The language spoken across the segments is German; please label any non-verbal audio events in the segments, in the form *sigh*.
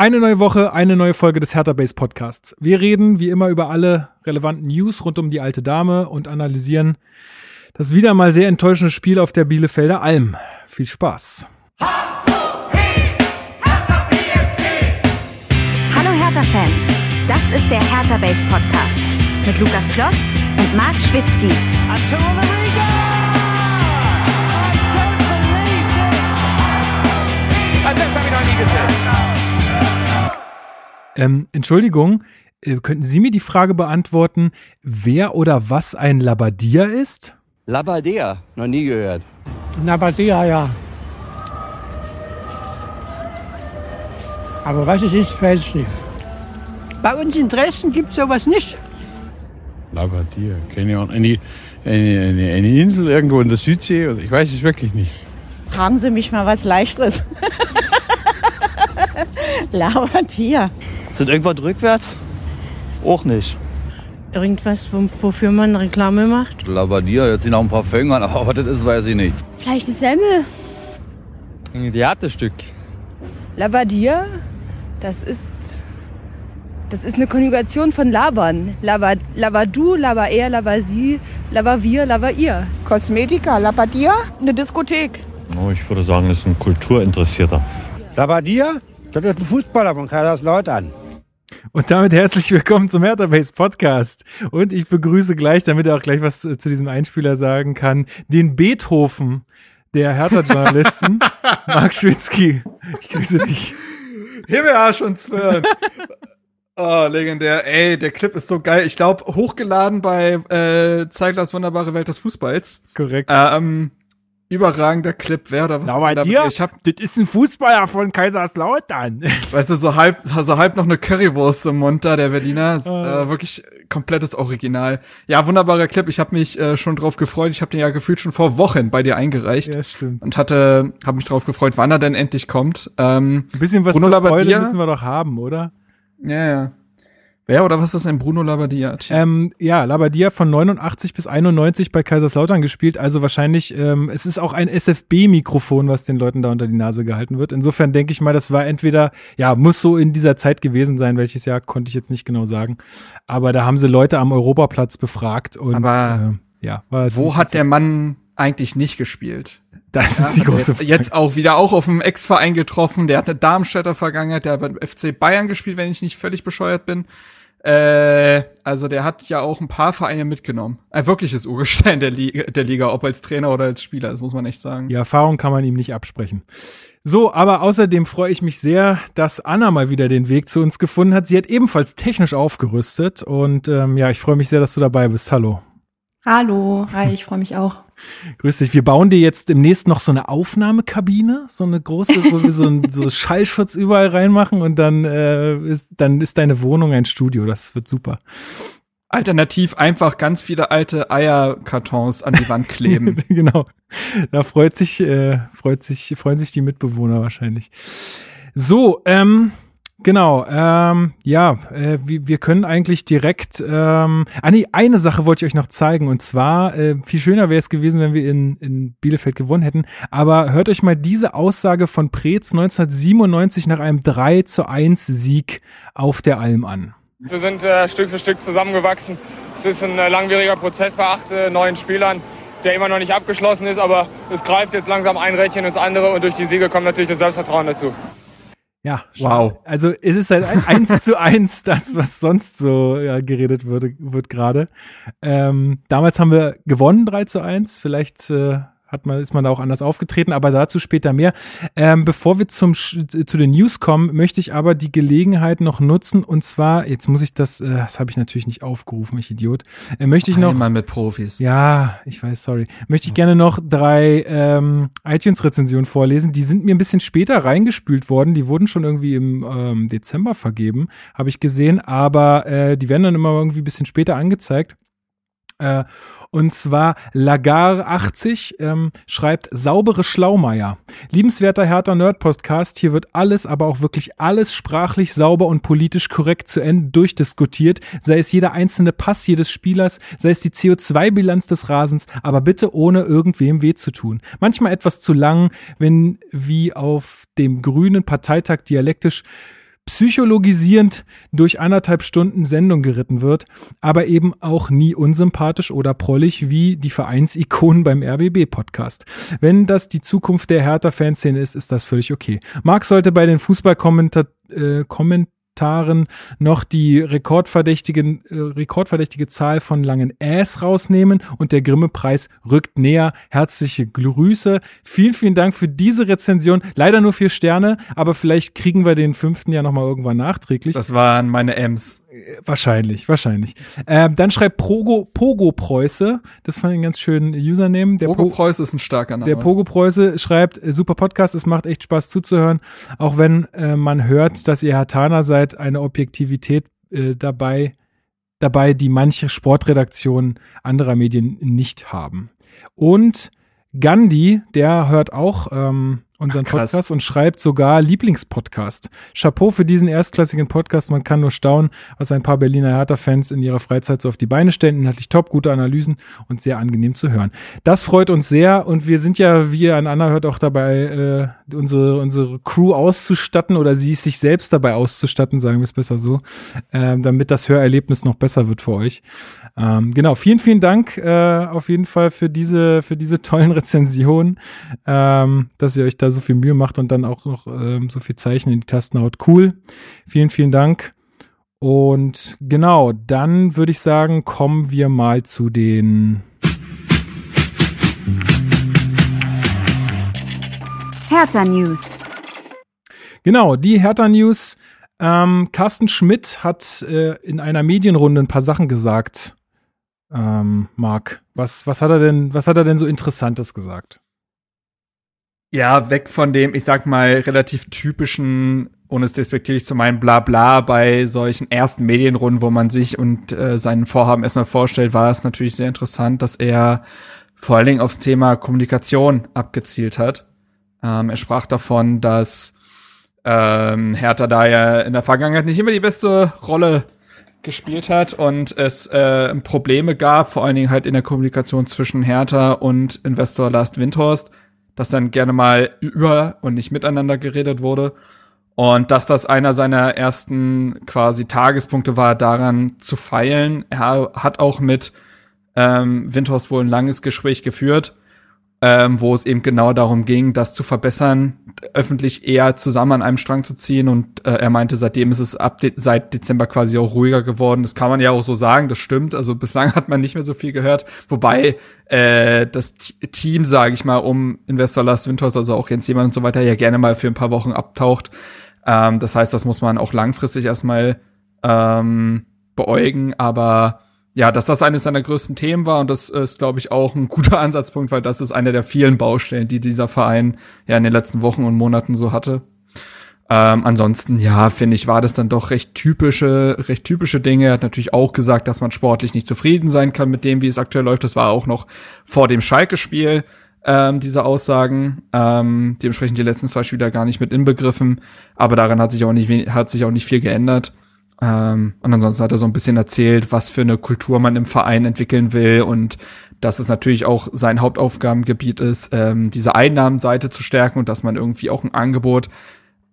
Eine neue Woche, eine neue Folge des Hertha Base Podcasts. Wir reden wie immer über alle relevanten News rund um die alte Dame und analysieren das wieder mal sehr enttäuschende Spiel auf der Bielefelder Alm. Viel Spaß. Hallo Hertha-Fans, das ist der Hertha Base Podcast mit Lukas Kloss und Marc Schwitzky. Das habe ich noch nie gesehen. Ähm, Entschuldigung, äh, könnten Sie mir die Frage beantworten, wer oder was ein Labadia ist? Labadia, noch nie gehört. Labadia, ja. Aber was es ist, weiß ich nicht. Bei uns in Dresden gibt es sowas nicht. Labadia, keine Ahnung. Eine, eine, eine, eine Insel irgendwo in der Südsee? Oder ich weiß es wirklich nicht. Fragen Sie mich mal was Leichteres. *laughs* Labadia. Sind irgendwas rückwärts? Auch nicht. Irgendwas, wofür man Reklame macht? Labadia, jetzt sind noch ein paar Fänger, *laughs* aber was das ist, weiß ich nicht. Vielleicht eine Semmel. Ein Theaterstück. Labadia, das ist. Das ist eine Konjugation von labern. Laba, labadu, laba er, laba sie, laba wir, laba ihr. Kosmetika, Labadia, eine Diskothek. Oh, ich würde sagen, das ist ein Kulturinteressierter. Labadia? Das ist ein Fußballer von Kaiserslautern. Und damit herzlich willkommen zum Hertha Base Podcast. Und ich begrüße gleich, damit er auch gleich was zu diesem Einspieler sagen kann, den Beethoven der Hertha-Journalisten, *laughs* Marc Schwitzky. Ich grüße dich. Himmelarsch und Zwirn. Oh, legendär. Ey, der Clip ist so geil. Ich glaube, hochgeladen bei äh, Zeiglers Wunderbare Welt des Fußballs. Korrekt. Ähm, überragender Clip, wer oder was Na, bei dir? Ich hab, das ist ein Fußballer von Kaiserslautern. *laughs* Weißt du, so halb, so halb noch eine Currywurst im Mund da, der Berliner. Oh. Äh, wirklich komplettes Original. Ja, wunderbarer Clip. Ich habe mich äh, schon drauf gefreut. Ich habe den ja gefühlt schon vor Wochen bei dir eingereicht. Ja, stimmt. Und hatte, habe mich drauf gefreut, wann er denn endlich kommt. Ähm, Ein bisschen was Bruno zur. Freude müssen wir doch haben, oder? Ja, ja. Wer oder was ist ein Bruno Labbadia? Ähm, ja, Labbadia von 89 bis 91 bei Kaiserslautern gespielt. Also wahrscheinlich, ähm, es ist auch ein SFB-Mikrofon, was den Leuten da unter die Nase gehalten wird. Insofern denke ich mal, das war entweder, ja, muss so in dieser Zeit gewesen sein. Welches Jahr konnte ich jetzt nicht genau sagen. Aber da haben sie Leute am Europaplatz befragt und Aber äh, ja, war wo hat der Mann eigentlich nicht gespielt? Das ist die große Frage. Jetzt auch wieder auch auf dem Ex-Verein getroffen. Der hat eine Darmstädter Vergangenheit. Der hat beim FC Bayern gespielt, wenn ich nicht völlig bescheuert bin. Äh, also der hat ja auch ein paar Vereine mitgenommen. Ein wirkliches *laughs* Urgestein der Liga, der Liga, ob als Trainer oder als Spieler, das muss man echt sagen. Die Erfahrung kann man ihm nicht absprechen. So, aber außerdem freue ich mich sehr, dass Anna mal wieder den Weg zu uns gefunden hat. Sie hat ebenfalls technisch aufgerüstet und ähm, ja, ich freue mich sehr, dass du dabei bist. Hallo. Hallo, hi, ich freue mich auch. Grüß dich. Wir bauen dir jetzt demnächst noch so eine Aufnahmekabine, so eine große, wo wir so, ein, *laughs* so Schallschutz überall reinmachen und dann, äh, ist, dann ist deine Wohnung ein Studio. Das wird super. Alternativ einfach ganz viele alte Eierkartons an die Wand kleben. *laughs* genau. Da freut sich, äh, freut sich, freuen sich die Mitbewohner wahrscheinlich. So, ähm, Genau, ähm, ja, äh, wir, wir können eigentlich direkt, ähm, ah nee, eine Sache wollte ich euch noch zeigen und zwar, äh, viel schöner wäre es gewesen, wenn wir in, in Bielefeld gewonnen hätten, aber hört euch mal diese Aussage von Preetz 1997 nach einem 3 zu 1 Sieg auf der Alm an. Wir sind äh, Stück für Stück zusammengewachsen. Es ist ein äh, langwieriger Prozess bei acht äh, neuen Spielern, der immer noch nicht abgeschlossen ist, aber es greift jetzt langsam ein Rädchen ins andere und durch die Siege kommt natürlich das Selbstvertrauen dazu. Ja, wow. Also es ist halt ein eins zu eins das, was sonst so ja, geredet würde, wird gerade. Ähm, damals haben wir gewonnen 3 zu 1. Vielleicht äh, hat man, ist man da auch anders aufgetreten, aber dazu später mehr. Ähm, bevor wir zum, zu den News kommen, möchte ich aber die Gelegenheit noch nutzen und zwar, jetzt muss ich das, äh, das habe ich natürlich nicht aufgerufen, ich Idiot, äh, möchte ich noch. Einmal mit Profis. Ja, ich weiß, sorry. Möchte ich gerne noch drei ähm, iTunes-Rezensionen vorlesen. Die sind mir ein bisschen später reingespült worden. Die wurden schon irgendwie im ähm, Dezember vergeben, habe ich gesehen, aber äh, die werden dann immer irgendwie ein bisschen später angezeigt. Äh, und zwar Lagar80 ähm, schreibt saubere Schlaumeier. Liebenswerter Hertha Nerd Podcast, hier wird alles, aber auch wirklich alles sprachlich sauber und politisch korrekt zu Ende durchdiskutiert, sei es jeder einzelne Pass jedes Spielers, sei es die CO2-Bilanz des Rasens, aber bitte ohne irgendwem weh zu tun. Manchmal etwas zu lang, wenn wie auf dem grünen Parteitag dialektisch psychologisierend durch anderthalb Stunden Sendung geritten wird, aber eben auch nie unsympathisch oder prollig wie die Vereinsikonen beim RBB-Podcast. Wenn das die Zukunft der Hertha-Fanszene ist, ist das völlig okay. Marc sollte bei den Fußballkommentatoren äh, Kommentaren noch die rekordverdächtigen, äh, rekordverdächtige Zahl von langen Äs rausnehmen und der Grimme-Preis rückt näher. Herzliche Grüße. Vielen, vielen Dank für diese Rezension. Leider nur vier Sterne, aber vielleicht kriegen wir den fünften ja nochmal irgendwann nachträglich. Das waren meine M's. Wahrscheinlich, wahrscheinlich. Ähm, dann schreibt Pogo, Pogo Preuße, das fand ich einen ganz schönen Username. Der Pogo Preuße ist ein starker Name. Der Pogo Preuße schreibt, äh, super Podcast, es macht echt Spaß zuzuhören, auch wenn äh, man hört, dass ihr Hatana seid, eine Objektivität äh, dabei, dabei, die manche Sportredaktionen anderer Medien nicht haben. Und Gandhi, der hört auch ähm, unseren Ach. Podcast und schreibt sogar Lieblingspodcast. Chapeau für diesen erstklassigen Podcast. Man kann nur staunen, was ein paar Berliner Hertha-Fans in ihrer Freizeit so auf die Beine stellen. Inhaltlich top, gute Analysen und sehr angenehm zu hören. Das freut uns sehr und wir sind ja, wie ihr an Anna hört, auch dabei, äh, unsere, unsere Crew auszustatten oder sie sich selbst dabei auszustatten, sagen wir es besser so, ähm, damit das Hörerlebnis noch besser wird für euch. Ähm, genau, vielen, vielen Dank äh, auf jeden Fall für diese, für diese tollen *laughs* Rezensionen, ähm, dass ihr euch da so viel Mühe macht und dann auch noch ähm, so viel Zeichen in die Tasten haut. Cool. Vielen, vielen Dank. Und genau, dann würde ich sagen, kommen wir mal zu den Hertha News. Genau, die Hertha News. Ähm, Carsten Schmidt hat äh, in einer Medienrunde ein paar Sachen gesagt. Ähm, Marc, was, was hat er denn, was hat er denn so Interessantes gesagt? Ja, weg von dem, ich sag mal, relativ typischen, ohne es despektierlich zu meinen, Blabla bei solchen ersten Medienrunden, wo man sich und äh, seinen Vorhaben erstmal vorstellt, war es natürlich sehr interessant, dass er vor allen Dingen aufs Thema Kommunikation abgezielt hat. Ähm, er sprach davon, dass ähm, Hertha da ja in der Vergangenheit nicht immer die beste Rolle gespielt hat und es äh, Probleme gab, vor allen Dingen halt in der Kommunikation zwischen Hertha und Investor Last Windhorst, dass dann gerne mal über und nicht miteinander geredet wurde. Und dass das einer seiner ersten quasi Tagespunkte war, daran zu feilen. Er hat auch mit ähm, Windhorst wohl ein langes Gespräch geführt, ähm, wo es eben genau darum ging, das zu verbessern, öffentlich eher zusammen an einem Strang zu ziehen. Und äh, er meinte, seitdem ist es ab de seit Dezember quasi auch ruhiger geworden. Das kann man ja auch so sagen, das stimmt. Also bislang *laughs* hat man nicht mehr so viel gehört. Wobei äh, das T Team, sage ich mal, um Investor Last Winters, also auch Jens Jemand und so weiter, ja gerne mal für ein paar Wochen abtaucht. Ähm, das heißt, das muss man auch langfristig erstmal ähm, beäugen. Aber ja, dass das eines seiner größten Themen war und das ist, glaube ich, auch ein guter *laughs* Ansatzpunkt, weil das ist eine der vielen Baustellen, die dieser Verein ja in den letzten Wochen und Monaten so hatte. Ähm, ansonsten, ja, finde ich, war das dann doch recht typische, recht typische Dinge. Er hat natürlich auch gesagt, dass man sportlich nicht zufrieden sein kann mit dem, wie es aktuell läuft. Das war auch noch vor dem Schalke-Spiel, ähm, diese Aussagen. Ähm, dementsprechend die letzten zwei Spiele gar nicht mit inbegriffen. Aber daran hat sich auch nicht, hat sich auch nicht viel geändert. Ähm, und ansonsten hat er so ein bisschen erzählt, was für eine Kultur man im Verein entwickeln will und dass es natürlich auch sein Hauptaufgabengebiet ist, ähm, diese Einnahmenseite zu stärken und dass man irgendwie auch ein Angebot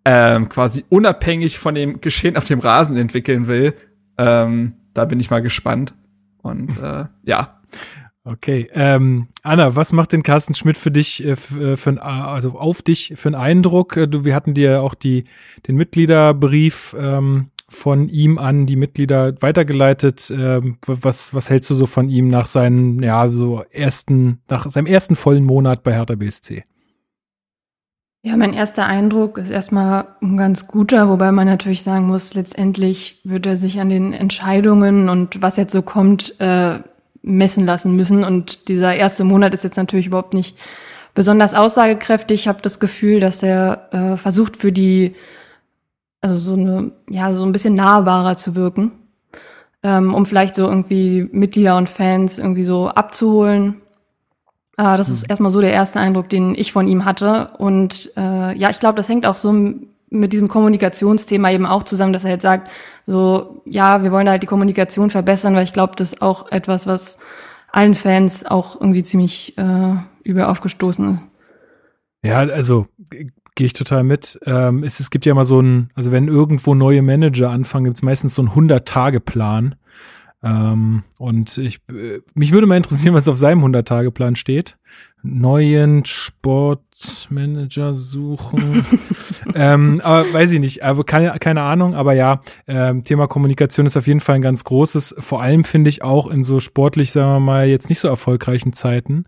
ähm, quasi unabhängig von dem Geschehen auf dem Rasen entwickeln will. Ähm, da bin ich mal gespannt. Und äh, *laughs* ja. Okay, ähm, Anna, was macht denn Carsten Schmidt für dich, äh, für, für ein, also auf dich für einen Eindruck? Äh, Du, wir hatten dir auch die, den Mitgliederbrief ähm, von ihm an die Mitglieder weitergeleitet. Ähm, was, was hältst du so von ihm nach seinen, ja, so ersten, nach seinem ersten vollen Monat bei Hertha BSC? Ja, mein erster Eindruck ist erstmal ein ganz guter, wobei man natürlich sagen muss, letztendlich wird er sich an den Entscheidungen und was jetzt so kommt, äh, messen lassen müssen. Und dieser erste Monat ist jetzt natürlich überhaupt nicht besonders aussagekräftig. Ich habe das Gefühl, dass er äh, versucht für die, also so eine, ja, so ein bisschen nahbarer zu wirken, ähm, um vielleicht so irgendwie Mitglieder und Fans irgendwie so abzuholen. Äh, das ist erstmal so der erste Eindruck, den ich von ihm hatte. Und äh, ja, ich glaube, das hängt auch so mit diesem Kommunikationsthema eben auch zusammen, dass er jetzt sagt, so, ja, wir wollen halt die Kommunikation verbessern, weil ich glaube, das ist auch etwas, was allen Fans auch irgendwie ziemlich äh, übel aufgestoßen ist. Ja, also Gehe ich total mit. Ähm, es, es gibt ja mal so ein, also wenn irgendwo neue Manager anfangen, gibt es meistens so einen 100-Tage-Plan. Ähm, und ich, äh, mich würde mal interessieren, was auf seinem 100-Tage-Plan steht. Neuen Sportmanager suchen. *laughs* ähm, aber weiß ich nicht, aber keine, keine Ahnung, aber ja, ähm, Thema Kommunikation ist auf jeden Fall ein ganz großes, vor allem finde ich auch in so sportlich, sagen wir mal, jetzt nicht so erfolgreichen Zeiten,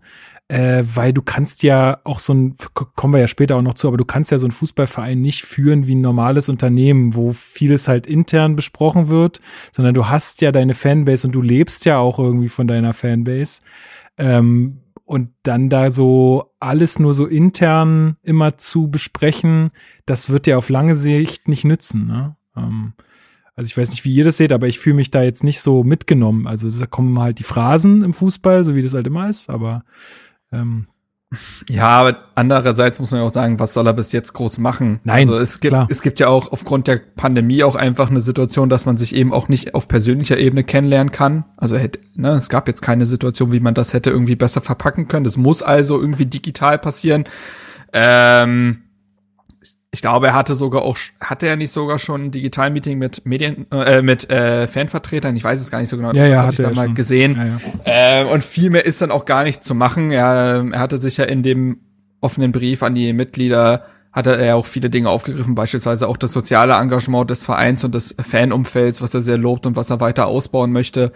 äh, weil du kannst ja auch so ein, kommen wir ja später auch noch zu, aber du kannst ja so einen Fußballverein nicht führen wie ein normales Unternehmen, wo vieles halt intern besprochen wird, sondern du hast ja deine Fanbase und du lebst ja auch irgendwie von deiner Fanbase. Ähm, und dann da so alles nur so intern immer zu besprechen, das wird dir auf lange Sicht nicht nützen. Ne? Ähm, also ich weiß nicht, wie ihr das seht, aber ich fühle mich da jetzt nicht so mitgenommen. Also da kommen halt die Phrasen im Fußball, so wie das halt immer ist, aber ähm, ja, aber andererseits muss man ja auch sagen, was soll er bis jetzt groß machen? Nein, also es gibt, klar. es gibt ja auch aufgrund der Pandemie auch einfach eine Situation, dass man sich eben auch nicht auf persönlicher Ebene kennenlernen kann. Also hätte, ne, es gab jetzt keine Situation, wie man das hätte irgendwie besser verpacken können. Das muss also irgendwie digital passieren. Ähm, ich glaube, er hatte sogar auch, hatte er nicht sogar schon ein Digital-Meeting mit Medien, äh, mit äh, Fanvertretern? Ich weiß es gar nicht so genau. Ja, das ja, hatte ich da er mal schon. gesehen. Ja, ja. Ähm, und viel mehr ist dann auch gar nicht zu machen. Er, er hatte sich ja in dem offenen Brief an die Mitglieder hatte er auch viele Dinge aufgegriffen, beispielsweise auch das soziale Engagement des Vereins und des Fanumfelds, was er sehr lobt und was er weiter ausbauen möchte.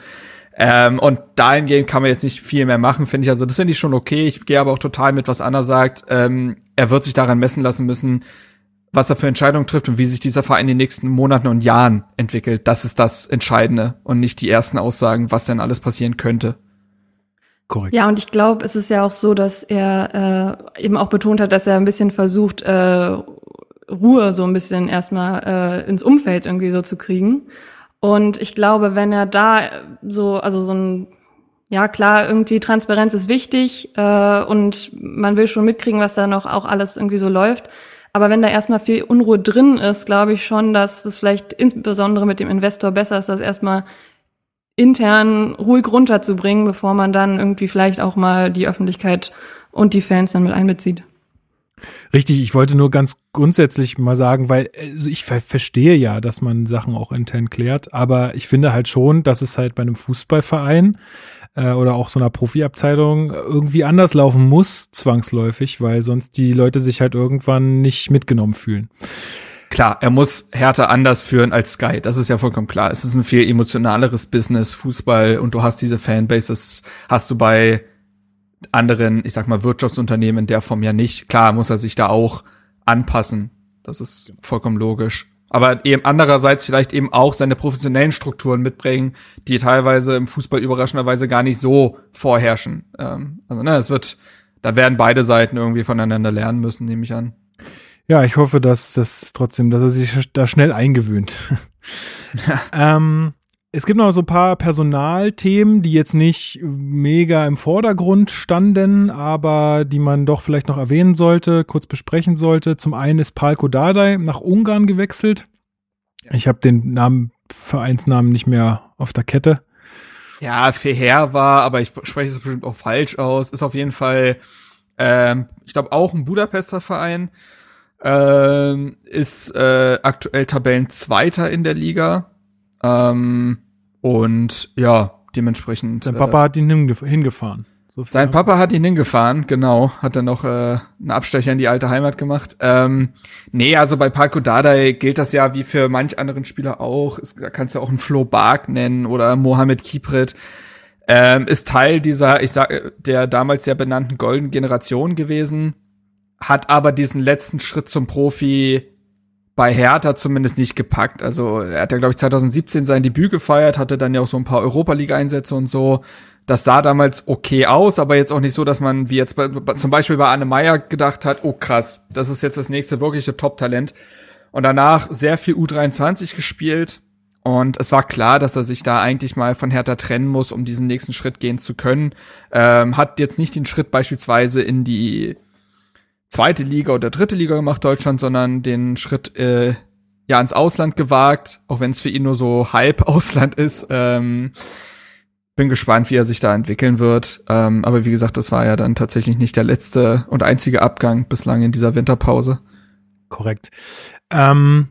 Ähm, und dahingehend kann man jetzt nicht viel mehr machen, finde ich. Also das finde ich schon okay. Ich gehe aber auch total mit, was Anna sagt. Ähm, er wird sich daran messen lassen müssen, was er für Entscheidungen trifft und wie sich dieser Verein in den nächsten Monaten und Jahren entwickelt. Das ist das Entscheidende und nicht die ersten Aussagen, was denn alles passieren könnte. Korrekt. Ja, und ich glaube, es ist ja auch so, dass er äh, eben auch betont hat, dass er ein bisschen versucht, äh, Ruhe so ein bisschen erstmal äh, ins Umfeld irgendwie so zu kriegen. Und ich glaube, wenn er da so, also so ein, ja klar, irgendwie Transparenz ist wichtig äh, und man will schon mitkriegen, was da noch auch alles irgendwie so läuft. Aber wenn da erstmal viel Unruhe drin ist, glaube ich schon, dass das vielleicht insbesondere mit dem Investor besser ist, das erstmal intern ruhig runterzubringen, bevor man dann irgendwie vielleicht auch mal die Öffentlichkeit und die Fans dann mit einbezieht. Richtig, ich wollte nur ganz grundsätzlich mal sagen, weil also ich ver verstehe ja, dass man Sachen auch intern klärt, aber ich finde halt schon, dass es halt bei einem Fußballverein äh, oder auch so einer Profiabteilung irgendwie anders laufen muss, zwangsläufig, weil sonst die Leute sich halt irgendwann nicht mitgenommen fühlen. Klar, er muss Hertha anders führen als Sky. Das ist ja vollkommen klar. Es ist ein viel emotionaleres Business, Fußball, und du hast diese Fanbase, das hast du bei anderen, ich sag mal, Wirtschaftsunternehmen in der Form ja nicht. Klar muss er sich da auch anpassen. Das ist vollkommen logisch. Aber eben andererseits vielleicht eben auch seine professionellen Strukturen mitbringen, die teilweise im Fußball überraschenderweise gar nicht so vorherrschen. Ähm, also, ne, es wird, da werden beide Seiten irgendwie voneinander lernen müssen, nehme ich an. Ja, ich hoffe, dass das trotzdem, dass er sich da schnell eingewöhnt. *laughs* ähm, es gibt noch so ein paar Personalthemen, die jetzt nicht mega im Vordergrund standen, aber die man doch vielleicht noch erwähnen sollte, kurz besprechen sollte. Zum einen ist Palko Dardai nach Ungarn gewechselt. Ich habe den Namen, Vereinsnamen nicht mehr auf der Kette. Ja, Feher war, aber ich spreche es bestimmt auch falsch aus. Ist auf jeden Fall, ähm, ich glaube, auch ein Budapester Verein. Ähm, ist äh, aktuell Tabellenzweiter in der Liga. Ähm, und ja, dementsprechend. Sein Papa äh, hat ihn hingef hingefahren. So sein Papa hat ihn hingefahren, genau. Hat dann noch äh, einen Abstecher in die alte Heimat gemacht. Ähm, nee, also bei Palko Dardai gilt das ja wie für manch anderen Spieler auch. Es, da kannst du auch einen Flo Bark nennen oder Mohamed Kipret. Ähm, ist Teil dieser, ich sag, der damals ja benannten Golden Generation gewesen, hat aber diesen letzten Schritt zum Profi bei Hertha zumindest nicht gepackt. Also er hat ja, glaube ich, 2017 sein Debüt gefeiert, hatte dann ja auch so ein paar Europa League-Einsätze und so. Das sah damals okay aus, aber jetzt auch nicht so, dass man wie jetzt bei, zum Beispiel bei Anne Meyer gedacht hat, oh krass, das ist jetzt das nächste wirkliche Top-Talent. Und danach sehr viel U23 gespielt. Und es war klar, dass er sich da eigentlich mal von Hertha trennen muss, um diesen nächsten Schritt gehen zu können. Ähm, hat jetzt nicht den Schritt beispielsweise in die zweite Liga oder dritte Liga gemacht, Deutschland, sondern den Schritt äh, ja ins Ausland gewagt, auch wenn es für ihn nur so halb *laughs* Ausland ist. Ähm, bin gespannt, wie er sich da entwickeln wird. Ähm, aber wie gesagt, das war ja dann tatsächlich nicht der letzte und einzige Abgang bislang in dieser Winterpause. Korrekt. Ähm,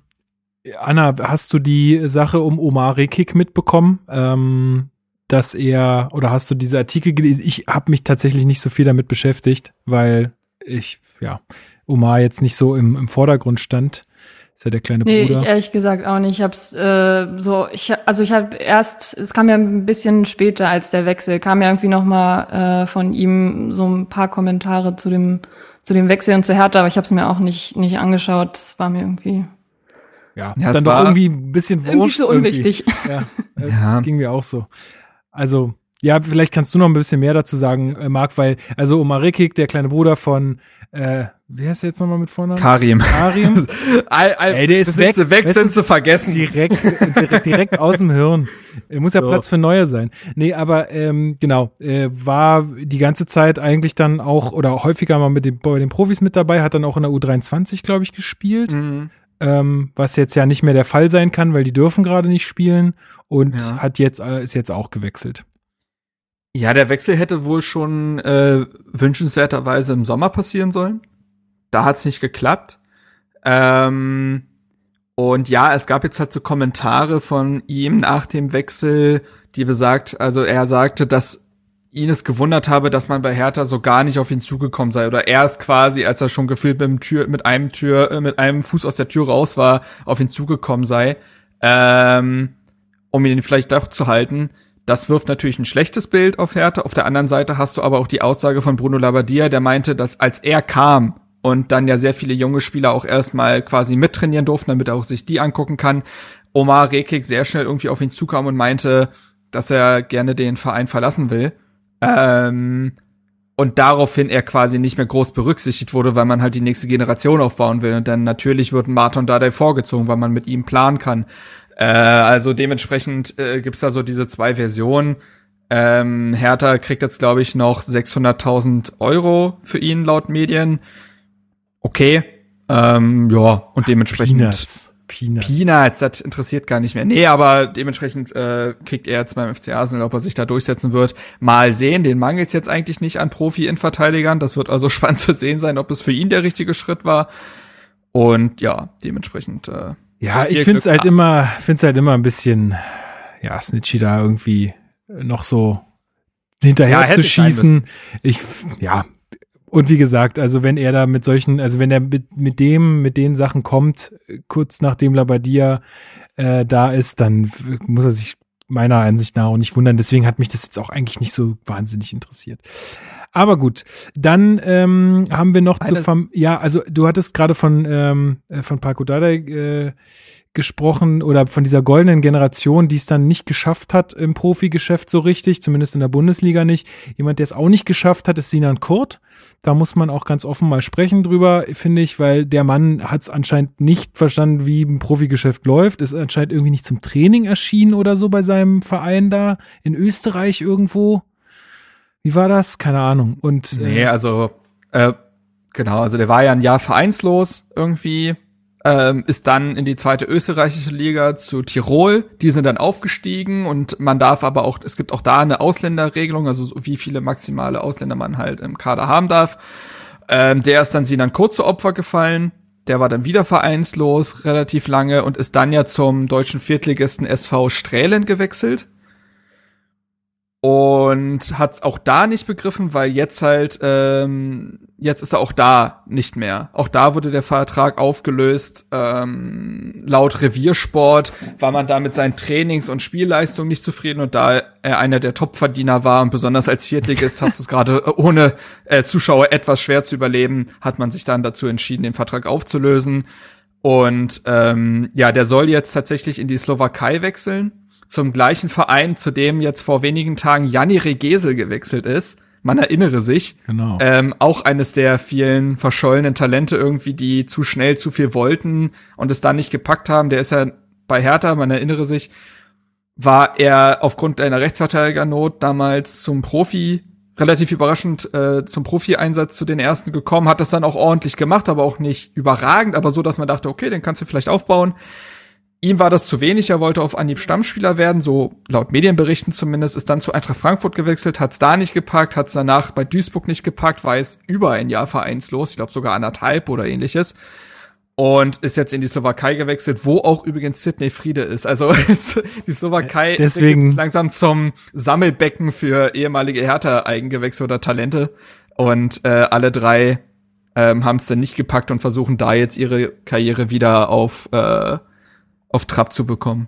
Anna, hast du die Sache um Omar Rekik mitbekommen? Ähm, dass er, oder hast du diese Artikel gelesen? Ich habe mich tatsächlich nicht so viel damit beschäftigt, weil ich, ja, Omar jetzt nicht so im, im Vordergrund stand. Ist ja der kleine nee, Bruder. Ich ehrlich gesagt auch nicht. Ich hab's äh, so, ich also ich habe erst, es kam ja ein bisschen später als der Wechsel, kam ja irgendwie noch mal äh, von ihm so ein paar Kommentare zu dem zu dem Wechsel und zu Hertha, aber ich habe es mir auch nicht nicht angeschaut. Das war mir irgendwie ja, Ja, dann doch war irgendwie ein bisschen irgendwie wurscht. so unwichtig. Ja, *laughs* äh, Ja. ging mir auch so. Also, ja, vielleicht kannst du noch ein bisschen mehr dazu sagen, äh, Marc, weil, also Omar Rekik, der kleine Bruder von, äh, wer ist der jetzt nochmal mit Vornamen? Karim. Karim. *laughs* all, all, Ey, der ist weg. Weg sind zu vergessen. Direkt, direkt, direkt aus dem Hirn. Er muss ja So. Platz für neue sein. Nee, aber ähm, genau, äh, war die ganze Zeit eigentlich dann auch oder häufiger mal mit den, bei den Profis mit dabei, hat dann auch in der U23, glaube ich, gespielt. Mhm. Ähm, was jetzt ja nicht mehr der Fall sein kann, weil die dürfen gerade nicht spielen und Ja. hat jetzt äh, ist jetzt auch gewechselt. Ja, der Wechsel hätte wohl schon äh, wünschenswerterweise im Sommer passieren sollen. Da hat's nicht geklappt. Ähm, und ja, es gab jetzt halt so Kommentare von ihm nach dem Wechsel, die besagt, also er sagte, dass ihn es gewundert habe, dass man bei Hertha so gar nicht auf ihn zugekommen sei oder erst quasi, als er schon gefühlt mit, Tür, mit einem Tür, äh, mit einem Fuß aus der Tür raus war, auf ihn zugekommen sei, ähm, um ihn vielleicht doch zu halten. Das wirft natürlich ein schlechtes Bild auf Hertha. Auf der anderen Seite hast du aber auch die Aussage von Bruno Labbadia, der meinte, dass als er kam und dann ja sehr viele junge Spieler auch erstmal quasi mittrainieren durften, damit er auch sich die angucken kann, Omar Rekik sehr schnell irgendwie auf ihn zukam und meinte, dass er gerne den Verein verlassen will. Ähm, und daraufhin er quasi nicht mehr groß berücksichtigt wurde, weil man halt die nächste Generation aufbauen will. Und dann natürlich wird Martin Dardai vorgezogen, weil man mit ihm planen kann. Äh, also dementsprechend äh, gibt's da so diese zwei Versionen. Ähm, Hertha kriegt jetzt, glaube ich, noch 600.000 Euro für ihn laut Medien. Okay. Ähm, ja, und dementsprechend. Peanuts. Peanuts. Peanuts, das interessiert gar nicht mehr. Nee, aber dementsprechend äh, kriegt er jetzt beim FC Arsenal, ob er sich da durchsetzen wird. Mal sehen, den mangelt's jetzt eigentlich nicht an Profi-Innenverteidigern. Das wird also *laughs* spannend zu sehen sein, ob es für ihn der richtige Schritt war. Und ja, dementsprechend. Äh, Ja, ich find's Glück. halt immer, find's halt immer ein bisschen, ja, Snitchy da irgendwie noch so hinterher Ja, zu es schießen. Ich, ja. Und wie gesagt, also wenn er da mit solchen, also wenn er mit, mit dem, mit den Sachen kommt, kurz nachdem Labadia äh, da ist, dann muss er sich meiner Ansicht nach auch nicht wundern. Deswegen hat mich das jetzt auch eigentlich nicht so wahnsinnig interessiert. Aber gut, dann ähm, haben wir noch zu Eine- Fam ja, also du hattest gerade von ähm, äh, von Paco Dardai äh, gesprochen oder von dieser goldenen Generation, die es dann nicht geschafft hat im Profigeschäft so richtig, zumindest in der Bundesliga nicht. Jemand, der es auch nicht geschafft hat, ist Sinan Kurt. Da muss man auch ganz offen mal sprechen drüber, finde ich, weil der Mann hat es anscheinend nicht verstanden, wie ein Profigeschäft läuft. Ist anscheinend irgendwie nicht zum Training erschienen oder so bei seinem Verein da in Österreich irgendwo. Wie war das? Keine Ahnung. Und äh, Nee, also äh, genau, also der war ja ein Jahr vereinslos irgendwie, ähm, ist dann in die zweite österreichische Liga zu Tirol. Die sind dann aufgestiegen und man darf aber auch, es gibt auch da eine Ausländerregelung, also so wie viele maximale Ausländer man halt im Kader haben darf. Ähm, der ist dann sie dann kurz zu Opfer gefallen. Der war dann wieder vereinslos relativ lange und ist dann ja zum deutschen Viertligisten SV Strählen gewechselt und hat's auch da nicht begriffen, weil jetzt halt ähm, jetzt ist er auch da nicht mehr. Auch da wurde der Vertrag aufgelöst. Ähm, laut Reviersport war man da mit seinen Trainings- und Spielleistungen nicht zufrieden und da er einer der Topverdiener war und besonders als Viertligist hast du es gerade äh, ohne äh, Zuschauer etwas schwer zu überleben, hat man sich dann dazu entschieden, den Vertrag aufzulösen. Und ähm, ja, der soll jetzt tatsächlich in die Slowakei wechseln zum gleichen Verein, zu dem jetzt vor wenigen Tagen Janni Regesel gewechselt ist. Man erinnere sich. Genau. Ähm, auch eines der vielen verschollenen Talente irgendwie, die zu schnell zu viel wollten und es dann nicht gepackt haben. Der ist ja bei Hertha, man erinnere sich, war er aufgrund einer Rechtsverteidigernot damals zum Profi, relativ überraschend äh, zum Profi-Einsatz zu den ersten gekommen, hat das dann auch ordentlich gemacht, aber auch nicht überragend, aber so, dass man dachte, okay, den kannst du vielleicht aufbauen. Ihm war das zu wenig, er wollte auf Anhieb Stammspieler werden, so laut Medienberichten zumindest, ist dann zu Eintracht Frankfurt gewechselt, hat es da nicht gepackt, hat es danach bei Duisburg nicht gepackt, war jetzt über ein Jahr vereinslos, ich glaube sogar anderthalb oder ähnliches. und ist jetzt in die Slowakei gewechselt, wo auch übrigens Sydney Friede ist. Also *laughs* die Slowakei Deswegen- entwickelt sich langsam zum Sammelbecken für ehemalige Hertha-Eigengewächse oder Talente. Und äh, alle drei ähm, haben es dann nicht gepackt und versuchen da jetzt ihre Karriere wieder auf, äh, auf Trab zu bekommen.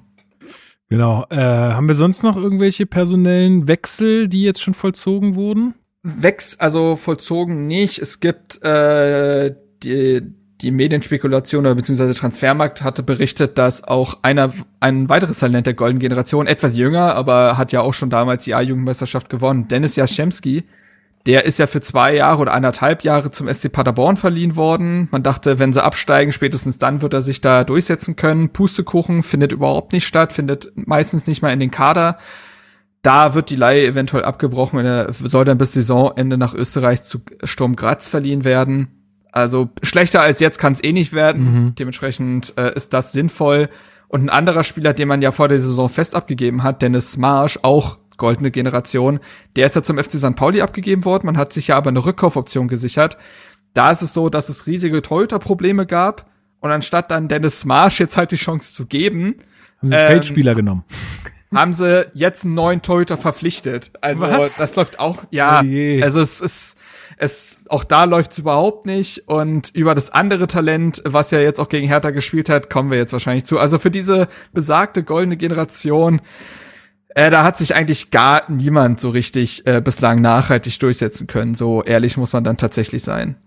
Genau. Äh, haben wir sonst noch irgendwelche personellen Wechsel, die jetzt schon vollzogen wurden? Wex, also vollzogen nicht. Es gibt äh, die, die Medienspekulation oder beziehungsweise Transfermarkt hatte berichtet, dass auch einer ein weiteres Talent der Golden Generation, etwas jünger, aber hat ja auch schon damals die A-Jugendmeisterschaft gewonnen, Dennis Jaschemski, der ist ja für zwei Jahre oder anderthalb Jahre zum SC Paderborn verliehen worden. Man dachte, wenn sie absteigen, spätestens dann wird er sich da durchsetzen können. Pustekuchen findet überhaupt nicht statt, findet meistens nicht mal in den Kader. Da wird die Leihe eventuell abgebrochen und er soll dann bis Saisonende nach Österreich zu Sturm Graz verliehen werden. Also schlechter als jetzt kann es eh nicht werden. Mhm. Dementsprechend äh, ist das sinnvoll. Und ein anderer Spieler, den man ja vor der Saison fest abgegeben hat, Dennis Marsch, auch goldene Generation, der ist ja zum FC St. Pauli abgegeben worden. Man hat sich ja aber eine Rückkaufoption gesichert. Da ist es so, dass es riesige Torhüter-Probleme gab. Und anstatt dann Dennis Marsch jetzt halt die Chance zu geben, Haben sie Ähm, Feldspieler genommen. *laughs* haben sie jetzt einen neuen Torhüter verpflichtet. Also Was? das läuft auch, ja. Oh je. Also es ist, es, auch da läuft's überhaupt nicht. Und über das andere Talent, was ja jetzt auch gegen Hertha gespielt hat, kommen wir jetzt wahrscheinlich zu. Also für diese besagte goldene Generation, äh, da hat sich eigentlich gar niemand so richtig äh, bislang nachhaltig durchsetzen können. So ehrlich muss man dann tatsächlich sein.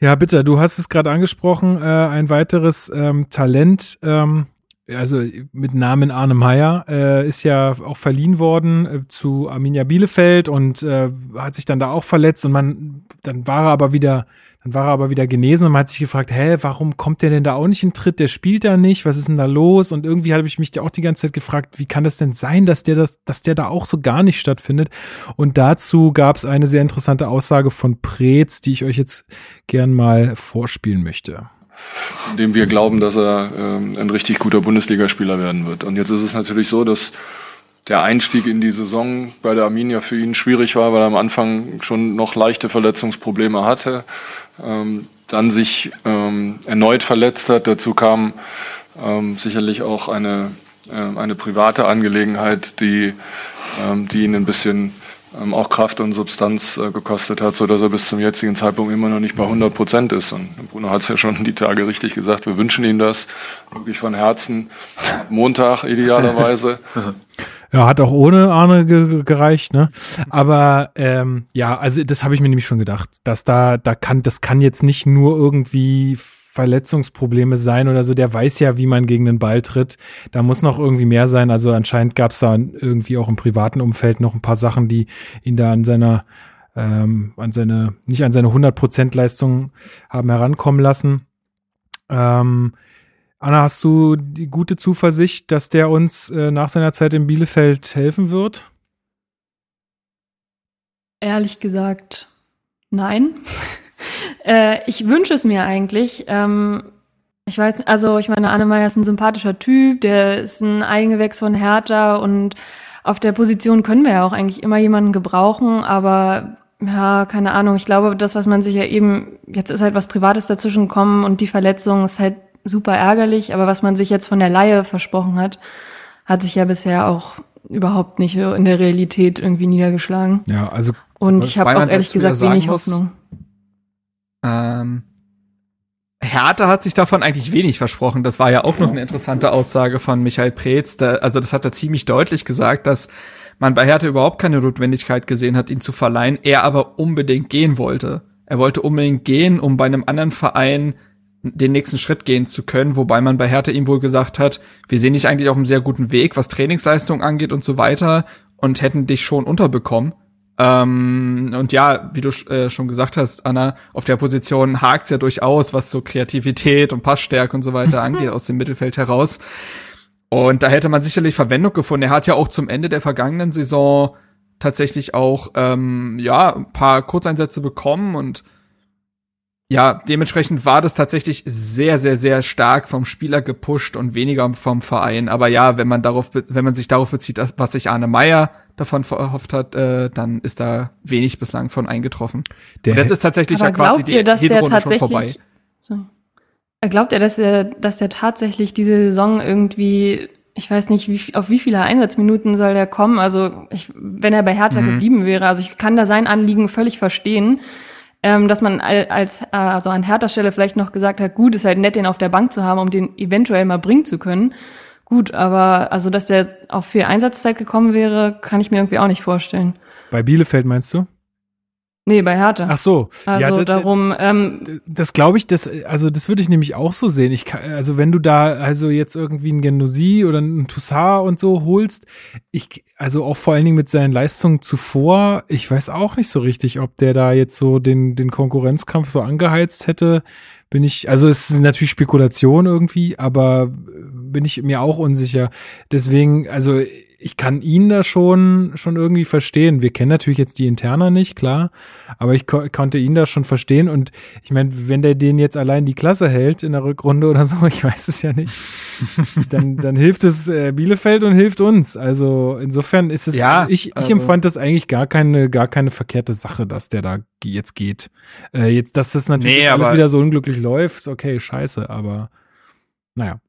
Ja, bitte, du hast es gerade angesprochen, äh, ein weiteres ähm, Talent, ähm, also mit Namen Arne Meyer, äh, ist ja auch verliehen worden äh, zu Arminia Bielefeld und äh, hat sich dann da auch verletzt und man, dann war er aber wieder, dann war er aber wieder genesen und man hat sich gefragt, hä, warum kommt der denn da auch nicht in Tritt? Der spielt da nicht, was ist denn da los? Und irgendwie habe ich mich auch die ganze Zeit gefragt, wie kann das denn sein, dass der das, dass der da auch so gar nicht stattfindet? Und dazu gab es eine sehr interessante Aussage von Preetz, die ich euch jetzt gern mal vorspielen möchte. dem wir glauben, dass er ähm, ein richtig guter Bundesligaspieler werden wird. Und jetzt ist es natürlich so, dass der Einstieg in die Saison bei der Arminia für ihn schwierig war, weil er am Anfang schon noch leichte Verletzungsprobleme hatte, ähm, dann sich ähm, erneut verletzt hat. Dazu kam ähm, sicherlich auch eine, äh, eine private Angelegenheit, die, ähm, die ihn ein bisschen ähm, auch Kraft und Substanz äh, gekostet hat, so dass er bis zum jetzigen Zeitpunkt immer noch nicht bei 100 Prozent ist. Und Bruno hat es ja schon die Tage richtig gesagt. Wir wünschen ihm das wirklich von Herzen. Montag idealerweise. *laughs* Ja, hat auch ohne Arne ge gereicht, ne? Aber ähm, ja, also das habe ich mir nämlich schon gedacht, dass da, da kann, das kann jetzt nicht nur irgendwie Verletzungsprobleme sein oder so. Der weiß ja, wie man gegen den Ball tritt. Da muss noch irgendwie mehr sein. Also anscheinend gab es da irgendwie auch im privaten Umfeld noch ein paar Sachen, die ihn da an seiner, ähm, an seine, nicht an seine 100% Leistung haben herankommen lassen. Ähm, Anna, hast du die gute Zuversicht, dass der uns äh, nach seiner Zeit in Bielefeld helfen wird? Ehrlich gesagt, nein. *laughs* äh, ich wünsche es mir eigentlich. Ähm, ich weiß, also ich meine, Annemeyer ist ein sympathischer Typ, der ist ein Eigengewächs von Hertha und auf der Position können wir ja auch eigentlich immer jemanden gebrauchen, aber ja, keine Ahnung. Ich glaube, das, was man sich ja eben, jetzt ist halt was Privates dazwischen gekommen und die Verletzung ist halt super ärgerlich, aber was man sich jetzt von der Laie versprochen hat, hat sich ja bisher auch überhaupt nicht in der Realität irgendwie niedergeschlagen. Ja, also und ich habe auch ehrlich gesagt wenig muss, Hoffnung. Ähm, Hertha hat sich davon eigentlich wenig versprochen. Das war ja auch noch eine interessante Aussage von Michael Preetz. Da, also das hat er ziemlich deutlich gesagt, dass man bei Hertha überhaupt keine Notwendigkeit gesehen hat, ihn zu verleihen. Er aber unbedingt gehen wollte. Er wollte unbedingt gehen, um bei einem anderen Verein den nächsten Schritt gehen zu können, wobei man bei Hertha ihm wohl gesagt hat, wir sehen dich eigentlich auf einem sehr guten Weg, was Trainingsleistung angeht und so weiter und hätten dich schon unterbekommen. Ähm, und ja, wie du äh, schon gesagt hast, Anna, auf der Position hakt's ja durchaus, was so Kreativität und Passstärke und so weiter *laughs* angeht, aus dem Mittelfeld heraus. Und da hätte man sicherlich Verwendung gefunden. Er hat ja auch zum Ende der vergangenen Saison tatsächlich auch ähm, ja ein paar Kurzeinsätze bekommen und ja, dementsprechend war das tatsächlich sehr, sehr, sehr stark vom Spieler gepusht und weniger vom Verein. Aber ja, wenn man darauf, wenn man sich darauf bezieht, was sich Arne Meyer davon erhofft hat, äh, dann ist da wenig bislang von eingetroffen. Der und jetzt ist tatsächlich Aber ja quasi glaubt ihr, die dass der Hinrunde schon vorbei. tatsächlich, so. Glaubt er, dass er, dass der tatsächlich diese Saison irgendwie, ich weiß nicht, wie, auf wie viele Einsatzminuten soll der kommen? Also, ich, wenn er bei Hertha Mhm. geblieben wäre, also ich kann da sein Anliegen völlig verstehen, ähm, dass man al- als, äh, also an Hertha Stelle vielleicht noch gesagt hat, gut, ist halt nett, den auf der Bank zu haben, um den eventuell mal bringen zu können. Gut, aber also, dass der auf viel Einsatzzeit gekommen wäre, kann ich mir irgendwie auch nicht vorstellen. Bei Bielefeld meinst du? Nee, bei Hertha. Ach so. Also ja, da- darum, ähm, Das glaube ich, das, also das würde ich nämlich auch so sehen. Ich kann, also wenn du da also jetzt irgendwie einen Genosi oder einen Toussaint und so holst, ich, also auch vor allen Dingen mit seinen Leistungen zuvor, ich weiß auch nicht so richtig, ob der da jetzt so den, den Konkurrenzkampf so angeheizt hätte. Bin ich, also es ist natürlich Spekulation irgendwie, aber bin ich mir auch unsicher. Deswegen, also ich kann ihn da schon, schon irgendwie verstehen. Wir kennen natürlich jetzt die Interna nicht, klar, aber ich ko konnte ihn da schon verstehen und ich meine, wenn der den jetzt allein die Klasse hält in der Rückrunde oder so, *laughs* ich weiß es ja nicht, dann, dann hilft es äh, Bielefeld und hilft uns. Also insofern ist es, Ja, ich, ich also- empfand das eigentlich gar keine, gar keine verkehrte Sache, dass der da jetzt geht. Äh, jetzt, dass das natürlich Nee, alles wieder so unglücklich läuft, okay, scheiße, aber naja.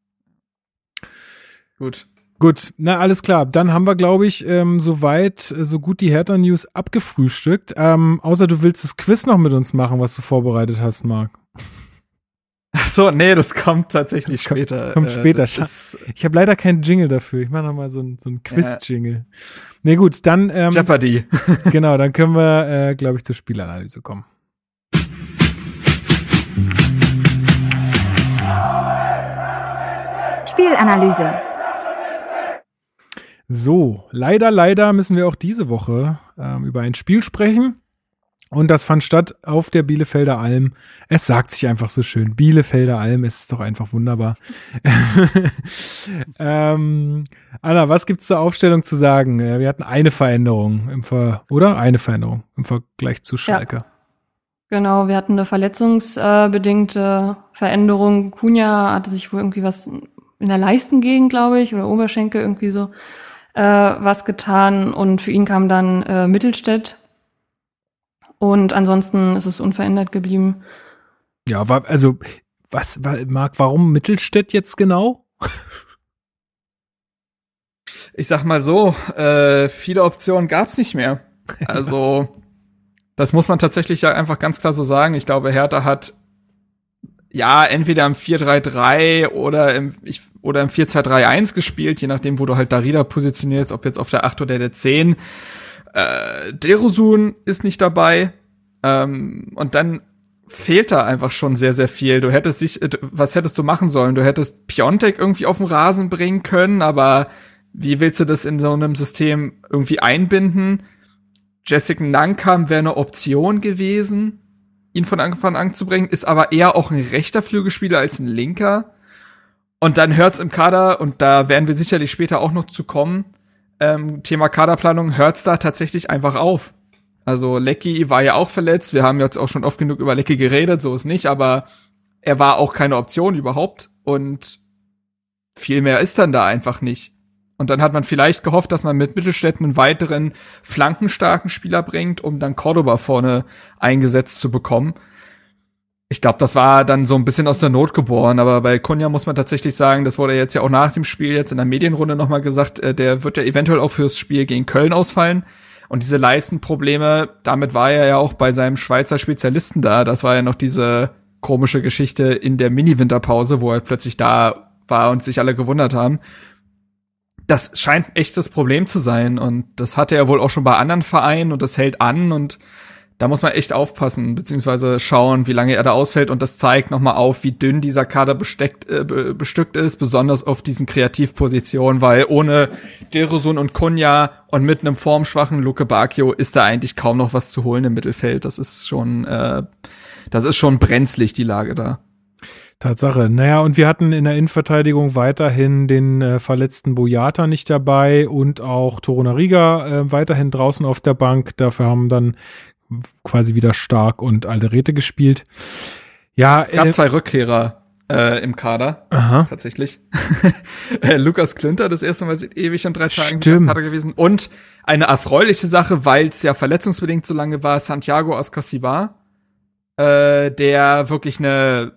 Gut. Gut, na alles klar. Dann haben wir, glaube ich, ähm, soweit äh, so gut die Hertha-News abgefrühstückt. Ähm, außer du willst das Quiz noch mit uns machen, was du vorbereitet hast, Marc. Ach so, nee, das kommt tatsächlich später. Kommt Äh, später. das ich habe leider keinen Jingle dafür. Ich mache noch mal so ein, so ein Quiz-Jingle. Nee, gut, dann ähm, Jeopardy. *laughs* genau, dann können wir, äh, glaube ich, zur Spielanalyse kommen. Spielanalyse. So, leider, leider müssen wir auch diese Woche ähm, über ein Spiel sprechen. Und das fand statt auf der Bielefelder Alm. Es sagt sich einfach so schön. Bielefelder Alm, es ist doch einfach wunderbar. *laughs* ähm, Anna, was gibt's zur Aufstellung zu sagen? Äh, Wir hatten eine Veränderung im Ver oder eine Veränderung im Vergleich zu Schalke. Genau, wir hatten eine verletzungsbedingte Veränderung. Kunja hatte sich wohl irgendwie was in der Leistengegend, glaube ich, oder Oberschenkel irgendwie so äh, was getan. Und für ihn kam dann äh, Mittelstädt. Und ansonsten ist es unverändert geblieben. Ja, war, also, was, Marc, warum Mittelstädt jetzt genau? Ich sag mal so, äh, viele Optionen gab's nicht mehr. Also, *laughs* das muss man tatsächlich ja einfach ganz klar so sagen. Ich glaube, Hertha hat ja entweder im 4-3-3 oder im, ich, oder im 4-2-3-1 gespielt, je nachdem, wo du halt Darida positionierst, ob jetzt auf der 8 oder der 10. Äh, Derosun ist nicht dabei. Ähm, und dann fehlt da einfach schon sehr, sehr viel. Du hättest dich, äh, was hättest du machen sollen? Du hättest Piontek irgendwie auf den Rasen bringen können, aber wie willst du das in so einem System irgendwie einbinden? Jessica Nankam wäre eine Option gewesen, ihn von Anfang an zu bringen, ist aber eher auch ein rechter Flügelspieler als ein linker. Und dann hört's im Kader, und da werden wir sicherlich später auch noch zu kommen, ähm, Thema Kaderplanung, hört's da tatsächlich einfach auf. Also Lecky war ja auch verletzt, wir haben jetzt auch schon oft genug über Lecky geredet, so ist nicht, aber er war auch keine Option überhaupt und viel mehr ist dann da einfach nicht. Und dann hat man vielleicht gehofft, dass man mit Mittelstädt einen weiteren flankenstarken Spieler bringt, um dann Cordoba vorne eingesetzt zu bekommen. Ich glaube, das war dann so ein bisschen aus der Not geboren, aber bei Kunja muss man tatsächlich sagen, das wurde jetzt ja auch nach dem Spiel jetzt in der Medienrunde nochmal gesagt, äh, der wird ja eventuell auch fürs Spiel gegen Köln ausfallen. Und diese Leistenprobleme, damit war er ja auch bei seinem Schweizer Spezialisten da. Das war ja noch diese komische Geschichte in der Mini-Winterpause, wo er plötzlich da war und sich alle gewundert haben. Das scheint ein echtes Problem zu sein und das hatte er wohl auch schon bei anderen Vereinen und das hält an und da muss man echt aufpassen, beziehungsweise schauen, wie lange er da ausfällt und das zeigt nochmal auf, wie dünn dieser Kader besteckt, äh, be- bestückt ist, besonders auf diesen Kreativpositionen, weil ohne Derosun und Kunja und mit einem formschwachen Luke Bacchio ist da eigentlich kaum noch was zu holen im Mittelfeld. Das ist schon, äh, das ist schon brenzlig, die Lage da. Tatsache. Naja, und wir hatten in der Innenverteidigung weiterhin den äh, verletzten Boyata nicht dabei und auch Torunariga äh, weiterhin draußen auf der Bank. Dafür haben dann quasi wieder Stark und Alderete gespielt. Ja, Es gab äh, zwei Rückkehrer äh, im Kader, Aha. tatsächlich. *laughs* äh, Lukas Klünter, das erste Mal seit ewig und drei Tagen im Kader gewesen. Und eine erfreuliche Sache, weil es ja verletzungsbedingt so lange war, Santiago Ascasivar, äh, der wirklich eine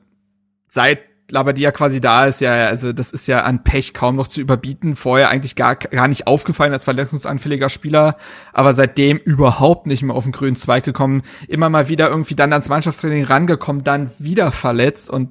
seit Labadia quasi da ist, ja, also das ist ja an Pech kaum noch zu überbieten. Vorher eigentlich gar, gar nicht aufgefallen als verletzungsanfälliger Spieler, aber seitdem überhaupt nicht mehr auf den grünen Zweig gekommen. Immer mal wieder irgendwie dann ans Mannschaftstraining rangekommen, dann wieder verletzt und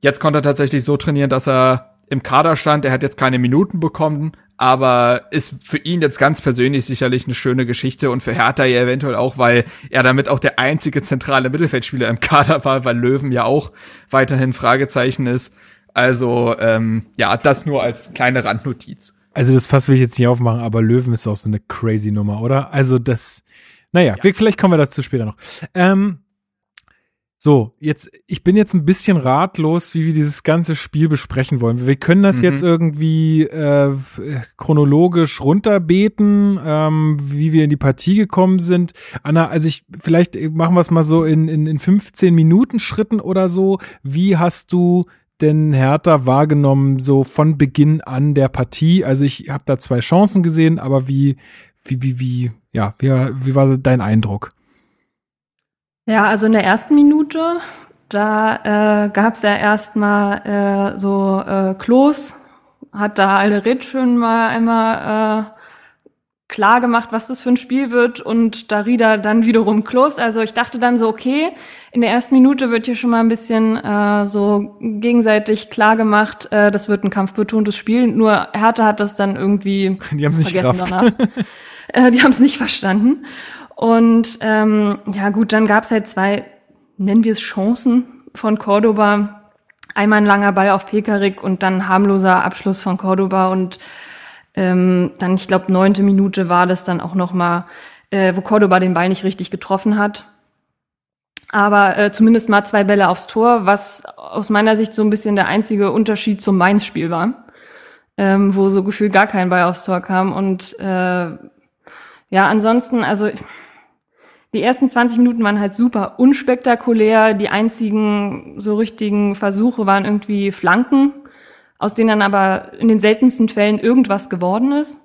jetzt konnte er tatsächlich so trainieren, dass er im Kader stand. Er hat jetzt keine Minuten bekommen, aber ist für ihn jetzt ganz persönlich sicherlich eine schöne Geschichte und für Hertha ja eventuell auch, weil er damit auch der einzige zentrale Mittelfeldspieler im Kader war, weil Löwen ja auch weiterhin Fragezeichen ist. Also ähm, ja, das nur als kleine Randnotiz. Also das Fass will ich jetzt nicht aufmachen, aber Löwen ist auch so eine crazy Nummer, oder? Also das, naja, ja. vielleicht kommen wir dazu später noch. Ähm, so, jetzt, ich bin jetzt ein bisschen ratlos, wie wir dieses ganze Spiel besprechen wollen. Wir können das mhm. jetzt irgendwie äh, chronologisch runterbeten, ähm, wie wir in die Partie gekommen sind. Anna, also ich, vielleicht machen wir es mal so in, in, in 15 Minuten Schritten oder so. Wie hast du denn Hertha wahrgenommen, so von Beginn an der Partie? Also ich habe da zwei Chancen gesehen, aber wie, wie, wie, wie, ja, wie, wie war dein Eindruck? Ja, also in der ersten Minute, da äh, gab es ja erstmal äh, so äh, Klos, hat da Alderit schön mal einmal äh, klar gemacht, was das für ein Spiel wird und Darida dann wiederum Klos. Also ich dachte dann so, okay, in der ersten Minute wird hier schon mal ein bisschen äh, so gegenseitig klar gemacht, äh, das wird ein kampfbetontes Spiel. Nur Hertha hat das dann irgendwie Die haben's nicht vergessen gerafft. danach. äh, die haben es nicht verstanden. Und ähm, ja gut, dann gab's halt zwei, nennen wir es Chancen von Cordoba. Einmal ein langer Ball auf Pekarik und dann harmloser Abschluss von Cordoba und ähm, dann, ich glaube, neunte Minute war das dann auch noch mal, äh, wo Cordoba den Ball nicht richtig getroffen hat. Aber äh, zumindest mal zwei Bälle aufs Tor, was aus meiner Sicht so ein bisschen der einzige Unterschied zum Mainz-Spiel war, ähm, wo so gefühlt gar kein Ball aufs Tor kam. Und äh, ja, ansonsten, also die ersten 20 Minuten waren halt super unspektakulär. Die einzigen so richtigen Versuche waren irgendwie Flanken, aus denen dann aber in den seltensten Fällen irgendwas geworden ist.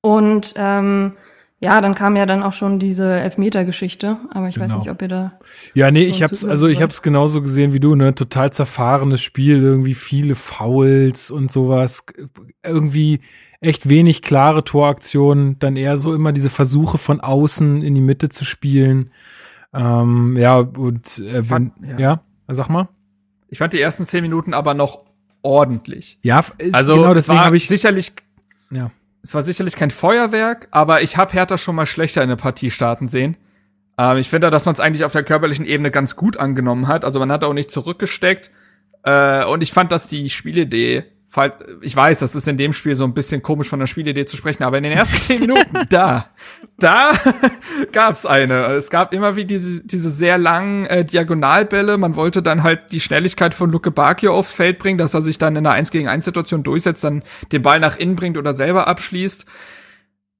Und ähm, ja, dann kam ja dann auch schon diese Elfmeter-Geschichte, aber ich Genau. weiß nicht, ob ihr da. Ja, nee, so ich hab's, also ich hab's genauso gesehen wie du, ne, total zerfahrenes Spiel, irgendwie viele Fouls und sowas, irgendwie echt wenig klare Toraktionen, dann eher so immer diese Versuche von außen in die Mitte zu spielen. Ähm, ja, und äh, wenn, Fand- ja. ja. sag mal. Ich fand die ersten zehn Minuten aber noch ordentlich. Ja, äh, Also genau es deswegen war habe ich sicherlich ja. es war sicherlich kein Feuerwerk, aber ich habe Hertha schon mal schlechter in der Partie starten sehen. Ähm, ich finde, dass man es eigentlich auf der körperlichen Ebene ganz gut angenommen hat. Also man hat auch nicht zurückgesteckt. Äh, und ich fand, dass die Spielidee, ich weiß, das ist in dem Spiel so ein bisschen komisch von der Spielidee zu sprechen, aber in den ersten zehn Minuten, *laughs* da, da *laughs* gab's eine. Es gab immer wie diese, diese sehr langen äh, Diagonalbälle. Man wollte dann halt die Schnelligkeit von Luke Bakio aufs Feld bringen, dass er sich dann in einer 1 gegen 1 Situation durchsetzt, dann den Ball nach innen bringt oder selber abschließt.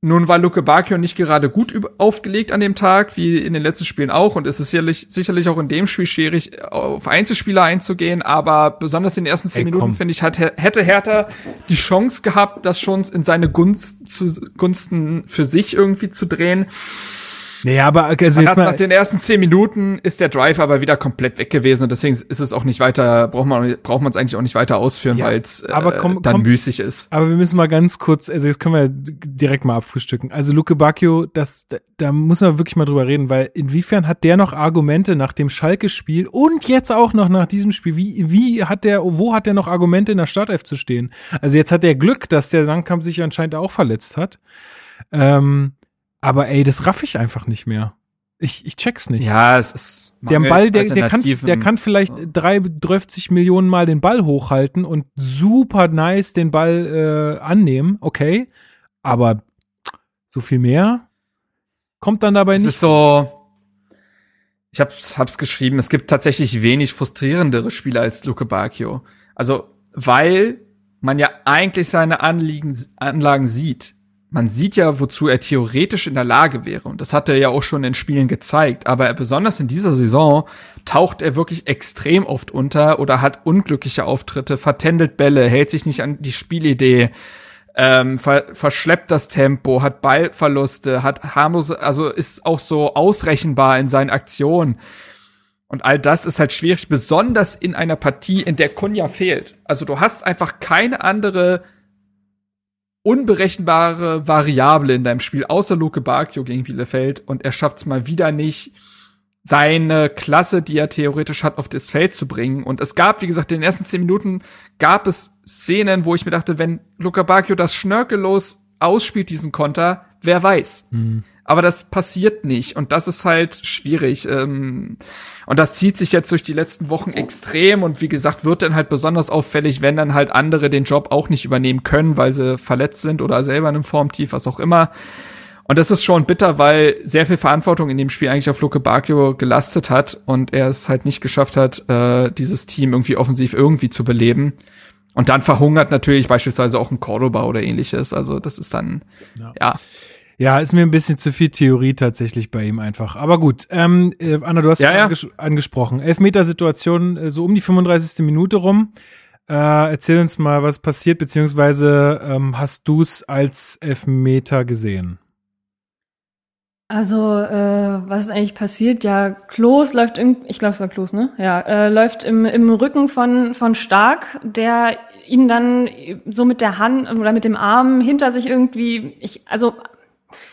Nun war Luke Bakio nicht gerade gut aufgelegt an dem Tag, wie in den letzten Spielen auch, und es ist sicherlich, sicherlich auch in dem Spiel schwierig, auf Einzelspieler einzugehen, aber besonders in den ersten zehn Ey, Minuten, finde ich, hat, hätte Hertha die Chance gehabt, das schon in seine Gunst, zu, Gunsten für sich irgendwie zu drehen. Nee, aber also jetzt hat mal, nach den ersten zehn Minuten ist der Drive aber wieder komplett weg gewesen und deswegen ist es auch nicht weiter, braucht man braucht man es eigentlich auch nicht weiter ausführen, Ja, weil es äh, komm- dann komm- müßig ist. Aber wir müssen mal ganz kurz, also jetzt können wir direkt mal abfrühstücken. Also Luke Bacchio, das, da, da muss man wirklich mal drüber reden, weil inwiefern hat der noch Argumente nach dem Schalke-Spiel und jetzt auch noch nach diesem Spiel? Wie, wie hat der, wo hat der noch Argumente in der Startelf zu stehen? Also jetzt hat der Glück, dass der Langkamp sich anscheinend auch verletzt hat. Ähm, aber ey, das raff ich einfach nicht mehr. Ich, ich check's nicht. Ja, es ist Der Ball, der, der, kann, der kann vielleicht drei, 30 Millionen Mal den Ball hochhalten und super nice den Ball äh, annehmen, okay. Aber so viel mehr kommt dann dabei Es nicht. ist so, ich hab's, hab's geschrieben, es gibt tatsächlich wenig frustrierendere Spiele als Luke Bacchio. Also, weil man ja eigentlich seine Anliegen, Anlagen sieht. Man sieht ja, wozu er theoretisch in der Lage wäre. Und das hat er ja auch schon in Spielen gezeigt. Aber er, besonders in dieser Saison taucht er wirklich extrem oft unter oder hat unglückliche Auftritte, vertändelt Bälle, hält sich nicht an die Spielidee, ähm, ver verschleppt das Tempo, hat Ballverluste, hat harmlose, also ist auch so ausrechenbar in seinen Aktionen. Und all das ist halt schwierig, besonders in einer Partie, in der Kunja fehlt. Also du hast einfach keine andere unberechenbare Variable in deinem Spiel, außer Luke Bakio gegen Bielefeld. Und er schafft es mal wieder nicht, seine Klasse, die er theoretisch hat, auf das Feld zu bringen. Und es gab, wie gesagt, in den ersten zehn Minuten gab es Szenen, wo ich mir dachte, wenn Luca Bacchio das schnörkellos ausspielt, diesen Konter, wer weiß. Mhm. Aber das passiert nicht und das ist halt schwierig. Ähm, und das zieht sich jetzt durch die letzten Wochen extrem und wie gesagt, wird dann halt besonders auffällig, wenn dann halt andere den Job auch nicht übernehmen können, weil sie verletzt sind oder selber in einem Formtief, was auch immer. Und das ist schon bitter, weil sehr viel Verantwortung in dem Spiel eigentlich auf Luke Bacchio gelastet hat und er es halt nicht geschafft hat, äh, dieses Team irgendwie offensiv irgendwie zu beleben. Und dann verhungert natürlich beispielsweise auch ein Cordoba oder ähnliches. Also das ist dann, ja. ja. Ja, ist mir ein bisschen zu viel Theorie tatsächlich bei ihm einfach. Aber gut, ähm, äh, Anna, du hast ja, ja. Anges angesprochen. Elfmetersituation äh, so um die 35. Minute rum. Äh, erzähl uns mal, was passiert, beziehungsweise ähm, hast du es als Elfmeter gesehen? Also, äh, was ist eigentlich passiert? Ja, Klos läuft im, ich glaube, es war Klos, ne? Ja, äh, läuft im, im Rücken von, von Stark, der ihn dann so mit der Hand oder mit dem Arm hinter sich irgendwie, ich, also,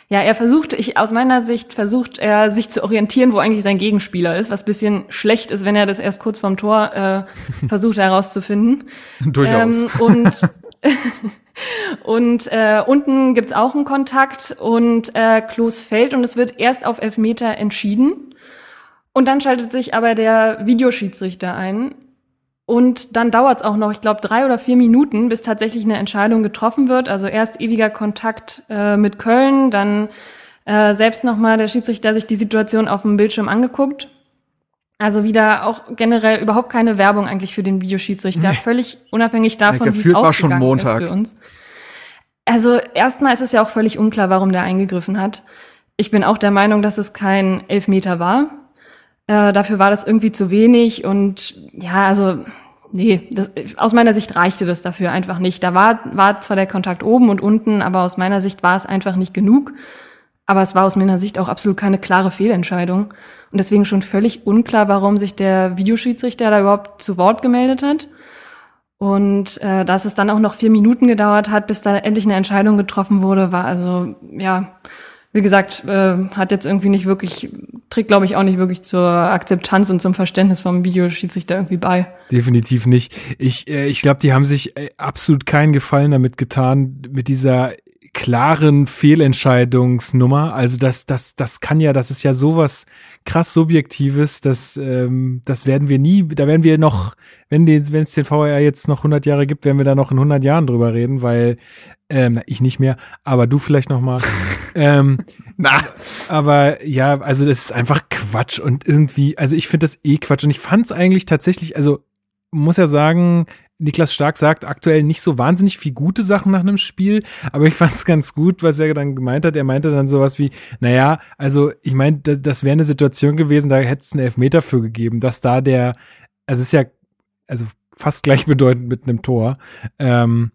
ja, er versucht, ich, aus meiner Sicht versucht er, sich zu orientieren, wo eigentlich sein Gegenspieler ist, was bisschen schlecht ist, wenn er das erst kurz vorm Tor äh, *laughs* versucht herauszufinden. Durchaus. Ähm, und *laughs* Und äh, unten gibt's auch einen Kontakt und äh, Klos fällt und es wird erst auf Elfmeter entschieden. Und dann schaltet sich aber der Videoschiedsrichter ein. Und dann dauert's auch noch, ich glaube, drei oder vier Minuten, bis tatsächlich eine Entscheidung getroffen wird. Also erst ewiger Kontakt äh, mit Köln, dann äh, selbst nochmal der Schiedsrichter sich die Situation auf dem Bildschirm angeguckt also wieder auch generell überhaupt keine Werbung eigentlich für den Videoschiedsrichter, nee. völlig unabhängig davon, ja, wie es war schon Montag. für uns. Also erstmal ist es ja auch völlig unklar, warum der eingegriffen hat. Ich bin auch der Meinung, dass es kein Elfmeter war. Äh, dafür war das irgendwie zu wenig und ja, also nee, das, aus meiner Sicht reichte das dafür einfach nicht. Da war, war zwar der Kontakt oben und unten, aber aus meiner Sicht war es einfach nicht genug. Aber es war aus meiner Sicht auch absolut keine klare Fehlentscheidung. Und deswegen schon völlig unklar, warum sich der Videoschiedsrichter da überhaupt zu Wort gemeldet hat. Und äh, dass es dann auch noch vier Minuten gedauert hat, bis da endlich eine Entscheidung getroffen wurde, war also, ja, wie gesagt, äh, hat jetzt irgendwie nicht wirklich, trägt, glaube ich, auch nicht wirklich zur Akzeptanz und zum Verständnis vom Videoschiedsrichter irgendwie bei. Definitiv nicht. Ich, äh, ich glaube, die haben sich äh, absolut keinen Gefallen damit getan, mit dieser klaren Fehlentscheidungsnummer. Also das, das, das kann ja, das ist ja sowas krass Subjektives, das, ähm, das werden wir nie, da werden wir noch, wenn es den VR jetzt noch 100 Jahre gibt, werden wir da noch in 100 Jahren drüber reden, weil ähm, ich nicht mehr, aber du vielleicht noch mal. *laughs* ähm, Na. Aber ja, also das ist einfach Quatsch und irgendwie, also ich finde das eh Quatsch und ich fand es eigentlich tatsächlich, also muss ja sagen, Niklas Stark sagt aktuell nicht so wahnsinnig viel gute Sachen nach einem Spiel, aber ich fand es ganz gut, was er dann gemeint hat. Er meinte dann sowas wie, naja, also ich meine, das, das wäre eine Situation gewesen, da hätte es einen Elfmeter für gegeben, dass da der, also es ist ja, also fast gleichbedeutend mit einem Tor, ähm,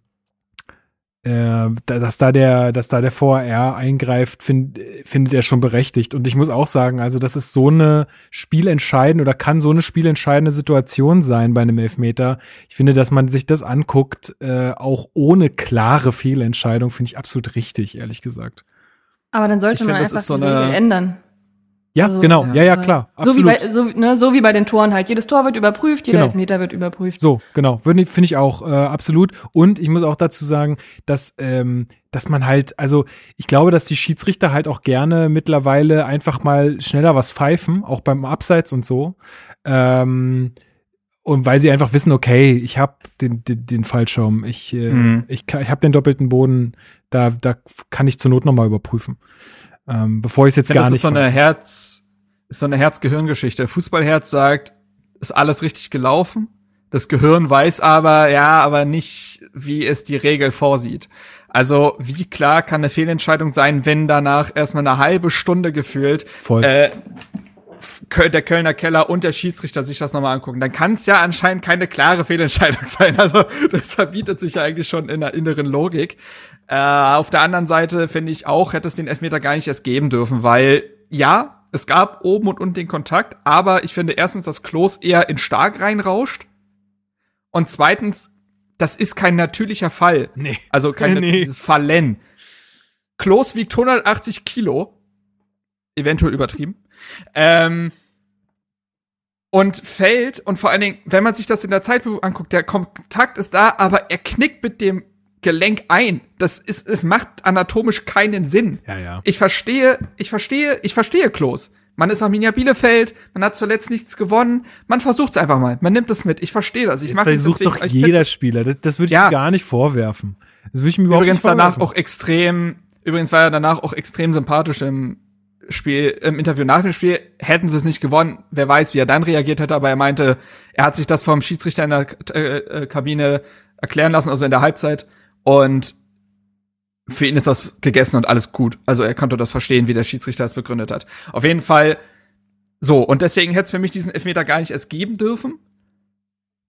äh, dass da der, dass da der VR eingreift, find, findet er schon berechtigt. Und ich muss auch sagen, also das ist so eine spielentscheidende oder kann so eine spielentscheidende Situation sein bei einem Elfmeter. Ich finde, dass man sich das anguckt, äh, auch ohne klare Fehlentscheidung, finde ich absolut richtig, ehrlich gesagt. Aber dann sollte ich man find, einfach so die Regel ändern. Ja, also, genau. Ja, ja, klar. So wie, bei, so, ne, so wie bei den Toren halt. Jedes Tor wird überprüft, jeder genau. Elfmeter wird überprüft. So, genau. Finde ich auch äh, absolut. Und ich muss auch dazu sagen, dass, ähm, dass man halt, also ich glaube, dass die Schiedsrichter halt auch gerne mittlerweile einfach mal schneller was pfeifen, auch beim Abseits und so. Ähm, und weil sie einfach wissen, okay, ich habe den, den, den Fallschirm, ich, äh, mhm. ich, ich habe den doppelten Boden, da, da kann ich zur Not nochmal überprüfen. Ähm, bevor ich es jetzt ja, gar das nicht. Ist so eine Herz, ist so eine Herz-Gehirn-Geschichte. Fußballherz sagt, ist alles richtig gelaufen. Das Gehirn weiß aber, ja, aber nicht, wie es die Regel vorsieht. Also, wie klar kann eine Fehlentscheidung sein, wenn danach erstmal eine halbe Stunde gefühlt Voll. Äh, der Kölner Keller und der Schiedsrichter sich das nochmal angucken, dann kann es ja anscheinend keine klare Fehlentscheidung *laughs* sein. Also das verbietet sich ja eigentlich schon in der inneren Logik. Äh, auf der anderen Seite finde ich auch, hätte es den Elfmeter gar nicht erst geben dürfen, weil ja, es gab oben und unten den Kontakt, aber ich finde erstens, dass Klos eher in stark reinrauscht. Und zweitens, das ist kein natürlicher Fall. Nee. Also kein *laughs* Nee. natürliches Fallen. Klos wiegt 180 Kilo. Eventuell übertrieben. Ähm, und fällt, und vor allen Dingen, wenn man sich das in der Zeitbewegung anguckt, der Kontakt ist da, aber er knickt mit dem Gelenk ein. Das ist, es macht anatomisch keinen Sinn. Ja, ja. Ich verstehe, ich verstehe, ich verstehe Klos. Man ist Arminia Bielefeld, man hat zuletzt nichts gewonnen, man versucht's einfach mal, man nimmt es mit. Ich verstehe das. Ich Das mach ihn versucht deswegen, doch jeder Spieler. Das, das würde ich Ja. gar nicht vorwerfen. Das würde ich mir überhaupt Übrigens nicht danach vorwerfen. auch extrem, übrigens war er danach auch extrem sympathisch im Spiel, im Interview nach dem Spiel. Hätten sie es nicht gewonnen, wer weiß, wie er dann reagiert hätte, aber er meinte, er hat sich das vom Schiedsrichter in der äh, äh, Kabine erklären lassen, also in der Halbzeit. Und für ihn ist das gegessen und alles gut. Also er konnte das verstehen, wie der Schiedsrichter es begründet hat. Auf jeden Fall so. Und deswegen hätte es für mich diesen Elfmeter gar nicht erst geben dürfen.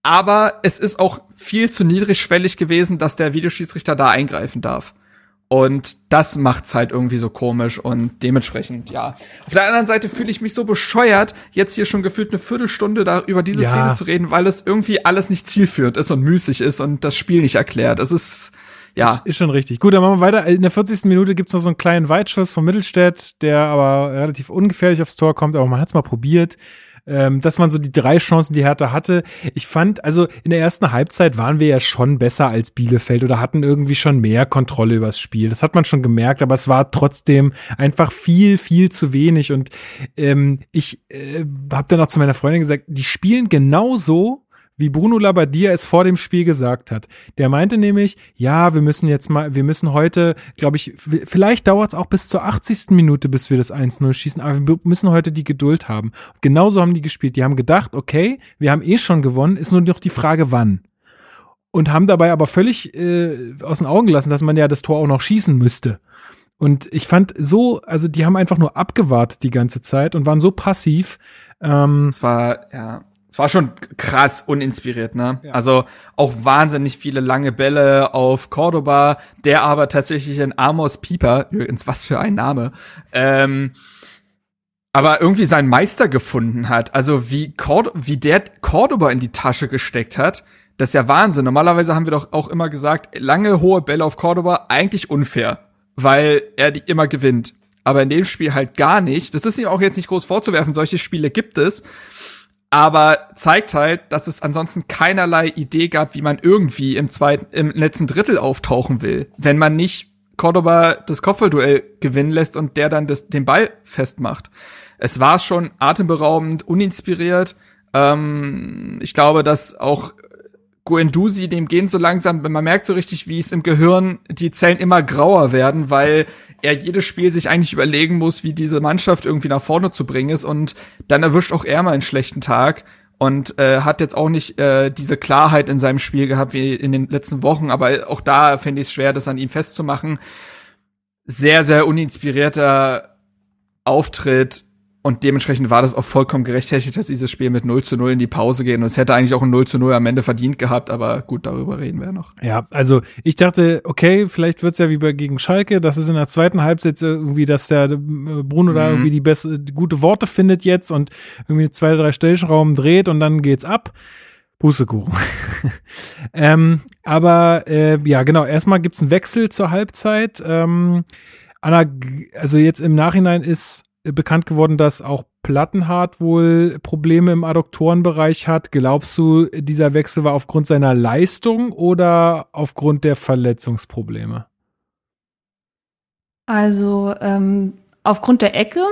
Aber es ist auch viel zu niedrigschwellig gewesen, dass der Videoschiedsrichter da eingreifen darf. Und das macht's halt irgendwie so komisch und dementsprechend, ja. Auf der anderen Seite fühle ich mich so bescheuert, jetzt hier schon gefühlt eine Viertelstunde da über diese Ja. Szene zu reden, weil es irgendwie alles nicht zielführend ist und müßig ist und das Spiel nicht erklärt. Es ist, ja. Ist schon richtig. Gut, dann machen wir weiter. In der 40. Minute gibt's noch so einen kleinen Weitschuss von Mittelstädt, der aber relativ ungefährlich aufs Tor kommt, aber man hat's mal probiert. Ähm, das waren so die drei Chancen, die Hertha hatte. Ich fand, also in der ersten Halbzeit waren wir ja schon besser als Bielefeld oder hatten irgendwie schon mehr Kontrolle übers Spiel. Das hat man schon gemerkt, aber es war trotzdem einfach viel, viel zu wenig. Und ähm, ich äh, habe dann auch zu meiner Freundin gesagt, die spielen genauso, wie Bruno Labbadia es vor dem Spiel gesagt hat. Der meinte nämlich, ja, wir müssen jetzt mal, wir müssen heute, glaube ich, vielleicht dauert es auch bis zur 80. Minute, bis wir das 1-0 schießen, aber wir müssen heute die Geduld haben. Genauso haben die gespielt. Die haben gedacht, okay, wir haben eh schon gewonnen, ist nur noch die Frage, wann. Und haben dabei aber völlig äh, aus den Augen gelassen, dass man ja das Tor auch noch schießen müsste. Und ich fand so, also die haben einfach nur abgewartet die ganze Zeit und waren so passiv. Ähm, Es war, ja, es war schon krass uninspiriert, ne? Also auch wahnsinnig viele lange Bälle auf Cordoba, der aber tatsächlich in Amos Pieper, übrigens was für ein Name, ähm, aber irgendwie seinen Meister gefunden hat. Also wie, Cord wie der Cordoba in die Tasche gesteckt hat, das ist ja Wahnsinn. Normalerweise haben wir doch auch immer gesagt, lange hohe Bälle auf Cordoba, eigentlich unfair, weil er die immer gewinnt. Aber in dem Spiel halt gar nicht. Das ist ihm auch jetzt nicht groß vorzuwerfen, solche Spiele gibt es. Aber zeigt halt, dass es ansonsten keinerlei Idee gab, wie man irgendwie im zweiten, im letzten Drittel auftauchen will. Wenn man nicht Cordoba das Kopfballduell gewinnen lässt und der dann das, den Ball festmacht. Es war schon atemberaubend, uninspiriert. Ähm, ich glaube, dass auch Guendouzi, dem gehen so langsam, man merkt so richtig, wie es im Gehirn die Zellen immer grauer werden, weil er jedes Spiel sich eigentlich überlegen muss, wie diese Mannschaft irgendwie nach vorne zu bringen ist. Und dann erwischt auch er mal einen schlechten Tag und äh, hat jetzt auch nicht äh, diese Klarheit in seinem Spiel gehabt wie in den letzten Wochen, aber auch da fände ich es schwer, das an ihm festzumachen. Sehr, sehr uninspirierter Auftritt und dementsprechend war das auch vollkommen gerechtfertigt, dass dieses Spiel mit 0 zu 0 in die Pause geht. Und es hätte eigentlich auch ein 0 zu 0 am Ende verdient gehabt, aber gut, darüber reden wir ja noch. Ja, also ich dachte, okay, vielleicht wird's ja wie bei gegen Schalke, dass es in der zweiten Halbzeit irgendwie, dass der äh, Bruno da Mhm. irgendwie die beste, die gute Worte findet jetzt und irgendwie zwei, drei Stellschrauben dreht und dann geht's ab. Pustekuchen. *laughs* ähm, aber äh, ja, genau, erstmal gibt's einen Wechsel zur Halbzeit. Ähm, Anna, also jetzt im Nachhinein ist bekannt geworden, dass auch Plattenhardt wohl Probleme im Adduktorenbereich hat. Glaubst du, dieser Wechsel war aufgrund seiner Leistung oder aufgrund der Verletzungsprobleme? Also ähm, aufgrund der Ecke,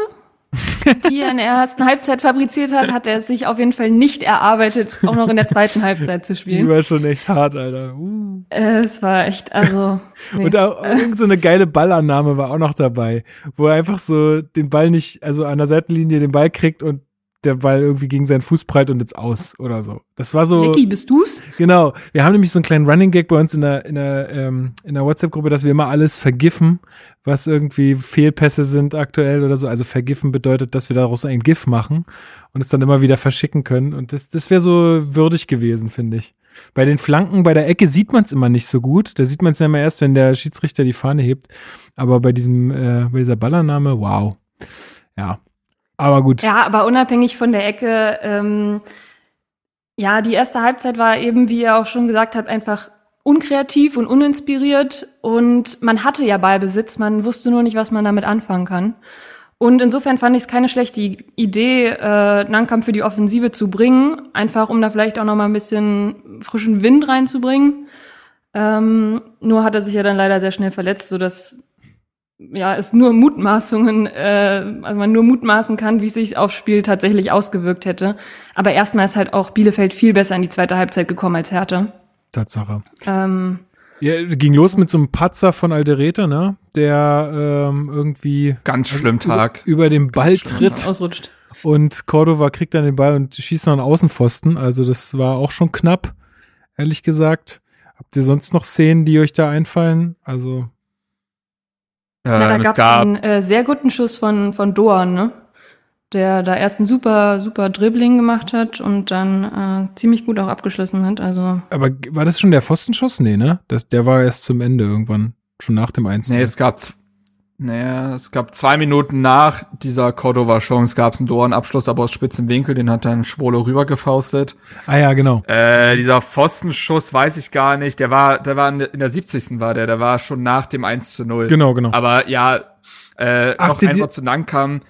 die er in der ersten Halbzeit fabriziert hat, hat er sich auf jeden Fall nicht erarbeitet, auch noch in der zweiten Halbzeit zu Die spielen. war schon echt hart, Alter. Uh. Äh, es war echt, also. *laughs* nee. Und auch irgend so eine geile Ballannahme war auch noch dabei, wo er einfach so den Ball nicht, also an der Seitenlinie den Ball kriegt und der Ball irgendwie gegen seinen Fuß prallt und jetzt aus oder so. Das war so. Lecky, bist du's? Genau. Wir haben nämlich so einen kleinen Running Gag bei uns in der, in der, ähm, in der WhatsApp-Gruppe, dass wir immer alles vergiffen, was irgendwie Fehlpässe sind aktuell oder so. Also vergiffen bedeutet, dass wir daraus ein GIF machen und es dann immer wieder verschicken können. Und das, das wäre so würdig gewesen, finde ich. Bei den Flanken, bei der Ecke sieht man es immer nicht so gut. Da sieht man es ja immer erst, wenn der Schiedsrichter die Fahne hebt. Aber bei diesem, äh, bei dieser Ballername, wow. Ja. Aber gut. Ja, aber unabhängig von der Ecke, ähm, ja, die erste Halbzeit war eben, wie ihr auch schon gesagt habt, einfach unkreativ und uninspiriert und man hatte ja Ballbesitz, man wusste nur nicht, was man damit anfangen kann. Und insofern fand ich es keine schlechte Idee, äh, Nankamp für die Offensive zu bringen, einfach um da vielleicht auch noch mal ein bisschen frischen Wind reinzubringen. Ähm, nur hat er sich ja dann leider sehr schnell verletzt, so dass ja es nur Mutmaßungen, äh, also man nur mutmaßen kann, wie es sich aufs Spiel tatsächlich ausgewirkt hätte. Aber erstmal ist halt auch Bielefeld viel besser in die zweite Halbzeit gekommen als Hertha. Tatsache. Ähm, ja, ging los mit so einem Patzer von Alderete, ne? Der ähm, irgendwie ganz schlimm Tag über den Ball tritt ausrutscht. und Cordova kriegt dann den Ball und schießt noch einen Außenpfosten. Also das war auch schon knapp, ehrlich gesagt. Habt ihr sonst noch Szenen, die euch da einfallen? Also Na, da es gab es einen äh, sehr guten Schuss von, von Doan, ne? Der da erst einen super, super Dribbling gemacht hat und dann äh, ziemlich gut auch abgeschlossen hat. Also Aber war das schon der Pfostenschuss? Nee, ne? Das, der war erst zum Ende irgendwann. Schon nach dem 1. Nee, es gab, naja, es gab zwei Minuten nach dieser Cordova-Chance gab es einen Doran-Abschluss, aber aus spitzem Winkel, den hat dann Schwolo rübergefaustet. ah ja, genau. Äh, dieser Pfostenschuss weiß ich gar nicht. Der war, der war in der- in der 70. war der, der war schon nach dem 1 zu 0. Genau, genau. Aber ja, äh, Ach, noch ein Wort zu Nankam.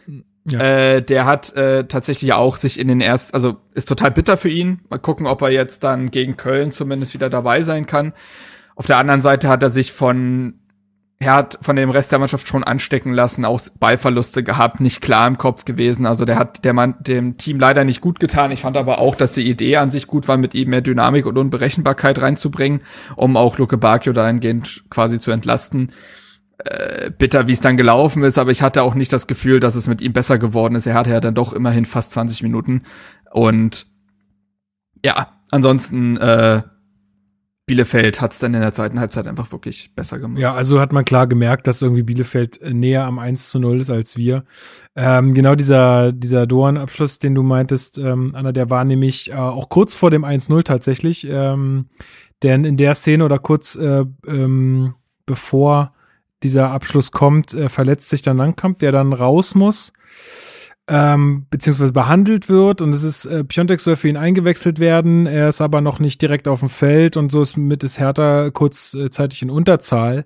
Ja. Äh, der hat äh, tatsächlich auch sich in den ersten, also ist total bitter für ihn. Mal gucken, ob er jetzt dann gegen Köln zumindest wieder dabei sein kann. Auf der anderen Seite hat er sich von er hat von dem Rest der Mannschaft schon anstecken lassen, auch Ballverluste gehabt, nicht klar im Kopf gewesen. Also der hat der Mann, dem Team leider nicht gut getan. Ich fand aber auch, dass die Idee an sich gut war, mit ihm mehr Dynamik und Unberechenbarkeit reinzubringen, um auch Luke Bakio dahingehend quasi zu entlasten. Äh, bitter, wie es dann gelaufen ist, aber ich hatte auch nicht das Gefühl, dass es mit ihm besser geworden ist. Er hatte ja dann doch immerhin fast 20 Minuten. Und ja, ansonsten äh, Bielefeld hat es dann in der zweiten Halbzeit einfach wirklich besser gemacht. Ja, also hat man klar gemerkt, dass irgendwie Bielefeld äh, näher am 1 zu 0 ist als wir. Ähm, genau dieser, dieser Doan-Abschluss, den du meintest, ähm, Anna, der war nämlich äh, auch kurz vor dem 1-0 tatsächlich. Ähm, denn in der Szene oder kurz äh, ähm, bevor dieser Abschluss kommt, äh, verletzt sich dann Langkamp, der dann raus muss. Ähm, beziehungsweise behandelt wird und es ist, äh, Piontek soll für ihn eingewechselt werden, er ist aber noch nicht direkt auf dem Feld und so ist mit ist Hertha kurzzeitig in Unterzahl.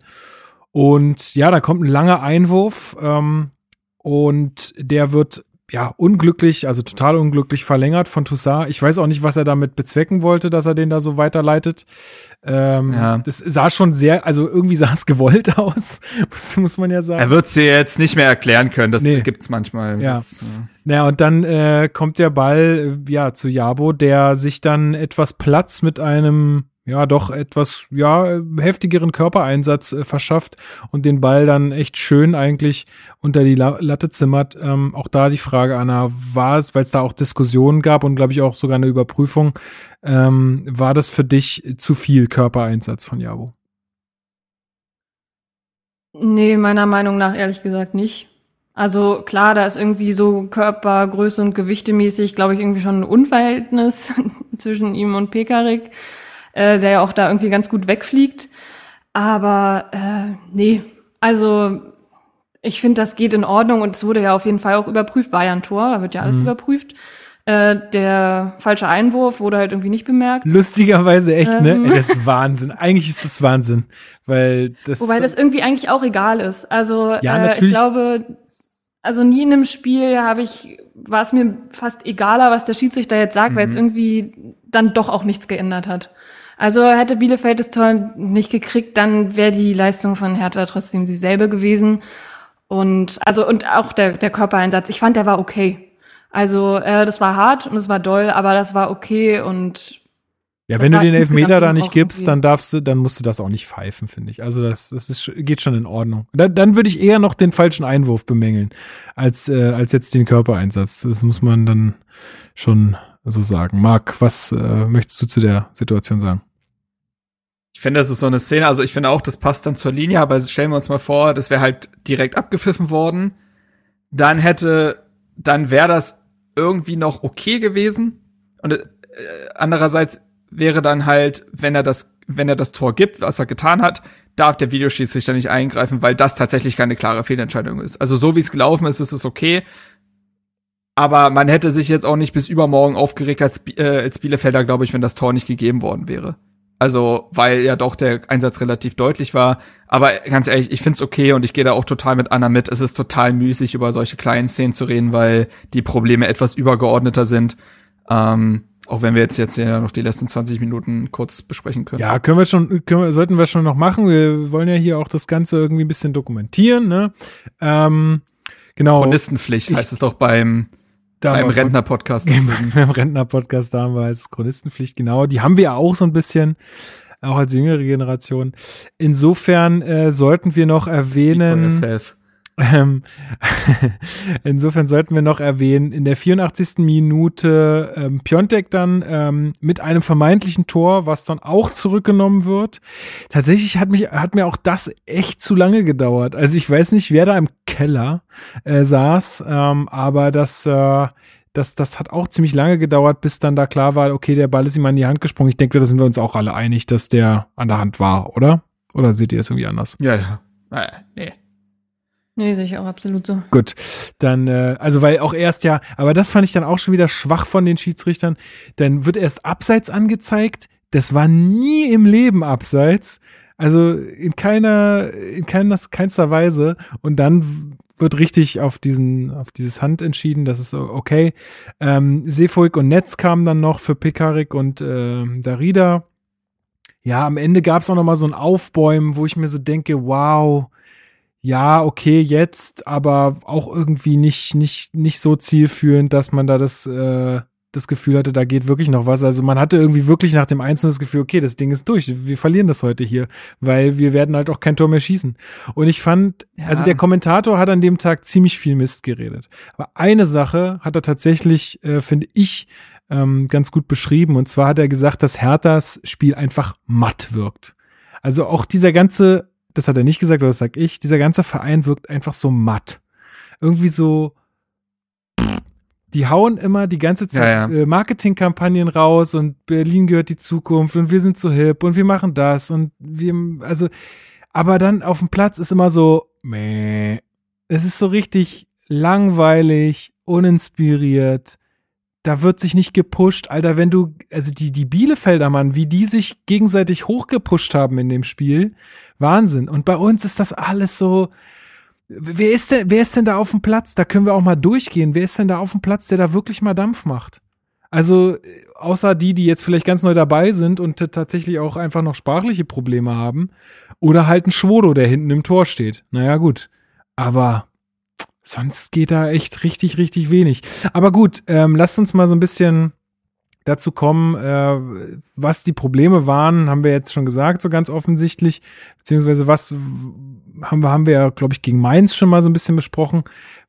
Und ja, da kommt ein langer Einwurf ähm, und der wird ja unglücklich, also total unglücklich verlängert von Toussaint. Ich weiß auch nicht, was er damit bezwecken wollte, dass er den da so weiterleitet. Ähm, Ja. Das sah schon sehr, also irgendwie sah es *laughs* gewollt aus, *laughs* muss, muss man ja sagen. Er wird sie jetzt nicht mehr erklären können, das Nee. gibt's manchmal. Ja. Das, äh, Naja, und dann äh, kommt der Ball äh, ja zu Jabo, der sich dann etwas Platz mit einem ja doch etwas ja heftigeren Körpereinsatz äh, verschafft und den Ball dann echt schön eigentlich unter die La Latte zimmert. Ähm, auch da die Frage, Anna, war es, weil es da auch Diskussionen gab und glaube ich auch sogar eine Überprüfung, ähm, war das für dich zu viel Körpereinsatz von Jabo? Nee, meiner Meinung nach ehrlich gesagt nicht. Also klar, da ist irgendwie so Körpergröße und Gewichtemäßig, glaube ich, irgendwie schon ein Unverhältnis *laughs* zwischen ihm und Pekarik, äh, der ja auch da irgendwie ganz gut wegfliegt. Aber äh, nee, also ich finde, das geht in Ordnung und es wurde ja auf jeden Fall auch überprüft, war ja ein Tor, da wird ja alles Mhm. überprüft. Äh, der falsche Einwurf wurde halt irgendwie nicht bemerkt. Lustigerweise echt, ne? Ähm. Ey, das ist Wahnsinn. Eigentlich ist das Wahnsinn, weil das Wobei das irgendwie eigentlich auch egal ist. Also Ja, äh, ich glaube, also nie in einem Spiel habe ich, war es mir fast egaler, was der Schiedsrichter jetzt sagt, weil es Mhm. irgendwie dann doch auch nichts geändert hat. Also hätte Bielefeld das Tor nicht gekriegt, dann wäre die Leistung von Hertha trotzdem dieselbe gewesen. Und also und auch der, der Körpereinsatz, ich fand, der war okay. Also äh, das war hart und es war doll, aber das war okay und Ja, wenn du den Elfmeter da nicht gibst, okay. dann darfst du, dann musst du das auch nicht pfeifen, finde ich. Also das, das ist, geht schon in Ordnung. Dann, dann würde ich eher noch den falschen Einwurf bemängeln, als, äh, als jetzt den Körpereinsatz. Das muss man dann schon so sagen. Marc, was äh, möchtest du zu der Situation sagen? Ich finde, das ist so eine Szene, also ich finde auch, das passt dann zur Linie, aber stellen wir uns mal vor, das wäre halt direkt abgepfiffen worden. Dann hätte, dann wäre das irgendwie noch okay gewesen. Und äh, andererseits wäre dann halt, wenn er das, wenn er das Tor gibt, was er getan hat, darf der Videoschiedsrichter nicht eingreifen, weil das tatsächlich keine klare Fehlentscheidung ist. Also so wie es gelaufen ist, ist es okay. Aber man hätte sich jetzt auch nicht bis übermorgen aufgeregt als, äh, als Bielefelder, glaube ich, wenn das Tor nicht gegeben worden wäre. Also, weil ja doch der Einsatz relativ deutlich war. Aber ganz ehrlich, ich find's okay und ich gehe da auch total mit Anna mit. Es ist total müßig, über solche kleinen Szenen zu reden, weil die Probleme etwas übergeordneter sind. Ähm, auch wenn wir jetzt jetzt ja noch die letzten 20 Minuten kurz besprechen können. Ja, können wir schon, können wir, sollten wir schon noch machen. Wir wollen ja hier auch das Ganze irgendwie ein bisschen dokumentieren, ne? Ähm, genau. Chronistenpflicht ich, heißt es doch beim *laughs* beim Rentner-Podcast. Beim Rentner-Podcast, da haben wir als Chronistenpflicht, genau. Die haben wir ja auch so ein bisschen, auch als jüngere Generation. Insofern äh, sollten wir noch erwähnen. Ähm, *laughs* insofern sollten wir noch erwähnen, in der 84. Minute ähm, Piontek dann ähm, mit einem vermeintlichen Tor, was dann auch zurückgenommen wird. Tatsächlich hat mich hat mir auch das echt zu lange gedauert. Also ich weiß nicht, wer da im Keller äh, saß, ähm, aber das äh, das, das hat auch ziemlich lange gedauert, bis dann da klar war, okay, der Ball ist ihm an die Hand gesprungen. Ich denke, da sind wir uns auch alle einig, dass der an der Hand war, oder? Oder seht ihr es irgendwie anders? Ja, ja. Äh, nee. Nee, sehe ich auch absolut so. Gut, dann, äh, also weil auch erst ja, aber das fand ich dann auch schon wieder schwach von den Schiedsrichtern. Dann wird erst abseits angezeigt. Das war nie im Leben abseits. Also in keiner, in keiner, keinster Weise. Und dann wird richtig auf diesen, auf dieses Hand entschieden. Das ist okay. Ähm, Seefuig und Netz kamen dann noch für Pekarik und äh, Darida. Ja, am Ende gab es auch noch mal so ein Aufbäumen, wo ich mir so denke, wow, ja, okay, jetzt, aber auch irgendwie nicht, nicht, nicht so zielführend, dass man da das, äh, das Gefühl hatte, da geht wirklich noch was. Also man hatte irgendwie wirklich nach dem Einzelnen das Gefühl, okay, das Ding ist durch. Wir verlieren das heute hier, weil wir werden halt auch kein Tor mehr schießen. Und ich fand, ja. also der Kommentator hat an dem Tag ziemlich viel Mist geredet. Aber eine Sache hat er tatsächlich, äh, finde ich, ähm, ganz gut beschrieben. Und zwar hat er gesagt, dass Herthas Spiel einfach matt wirkt. Also auch dieser ganze das hat er nicht gesagt, aber das sag ich, dieser ganze Verein wirkt einfach so matt. Irgendwie so, die hauen immer die ganze Zeit ja, ja. Äh, Marketingkampagnen raus und Berlin gehört die Zukunft und wir sind so hip und wir machen das und wir, also, aber dann auf dem Platz ist immer so, meh. Es ist so richtig langweilig, uninspiriert. Da wird sich nicht gepusht, Alter, wenn du, also die, die Bielefelder, Mann, wie die sich gegenseitig hochgepusht haben in dem Spiel, Wahnsinn. Und bei uns ist das alles so. Wer ist denn, wer ist denn da auf dem Platz? Da können wir auch mal durchgehen. Wer ist denn da auf dem Platz, der da wirklich mal Dampf macht? Also, außer die, die jetzt vielleicht ganz neu dabei sind und tatsächlich auch einfach noch sprachliche Probleme haben. Oder halt ein Schwodo, der hinten im Tor steht. Naja, gut. Aber sonst geht da echt richtig, richtig wenig. Aber gut, ähm, lasst uns mal so ein bisschen dazu kommen, äh, was die Probleme waren, haben wir jetzt schon gesagt, so ganz offensichtlich, beziehungsweise was haben wir, haben wir ja, glaube ich, gegen Mainz schon mal so ein bisschen besprochen,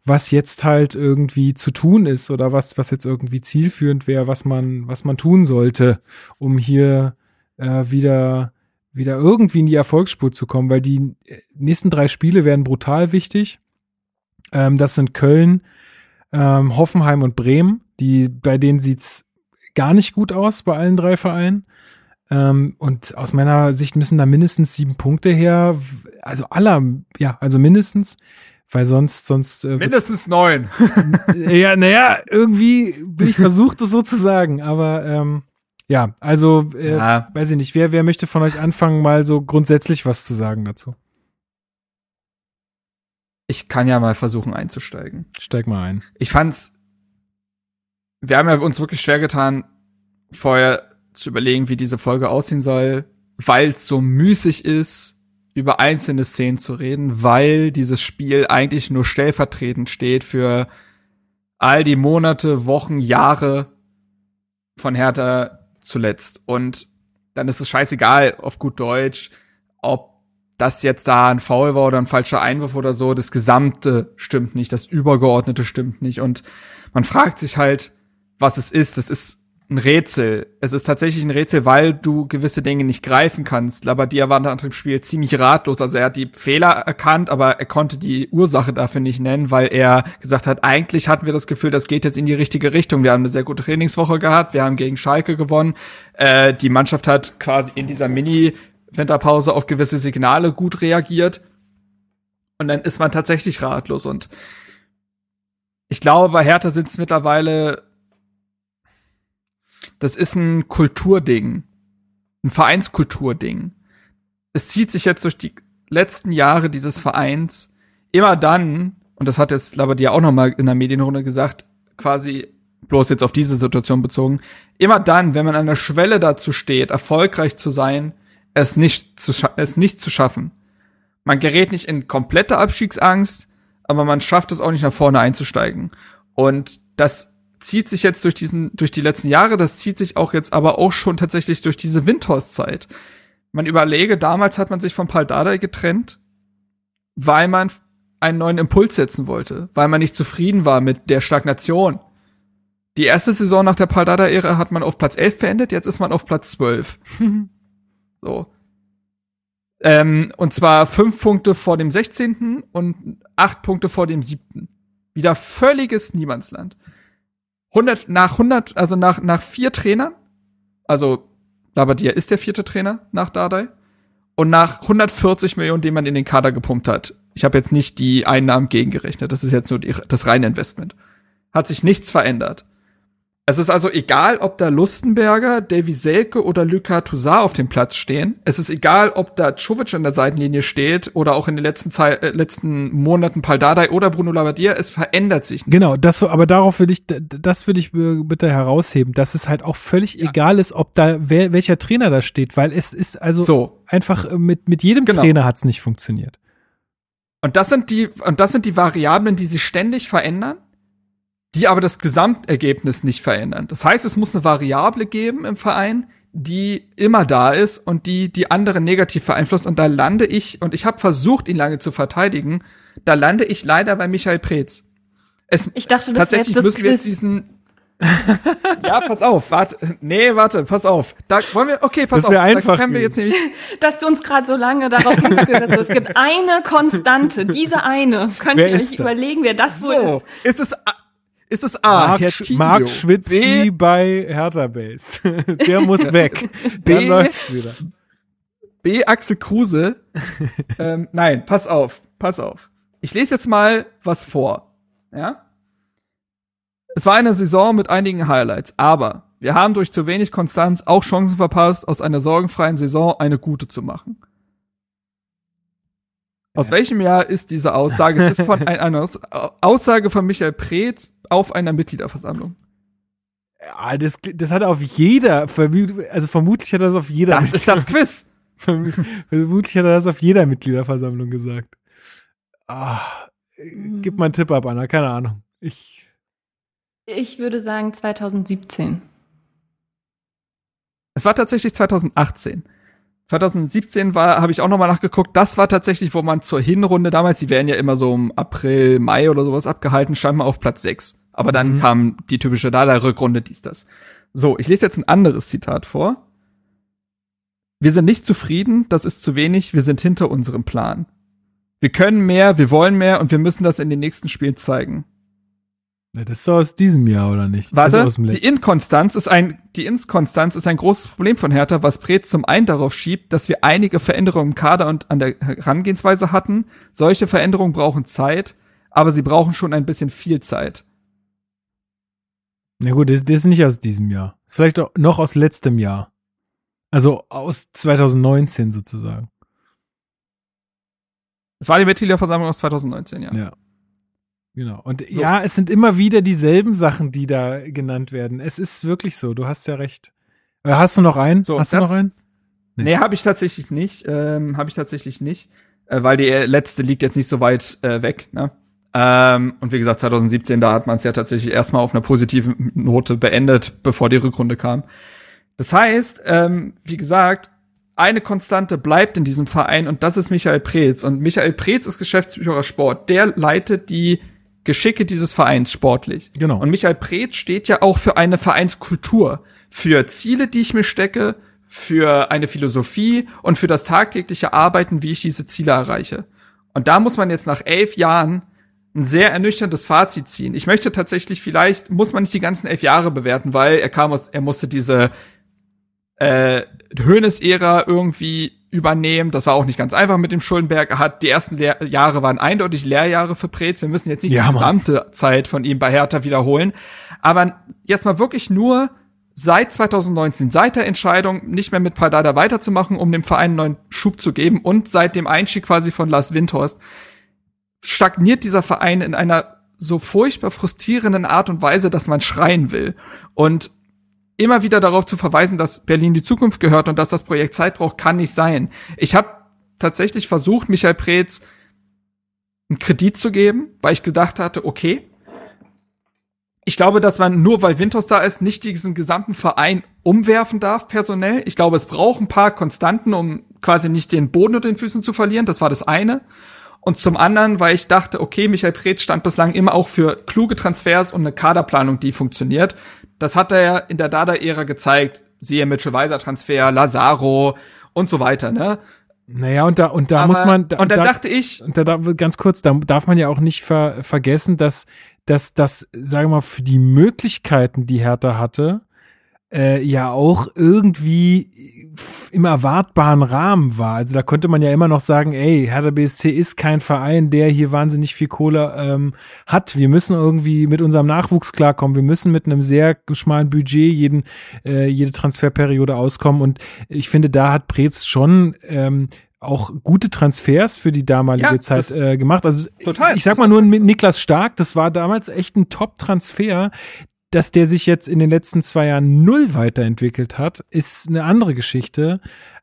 was jetzt halt irgendwie zu tun ist oder was, was jetzt irgendwie zielführend wäre, was man, was man tun sollte, um hier äh, wieder, wieder irgendwie in die Erfolgsspur zu kommen, weil die nächsten drei Spiele werden brutal wichtig. Ähm, das sind Köln, ähm, Hoffenheim und Bremen. Die, bei denen sieht's gar nicht gut aus bei allen drei Vereinen. Ähm, und aus meiner Sicht müssen da mindestens sieben Punkte her. Also aller, ja, also mindestens. Weil sonst, sonst. Äh, mindestens neun. *laughs* ja, naja, irgendwie bin ich versucht, das so zu sagen. Aber ähm, ja, also äh, ja. weiß ich nicht, wer, wer möchte von euch anfangen, mal so grundsätzlich was zu sagen dazu? Ich kann ja mal versuchen einzusteigen. Steig mal ein. Ich fand's wir haben ja uns wirklich schwer getan, vorher zu überlegen, wie diese Folge aussehen soll, weil es so müßig ist, über einzelne Szenen zu reden, weil dieses Spiel eigentlich nur stellvertretend steht für all die Monate, Wochen, Jahre von Hertha zuletzt. Und dann ist es scheißegal, auf gut Deutsch, ob das jetzt da ein Foul war oder ein falscher Einwurf oder so. Das Gesamte stimmt nicht, das Übergeordnete stimmt nicht. Und man fragt sich halt, was es ist. Es ist ein Rätsel. Es ist tatsächlich ein Rätsel, weil du gewisse Dinge nicht greifen kannst. Labadia war nach dem Spiel ziemlich ratlos. Also er hat die Fehler erkannt, aber er konnte die Ursache dafür nicht nennen, weil er gesagt hat, eigentlich hatten wir das Gefühl, das geht jetzt in die richtige Richtung. Wir haben eine sehr gute Trainingswoche gehabt. Wir haben gegen Schalke gewonnen. Äh, die Mannschaft hat quasi in dieser Mini-Winterpause auf gewisse Signale gut reagiert. Und dann ist man tatsächlich ratlos und ich glaube, bei Hertha sind es mittlerweile, das ist ein Kulturding, ein Vereinskulturding. Es zieht sich jetzt durch die letzten Jahre dieses Vereins immer dann, und das hat jetzt Labadia auch noch mal in der Medienrunde gesagt, quasi bloß jetzt auf diese Situation bezogen, immer dann, wenn man an der Schwelle dazu steht, erfolgreich zu sein, es nicht zu, es nicht zu schaffen. Man gerät nicht in komplette Abstiegsangst, aber man schafft es auch nicht nach vorne einzusteigen. Und das zieht sich jetzt durch diesen, durch die letzten Jahre, das zieht sich auch jetzt aber auch schon tatsächlich durch diese Windhorst-Zeit. Man überlege, damals hat man sich von Paul Dardai getrennt, weil man einen neuen Impuls setzen wollte, weil man nicht zufrieden war mit der Stagnation. Die erste Saison nach der Paul Dardai-Ära hat man auf Platz 11 beendet, jetzt ist man auf Platz 12. *laughs* so. Ähm, und zwar fünf Punkte vor dem 16. und acht Punkte vor dem 7. Wieder völliges Niemandsland. 100, nach 100, also nach, nach vier Trainern, also Labadia ist der vierte Trainer nach Dardai, und nach 140 Millionen, die man in den Kader gepumpt hat. Ich habe jetzt nicht die Einnahmen gegengerechnet, das ist jetzt nur die, das reine Investment. Hat sich nichts verändert. Es ist also egal, ob da Lustenberger, Davy Selke oder Luka Toussaint auf dem Platz stehen. Es ist egal, ob da Czovic an der Seitenlinie steht oder auch in den letzten, Zeit, äh, letzten Monaten Paldadei oder Bruno Labbadia. Es verändert sich nichts. Genau, das so, aber darauf würde ich, das würde ich bitte herausheben, dass es halt auch völlig ja. egal ist, ob da wer, welcher Trainer da steht, weil es ist also so. einfach äh, mit, mit jedem genau. Trainer hat es nicht funktioniert. Und das sind die, und das sind die Variablen, die sich ständig verändern die aber das Gesamtergebnis nicht verändern. Das heißt, es muss eine Variable geben im Verein, die immer da ist und die die anderen negativ beeinflusst. Und da lande ich, und ich habe versucht, ihn lange zu verteidigen, da lande ich leider bei Michael Preetz. Es, ich dachte, das tatsächlich das müssen wir jetzt diesen *laughs* ja, pass auf, warte. Nee, warte, pass auf. Da wollen wir, okay, pass das auf. Einfach da wir jetzt nämlich. *laughs* Dass du uns gerade so lange darauf hingeführt hast. Es gibt eine Konstante, diese eine. Könnt wer ihr euch überlegen, wer das so ist? Ist es ist es A, Mark, Herr Mark Schwitzky bei Hertha Base. *laughs* Der muss *laughs* weg. B, Dann läuft's wieder. B, Axel Kruse. *laughs* ähm, nein, pass auf, pass auf. Ich lese jetzt mal was vor. Ja? Es war eine Saison mit einigen Highlights, aber wir haben durch zu wenig Konstanz auch Chancen verpasst, aus einer sorgenfreien Saison eine gute zu machen. Aus welchem Jahr ist diese Aussage? Es ist von einer Aussage von Michael Preetz auf einer Mitgliederversammlung. Ja, das, das hat auf jeder, also vermutlich hat er das auf jeder. Das ist das Quiz. *laughs* vermutlich hat er das auf jeder Mitgliederversammlung gesagt. Ah, gib mal einen Tipp ab, Anna, keine Ahnung. Ich. Ich würde sagen 2017. Es war tatsächlich 2018. 2017 war, habe ich auch nochmal nachgeguckt, das war tatsächlich, wo man zur Hinrunde damals, die werden ja immer so im April, Mai oder sowas abgehalten, stand man auf Platz 6. Aber dann mhm. kam die typische Dada-Rückrunde, dies, das. So, ich lese jetzt ein anderes Zitat vor. Wir sind nicht zufrieden, das ist zu wenig, wir sind hinter unserem Plan. Wir können mehr, wir wollen mehr und wir müssen das in den nächsten Spielen zeigen. Ja, das ist so aus diesem Jahr, oder nicht? Warte, also die Inkonstanz ist ein, die Inkonstanz ist ein großes Problem von Hertha, was Brez zum einen darauf schiebt, dass wir einige Veränderungen im Kader und an der Herangehensweise hatten. Solche Veränderungen brauchen Zeit, aber sie brauchen schon ein bisschen viel Zeit. Na gut, das, das ist nicht aus diesem Jahr. Vielleicht noch aus letztem Jahr. Also aus 2019 sozusagen. Es war die Mitgliederversammlung aus 2019, ja. Ja. Genau. Und so. ja, es sind immer wieder dieselben Sachen, die da genannt werden. Es ist wirklich so. Du hast ja recht. Äh, hast du noch einen? So, hast du noch einen? Nee, nee habe ich tatsächlich nicht. Ähm, habe ich tatsächlich nicht. Äh, weil die letzte liegt jetzt nicht so weit äh, weg. Ne? Ähm, und wie gesagt, 2017, da hat man es ja tatsächlich erstmal auf einer positiven Note beendet, bevor die Rückrunde kam. Das heißt, ähm, wie gesagt, eine Konstante bleibt in diesem Verein und das ist Michael Preetz. Und Michael Preetz ist Geschäftsführer Sport. Der leitet die Geschicke dieses Vereins sportlich. Genau. Und Michael Preetz steht ja auch für eine Vereinskultur, für Ziele, die ich mir stecke, für eine Philosophie und für das tagtägliche Arbeiten, wie ich diese Ziele erreiche. Und da muss man jetzt nach elf Jahren ein sehr ernüchterndes Fazit ziehen. Ich möchte tatsächlich, vielleicht muss man nicht die ganzen elf Jahre bewerten, weil er kam aus, er musste diese äh, Höhnes-Ära irgendwie übernehmen. Das war auch nicht ganz einfach mit dem Schuldenberg. Er hat die ersten Lehr Jahre waren eindeutig Lehrjahre für Preetz. Wir müssen jetzt nicht Ja, die Mann. gesamte Zeit von ihm bei Hertha wiederholen. Aber jetzt mal wirklich nur seit 2019, seit der Entscheidung, nicht mehr mit Pardada weiterzumachen, um dem Verein einen neuen Schub zu geben und seit dem Einstieg quasi von Lars Windhorst, stagniert dieser Verein in einer so furchtbar frustrierenden Art und Weise, dass man schreien will. Und immer wieder darauf zu verweisen, dass Berlin die Zukunft gehört und dass das Projekt Zeit braucht, kann nicht sein. Ich habe tatsächlich versucht, Michael Preetz einen Kredit zu geben, weil ich gedacht hatte, okay, ich glaube, dass man nur weil Winters da ist, nicht diesen gesamten Verein umwerfen darf personell. Ich glaube, es braucht ein paar Konstanten, um quasi nicht den Boden unter den Füßen zu verlieren. Das war das eine. Und zum anderen, weil ich dachte, okay, Michael Preetz stand bislang immer auch für kluge Transfers und eine Kaderplanung, die funktioniert. Das hat er ja in der Dada-Ära gezeigt. Siehe Mitchell-Weiser-Transfer, Lazaro und so weiter, ne? Naja, und da, und da Aber- muss man. Da, und da, dachte ich- Und da, ganz kurz, da darf man ja auch nicht ver, vergessen, dass, dass das, sagen wir mal, für die Möglichkeiten, die Hertha hatte, äh, ja auch irgendwie im erwartbaren Rahmen war. Also da konnte man ja immer noch sagen, ey, Hertha BSC ist kein Verein, der hier wahnsinnig viel Kohle ähm, hat. Wir müssen irgendwie mit unserem Nachwuchs klarkommen. Wir müssen mit einem sehr schmalen Budget jeden, äh, jede Transferperiode auskommen. Und ich finde, da hat Preetz schon ähm, auch gute Transfers für die damalige Ja, Zeit äh, gemacht. Also Total. ich sag mal nur mit Niklas Stark, das war damals echt ein Top-Transfer. Dass der sich jetzt in den letzten zwei Jahren null weiterentwickelt hat, ist eine andere Geschichte.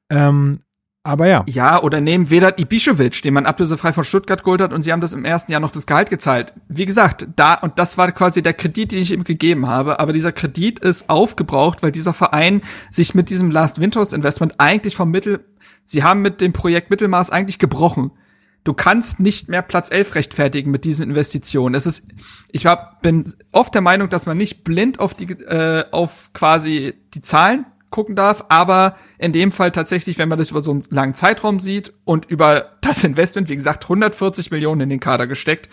Ähm, aber ja. Ja, oder nehmen Vedat Ibišević, den man ablösefrei von Stuttgart geholt hat und sie haben das im ersten Jahr noch das Gehalt gezahlt. Wie gesagt, da, und das war quasi der Kredit, den ich ihm gegeben habe, aber dieser Kredit ist aufgebraucht, weil dieser Verein sich mit diesem Last Winters Investment eigentlich vom Mittel, sie haben mit dem Projekt Mittelmaß eigentlich gebrochen. Du kannst nicht mehr Platz 11 rechtfertigen mit diesen Investitionen. Es ist, ich hab, bin oft der Meinung, dass man nicht blind auf die, äh, auf quasi die Zahlen gucken darf, aber in dem Fall tatsächlich, wenn man das über so einen langen Zeitraum sieht und über das Investment, wie gesagt, 140 Millionen in den Kader gesteckt,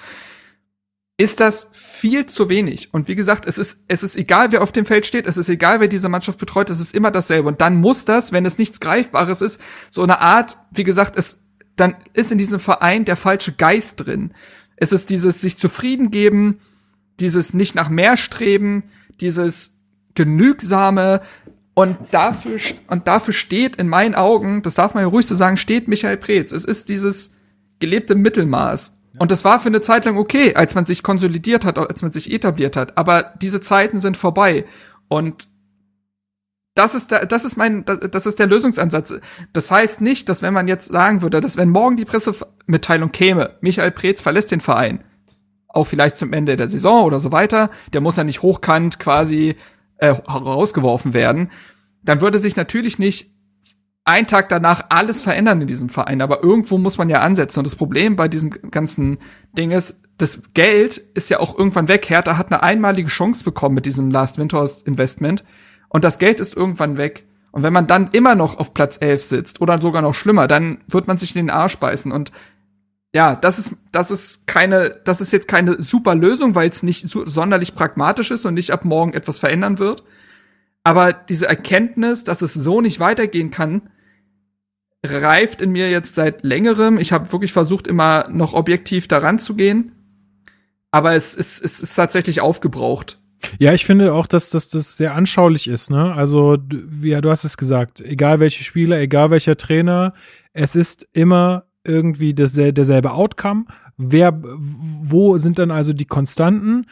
ist das viel zu wenig. Und wie gesagt, es ist, es ist egal, wer auf dem Feld steht, es ist egal, wer diese Mannschaft betreut, es ist immer dasselbe. Und dann muss das, wenn es nichts Greifbares ist, so eine Art, wie gesagt, es, dann ist in diesem Verein der falsche Geist drin. Es ist dieses sich zufrieden geben, dieses nicht nach mehr streben, dieses genügsame und dafür und dafür steht in meinen Augen, das darf man ja ruhig so sagen, steht Michael Preetz. Es ist dieses gelebte Mittelmaß. Und das war für eine Zeit lang okay, als man sich konsolidiert hat, als man sich etabliert hat. Aber diese Zeiten sind vorbei. Und das ist der, das ist mein, das, ist der Lösungsansatz. Das heißt nicht, dass wenn man jetzt sagen würde, dass wenn morgen die Pressemitteilung käme, Michael Preetz verlässt den Verein, auch vielleicht zum Ende der Saison oder so weiter, der muss ja nicht hochkant quasi äh, rausgeworfen werden, dann würde sich natürlich nicht ein Tag danach alles verändern in diesem Verein, aber irgendwo muss man ja ansetzen. Und das Problem bei diesem ganzen Ding ist, das Geld ist ja auch irgendwann weg. Hertha hat eine einmalige Chance bekommen mit diesem Last Winters Investment und das Geld ist irgendwann weg. Und wenn man dann immer noch auf Platz 11 sitzt oder sogar noch schlimmer, dann wird man sich in den Arsch beißen und ja, das ist, das ist keine, das ist jetzt keine super Lösung, weil es nicht so, sonderlich pragmatisch ist und nicht ab morgen etwas verändern wird. Aber diese Erkenntnis, dass es so nicht weitergehen kann, reift in mir jetzt seit längerem. Ich habe wirklich versucht, immer noch objektiv daran zu gehen. Aber es, es, es ist tatsächlich aufgebraucht. Ja, ich finde auch, dass, dass das sehr anschaulich ist. Ne? Also, du, ja, du hast es gesagt, egal welche Spieler, egal welcher Trainer, es ist immer irgendwie dasselbe, derselbe Outcome. Wer, wo sind dann also die Konstanten?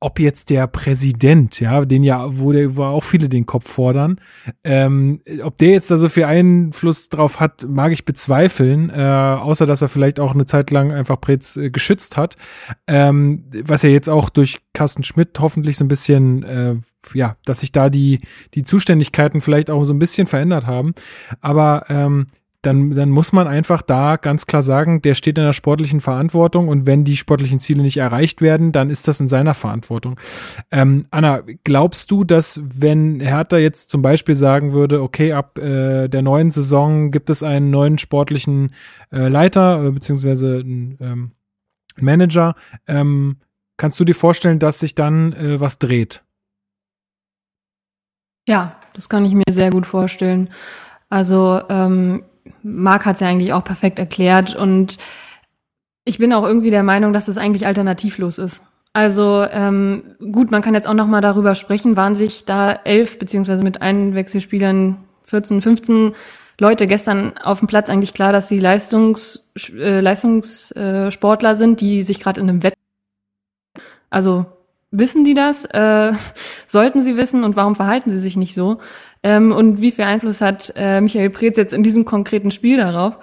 Ob jetzt der Präsident, ja, den ja, wo, der, wo auch viele den Kopf fordern, ähm, ob der jetzt da so viel Einfluss drauf hat, mag ich bezweifeln, äh, außer dass er vielleicht auch eine Zeit lang einfach Pretz äh, geschützt hat, ähm, was ja jetzt auch durch Carsten Schmidt hoffentlich so ein bisschen, äh, ja, dass sich da die, die Zuständigkeiten vielleicht auch so ein bisschen verändert haben, aber ähm, dann, dann muss man einfach da ganz klar sagen, der steht in der sportlichen Verantwortung und wenn die sportlichen Ziele nicht erreicht werden, dann ist das in seiner Verantwortung. Ähm, Anna, glaubst du, dass wenn Hertha jetzt zum Beispiel sagen würde, okay, ab äh, der neuen Saison gibt es einen neuen sportlichen äh, Leiter äh, beziehungsweise ähm, Manager, ähm, kannst du dir vorstellen, dass sich dann äh, was dreht? Ja, das kann ich mir sehr gut vorstellen. Also ähm, Marc hat es ja eigentlich auch perfekt erklärt und ich bin auch irgendwie der Meinung, dass es eigentlich alternativlos ist. Also ähm, gut, man kann jetzt auch noch mal darüber sprechen, waren sich da elf beziehungsweise mit Einwechselspielern 14, 15 Leute gestern auf dem Platz eigentlich klar, dass sie Leistungs, äh, Leistungssportler sind, die sich gerade in einem Wett also wissen die das? Äh, *laughs* sollten sie wissen und warum verhalten sie sich nicht so? Ähm, und wie viel Einfluss hat äh, Michael Preetz jetzt in diesem konkreten Spiel darauf?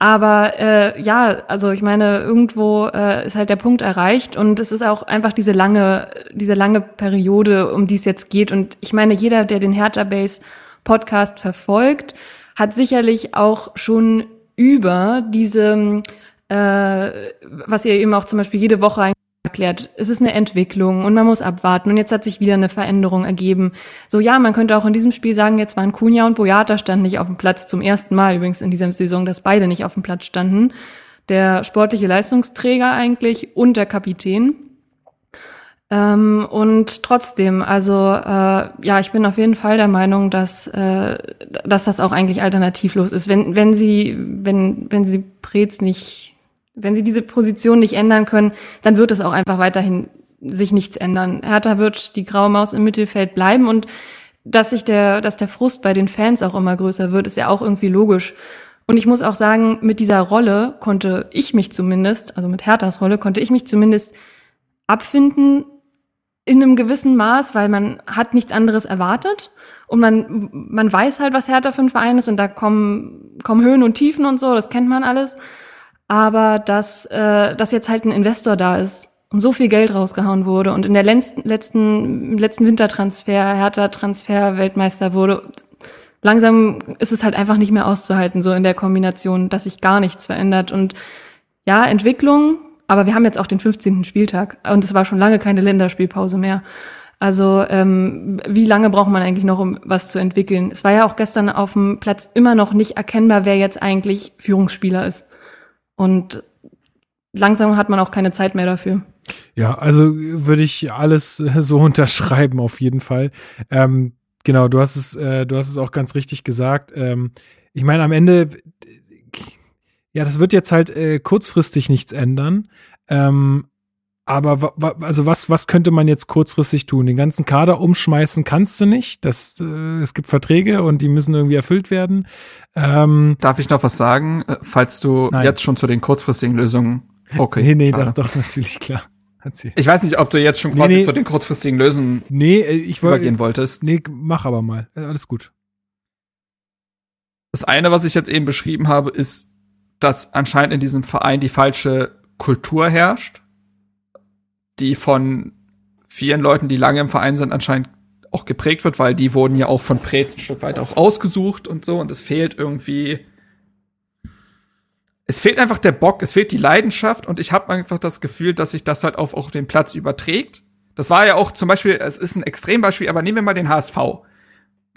Aber äh, ja, also ich meine, irgendwo äh, ist halt der Punkt erreicht und es ist auch einfach diese lange, diese lange Periode, um die es jetzt geht. Und ich meine, jeder, der den Hertha Base Podcast verfolgt, hat sicherlich auch schon über diese, äh, was ihr eben auch zum Beispiel jede Woche erklärt, es ist eine Entwicklung und man muss abwarten und jetzt hat sich wieder eine Veränderung ergeben. So ja, man könnte auch in diesem Spiel sagen, jetzt waren Kunja und Boyata standen nicht auf dem Platz, zum ersten Mal übrigens in dieser Saison, dass beide nicht auf dem Platz standen. Der sportliche Leistungsträger eigentlich und der Kapitän. Ähm, und trotzdem, also äh, ja, ich bin auf jeden Fall der Meinung, dass, äh, dass das auch eigentlich alternativlos ist. Wenn, wenn sie, wenn, wenn sie Prez nicht wenn sie diese Position nicht ändern können, dann wird es auch einfach weiterhin sich nichts ändern. Hertha wird die graue Maus im Mittelfeld bleiben und dass sich der, dass der Frust bei den Fans auch immer größer wird, ist ja auch irgendwie logisch. Und ich muss auch sagen, mit dieser Rolle konnte ich mich zumindest, also mit Herthas Rolle, konnte ich mich zumindest abfinden in einem gewissen Maß, weil man hat nichts anderes erwartet und man, man weiß halt, was Hertha für ein Verein ist und da kommen, kommen Höhen und Tiefen und so, das kennt man alles aber dass, äh, dass jetzt halt ein Investor da ist und so viel Geld rausgehauen wurde und in der letzten, letzten, letzten Wintertransfer, härter Transfer Weltmeister wurde, langsam ist es halt einfach nicht mehr auszuhalten, so in der Kombination, dass sich gar nichts verändert. Und ja, Entwicklung, aber wir haben jetzt auch den 15. Spieltag und es war schon lange keine Länderspielpause mehr. Also ähm, wie lange braucht man eigentlich noch, um was zu entwickeln? Es war ja auch gestern auf dem Platz immer noch nicht erkennbar, wer jetzt eigentlich Führungsspieler ist. Und langsam hat man auch keine Zeit mehr dafür. Ja, also würde ich alles so *laughs* unterschreiben auf jeden Fall. Ähm, genau, du hast es, äh, du hast es auch ganz richtig gesagt. Ähm, ich meine, am Ende, ja, das wird jetzt halt äh, kurzfristig nichts ändern. Ähm, aber also was, was könnte man jetzt kurzfristig tun? Den ganzen Kader umschmeißen kannst du nicht. Das, äh, es gibt Verträge und die müssen irgendwie erfüllt werden. Ähm, Darf ich noch was sagen, äh, falls du nein. jetzt schon zu den kurzfristigen Lösungen *laughs* Okay. nee, nee, doch, doch, natürlich, klar. Ich weiß nicht, ob du jetzt schon quasi nee, nee. zu den kurzfristigen Lösungen nee, äh, ich wollt, übergehen wolltest. Nee, mach aber mal. Äh, alles gut. Das eine, was ich jetzt eben beschrieben habe, ist, dass anscheinend in diesem Verein die falsche Kultur herrscht die von vielen Leuten, die lange im Verein sind, anscheinend auch geprägt wird, weil die wurden ja auch von Prez ein Stück weit auch ausgesucht und so und es fehlt irgendwie es fehlt einfach der Bock, es fehlt die Leidenschaft und ich habe einfach das Gefühl, dass sich das halt auf auch den Platz überträgt. Das war ja auch zum Beispiel, es ist ein Extrembeispiel, aber nehmen wir mal den HSV.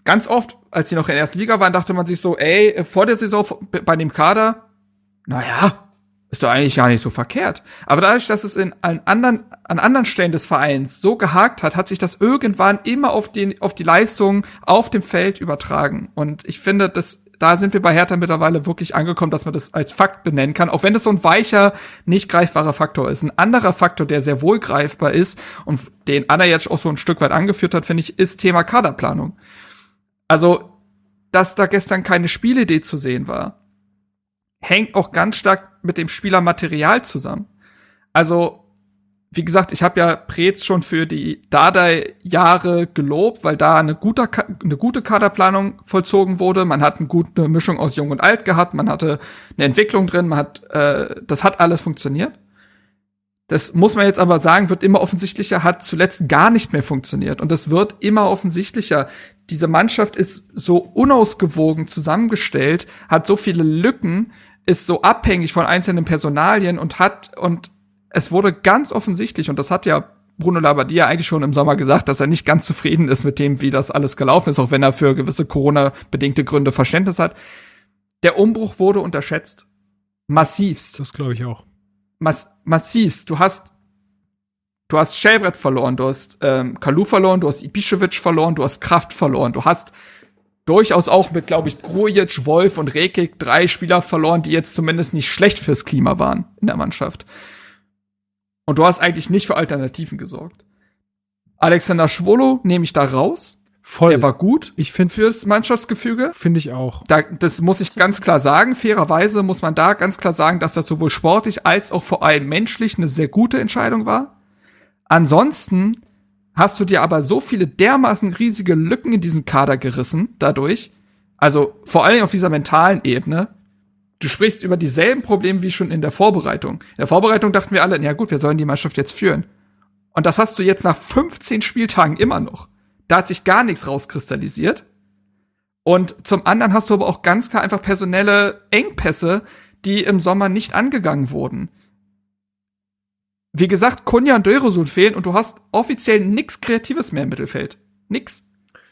Ganz oft, als sie noch in der ersten Liga waren, dachte man sich so, ey, vor der Saison bei dem Kader, naja, ist doch eigentlich gar nicht so verkehrt. Aber dadurch, dass es in an anderen, an anderen Stellen des Vereins so gehakt hat, hat sich das irgendwann immer auf, den, auf die Leistung auf dem Feld übertragen. Und ich finde, das, da sind wir bei Hertha mittlerweile wirklich angekommen, dass man das als Fakt benennen kann, auch wenn das so ein weicher, nicht greifbarer Faktor ist. Ein anderer Faktor, der sehr wohl greifbar ist und den Anna jetzt auch so ein Stück weit angeführt hat, finde ich, ist Thema Kaderplanung. Also, dass da gestern keine Spielidee zu sehen war hängt auch ganz stark mit dem Spielermaterial zusammen. Also, wie gesagt, ich habe ja Preetz schon für die Dardai-Jahre gelobt, weil da eine gute, eine gute Kaderplanung vollzogen wurde. Man hat eine gute Mischung aus Jung und Alt gehabt, man hatte eine Entwicklung drin, man hat, äh, das hat alles funktioniert. Das muss man jetzt aber sagen, wird immer offensichtlicher, hat zuletzt gar nicht mehr funktioniert. Und das wird immer offensichtlicher. Diese Mannschaft ist so unausgewogen zusammengestellt, hat so viele Lücken, ist so abhängig von einzelnen Personalien und hat, und es wurde ganz offensichtlich, und das hat ja Bruno Labbadia eigentlich schon im Sommer gesagt, dass er nicht ganz zufrieden ist mit dem, wie das alles gelaufen ist, auch wenn er für gewisse Corona-bedingte Gründe Verständnis hat. Der Umbruch wurde unterschätzt. Massivst. Das glaube ich auch. Mass massivst. Du hast Du hast Shelbrett verloren, du hast ähm, Kalu verloren, du hast Ibišević verloren, du hast Kraft verloren, du hast durchaus auch mit, glaube ich, Grujic, Wolf und Rekik drei Spieler verloren, die jetzt zumindest nicht schlecht fürs Klima waren in der Mannschaft. Und du hast eigentlich nicht für Alternativen gesorgt. Alexander Schwolo nehme ich da raus. Voll. Der war gut. Ich finde fürs Mannschaftsgefüge. Finde ich auch. Da, das muss ich ganz klar sagen. Fairerweise muss man da ganz klar sagen, dass das sowohl sportlich als auch vor allem menschlich eine sehr gute Entscheidung war. Ansonsten hast du dir aber so viele dermaßen riesige Lücken in diesen Kader gerissen dadurch. Also vor allem auf dieser mentalen Ebene. Du sprichst über dieselben Probleme wie schon in der Vorbereitung. In der Vorbereitung dachten wir alle, ja gut, wir sollen die Mannschaft jetzt führen. Und das hast du jetzt nach 15 Spieltagen immer noch. Da hat sich gar nichts rauskristallisiert. Und zum anderen hast du aber auch ganz klar einfach personelle Engpässe, die im Sommer nicht angegangen wurden. Wie gesagt, Kunja und Dörosun fehlen und du hast offiziell nix Kreatives mehr im Mittelfeld. Nix.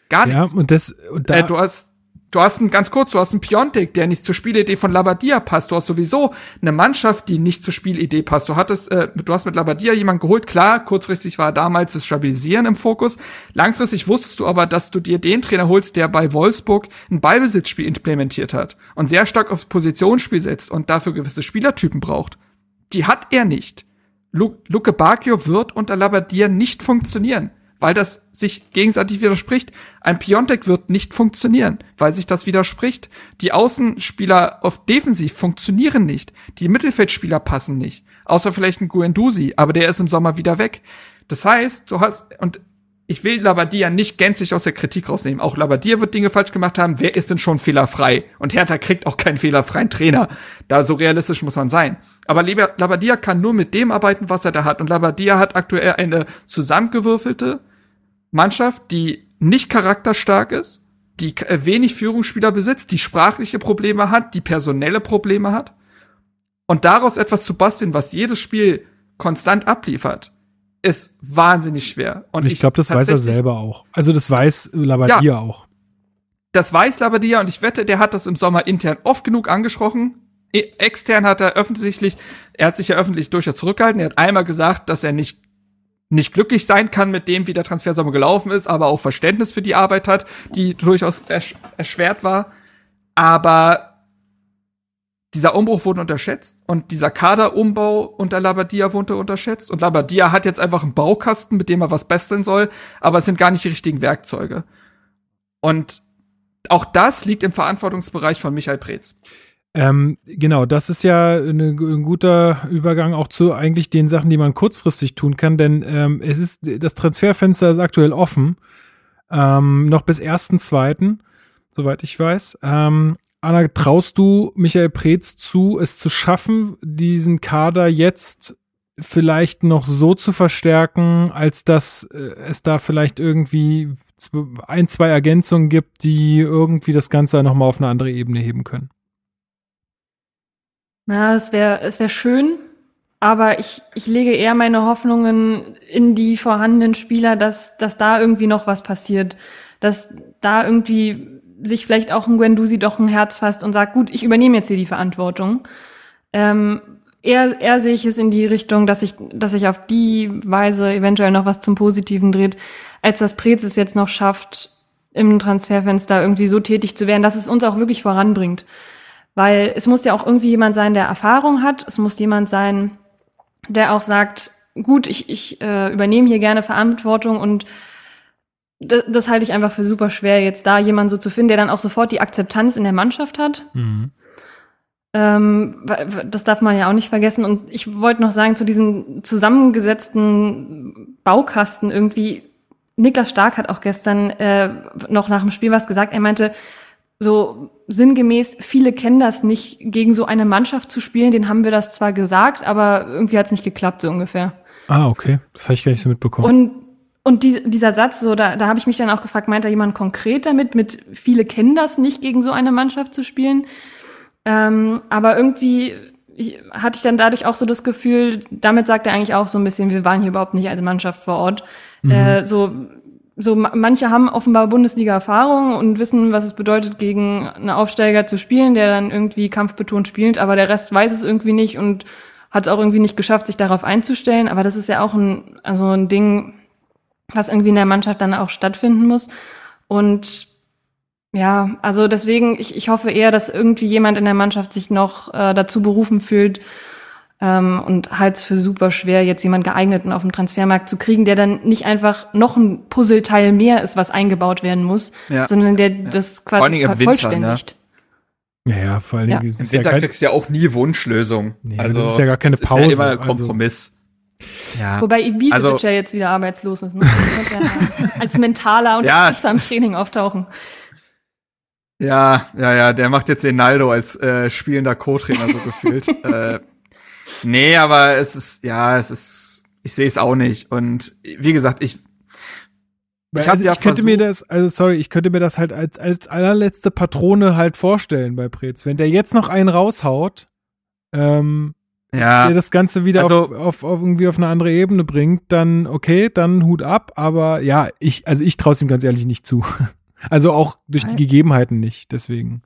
Gar nichts. Ja, und das, und da, äh, du hast Du hast einen, ganz kurz, du hast einen Piontek, der nicht zur Spielidee von Labadia passt. Du hast sowieso eine Mannschaft, die nicht zur Spielidee passt. Du hattest, äh, du hast mit Labadia jemanden geholt. Klar, kurzfristig war damals das Stabilisieren im Fokus. Langfristig wusstest du aber, dass du dir den Trainer holst, der bei Wolfsburg ein Ballbesitzspiel implementiert hat und sehr stark aufs Positionsspiel setzt und dafür gewisse Spielertypen braucht. Die hat er nicht. Lu Luke Bacchio wird unter Labadia nicht funktionieren weil das sich gegenseitig widerspricht. Ein Piontek wird nicht funktionieren, weil sich das widerspricht. Die Außenspieler auf Defensiv funktionieren nicht. Die Mittelfeldspieler passen nicht. Außer vielleicht ein Guendouzi, aber der ist im Sommer wieder weg. Das heißt, du hast, und ich will Labadia nicht gänzlich aus der Kritik rausnehmen. Auch Labadia wird Dinge falsch gemacht haben. Wer ist denn schon fehlerfrei? Und Hertha kriegt auch keinen fehlerfreien Trainer. Da so realistisch muss man sein. Aber Labadia kann nur mit dem arbeiten, was er da hat. Und Labadia hat aktuell eine zusammengewürfelte, Mannschaft, die nicht charakterstark ist, die äh, wenig Führungsspieler besitzt, die sprachliche Probleme hat, die personelle Probleme hat. Und daraus etwas zu basteln, was jedes Spiel konstant abliefert, ist wahnsinnig schwer. Und, ich, ich glaube, das weiß er selber auch. Also das weiß Labadia ja, auch. Das weiß Labadia und ich wette, der hat das im Sommer intern oft genug angesprochen. E, extern hat er öffentlich, er hat sich ja öffentlich durchaus zurückgehalten. Er hat einmal gesagt, dass er nicht nicht glücklich sein kann mit dem, wie der Transfersommer gelaufen ist, aber auch Verständnis für die Arbeit hat, die durchaus ersch erschwert war. Aber dieser Umbruch wurde unterschätzt und dieser Kaderumbau unter Labadia wurde unterschätzt und Labadia hat jetzt einfach einen Baukasten, mit dem er was basteln soll, aber es sind gar nicht die richtigen Werkzeuge. Und auch das liegt im Verantwortungsbereich von Michael Preetz. Ähm, genau, das ist ja eine, ein guter Übergang auch zu eigentlich den Sachen, die man kurzfristig tun kann, denn ähm, es ist das Transferfenster ist aktuell offen, ähm, noch bis 1.2., soweit ich weiß. Ähm, Anna, traust du Michael Preetz zu, es zu schaffen, diesen Kader jetzt vielleicht noch so zu verstärken, als dass äh, es da vielleicht irgendwie ein, zwei Ergänzungen gibt, die irgendwie das Ganze nochmal auf eine andere Ebene heben können? Na, es wäre es wär schön, aber ich, ich lege eher meine Hoffnungen in die vorhandenen Spieler, dass, dass da irgendwie noch was passiert. Dass da irgendwie sich vielleicht auch ein Guendouzi doch ein Herz fasst und sagt, gut, ich übernehme jetzt hier die Verantwortung. Ähm, eher, eher sehe ich es in die Richtung, dass sich dass ich auf die Weise eventuell noch was zum Positiven dreht, als dass Prez es jetzt noch schafft, im Transferfenster irgendwie so tätig zu werden, dass es uns auch wirklich voranbringt. Weil es muss ja auch irgendwie jemand sein, der Erfahrung hat. Es muss jemand sein, der auch sagt, gut, ich, ich äh, übernehme hier gerne Verantwortung und das, das halte ich einfach für super schwer, jetzt da jemanden so zu finden, der dann auch sofort die Akzeptanz in der Mannschaft hat. Mhm. Ähm, das darf man ja auch nicht vergessen. Und ich wollte noch sagen, zu diesem zusammengesetzten Baukasten irgendwie, Niklas Stark hat auch gestern äh, noch nach dem Spiel was gesagt. Er meinte, so sinngemäß, viele kennen das nicht, gegen so eine Mannschaft zu spielen. Den haben wir das zwar gesagt, aber irgendwie hat es nicht geklappt, so ungefähr. Ah, okay. Das habe ich gar nicht so mitbekommen. Und, und die, dieser Satz, so, da, da habe ich mich dann auch gefragt, meint da jemand konkret damit, mit viele kennen das nicht, gegen so eine Mannschaft zu spielen? Ähm, aber irgendwie hatte ich dann dadurch auch so das Gefühl, damit sagt er eigentlich auch so ein bisschen, wir waren hier überhaupt nicht als Mannschaft vor Ort. Mhm. Äh, so, so manche haben offenbar Bundesliga-Erfahrung und wissen, was es bedeutet, gegen einen Aufsteiger zu spielen, der dann irgendwie kampfbetont spielt, aber der Rest weiß es irgendwie nicht und hat es auch irgendwie nicht geschafft, sich darauf einzustellen. Aber das ist ja auch ein, also ein Ding, was irgendwie in der Mannschaft dann auch stattfinden muss. Und Ja, also deswegen, ich, ich hoffe eher, dass irgendwie jemand in der Mannschaft sich noch äh, dazu berufen fühlt ähm, und halte es für super schwer, jetzt jemand geeigneten auf dem Transfermarkt zu kriegen, der dann nicht einfach noch ein Puzzleteil mehr ist, was eingebaut werden muss, Ja. sondern der Ja. das quasi im vervollständigt. Ja, ja, vor allen Ja. Dingen. Im es ist ja Winter kein- kriegst du ja auch nie Wunschlösung. Nee, also das ist ja gar keine es Ist Pause, ja immer ein also- Kompromiss. ja. Wobei Ibisevic Also- ja jetzt wieder arbeitslos ist. Ne? Ja *laughs* als mentaler und Ja. ja. am Training auftauchen. Ja, ja, ja, der macht jetzt den Naldo als äh, spielender Co-Trainer so gefühlt. *laughs* äh, nee, aber es ist, ja, es ist, ich sehe es auch nicht. Und wie gesagt, ich, ich hab also ja ich könnte mir das, also sorry, ich könnte mir das halt als, als allerletzte Patrone halt vorstellen bei Preetz. Wenn der jetzt noch einen raushaut, ähm, Ja. der das Ganze wieder Also- auf, auf, auf irgendwie auf eine andere Ebene bringt, dann okay, dann Hut ab. Aber ja, ich, also ich traue ihm ganz ehrlich nicht zu. *laughs* Also auch durch die. Gegebenheiten nicht, deswegen.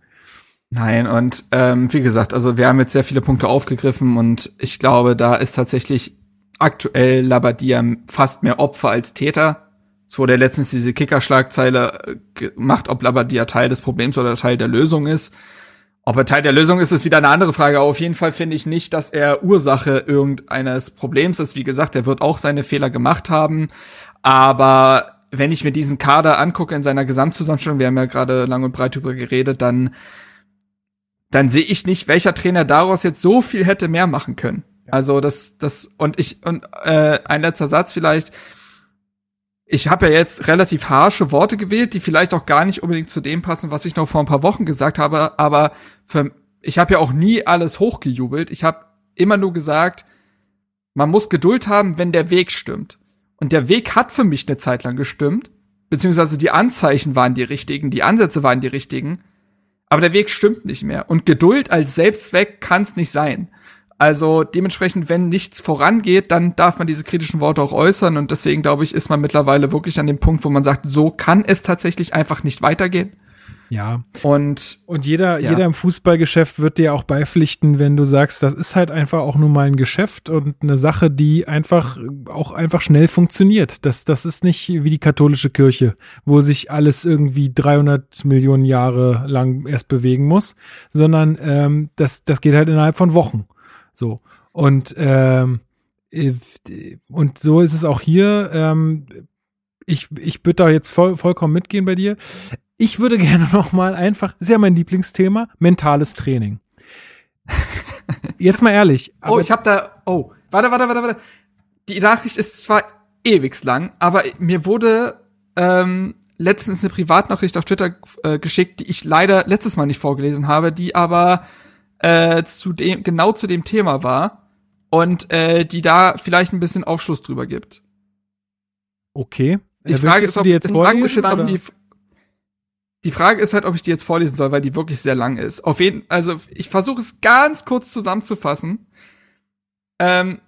Nein, und ähm, wie gesagt, also wir haben jetzt sehr viele Punkte aufgegriffen und ich glaube, da ist tatsächlich aktuell Labadia fast mehr Opfer als Täter. Es wurde ja letztens diese Kicker-Schlagzeile äh, gemacht, ob Labadia Teil des Problems oder Teil der Lösung ist. Ob er Teil der Lösung ist, ist wieder eine andere Frage. Aber auf jeden Fall finde ich nicht, dass er Ursache irgendeines Problems ist. Wie gesagt, er wird auch seine Fehler gemacht haben. Aber wenn ich mir diesen Kader angucke in seiner Gesamtzusammenstellung, wir haben ja gerade lang und breit drüber geredet, dann, dann sehe ich nicht, welcher Trainer daraus jetzt so viel hätte mehr machen können. Also das, das, und ich, und äh, ein letzter Satz vielleicht. Ich habe ja jetzt relativ harsche Worte gewählt, die vielleicht auch gar nicht unbedingt zu dem passen, was ich noch vor ein paar Wochen gesagt habe, aber für, ich habe ja auch nie alles hochgejubelt. Ich habe immer nur gesagt, man muss Geduld haben, wenn der Weg stimmt. Und der Weg hat für mich eine Zeit lang gestimmt, beziehungsweise die Anzeichen waren die richtigen, die Ansätze waren die richtigen, aber der Weg stimmt nicht mehr. Und Geduld als Selbstzweck kann es nicht sein. Also dementsprechend, wenn nichts vorangeht, dann darf man diese kritischen Worte auch äußern. Und deswegen glaube ich, ist man mittlerweile wirklich an dem Punkt, wo man sagt, so kann es tatsächlich einfach nicht weitergehen. Ja. Und, Und jeder, Ja. jeder im Fußballgeschäft wird dir auch beipflichten, wenn du sagst, das ist halt einfach auch nur mal ein Geschäft und eine Sache, die einfach auch einfach schnell funktioniert. Das, das ist nicht wie die katholische Kirche, wo sich alles irgendwie 300 Millionen Jahre lang erst bewegen muss, sondern ähm, das, das geht halt innerhalb von Wochen. So. Und, ähm, äh, und so ist es auch hier. Ähm, ich, ich würde da jetzt voll, vollkommen mitgehen bei dir. Ich würde gerne *laughs* noch mal einfach, ist ja mein Lieblingsthema, mentales Training. *laughs* Jetzt mal ehrlich. oh, ich habe da, oh, warte, warte, warte, warte. Die Nachricht ist zwar ewig lang, aber mir wurde ähm, letztens eine Privatnachricht auf Twitter äh, geschickt, die ich leider letztes Mal nicht vorgelesen habe, die aber äh, zu dem, genau zu dem Thema war und äh, die da vielleicht ein bisschen Aufschluss drüber gibt. Okay. Die Äh, Frage ist, ob, die jetzt Frage ist vorlesen, jetzt, ob oder? die, die Frage ist halt, ob ich die jetzt vorlesen soll, weil die wirklich sehr lang ist. Auf jeden, also ich versuche es ganz kurz zusammenzufassen. Ähm,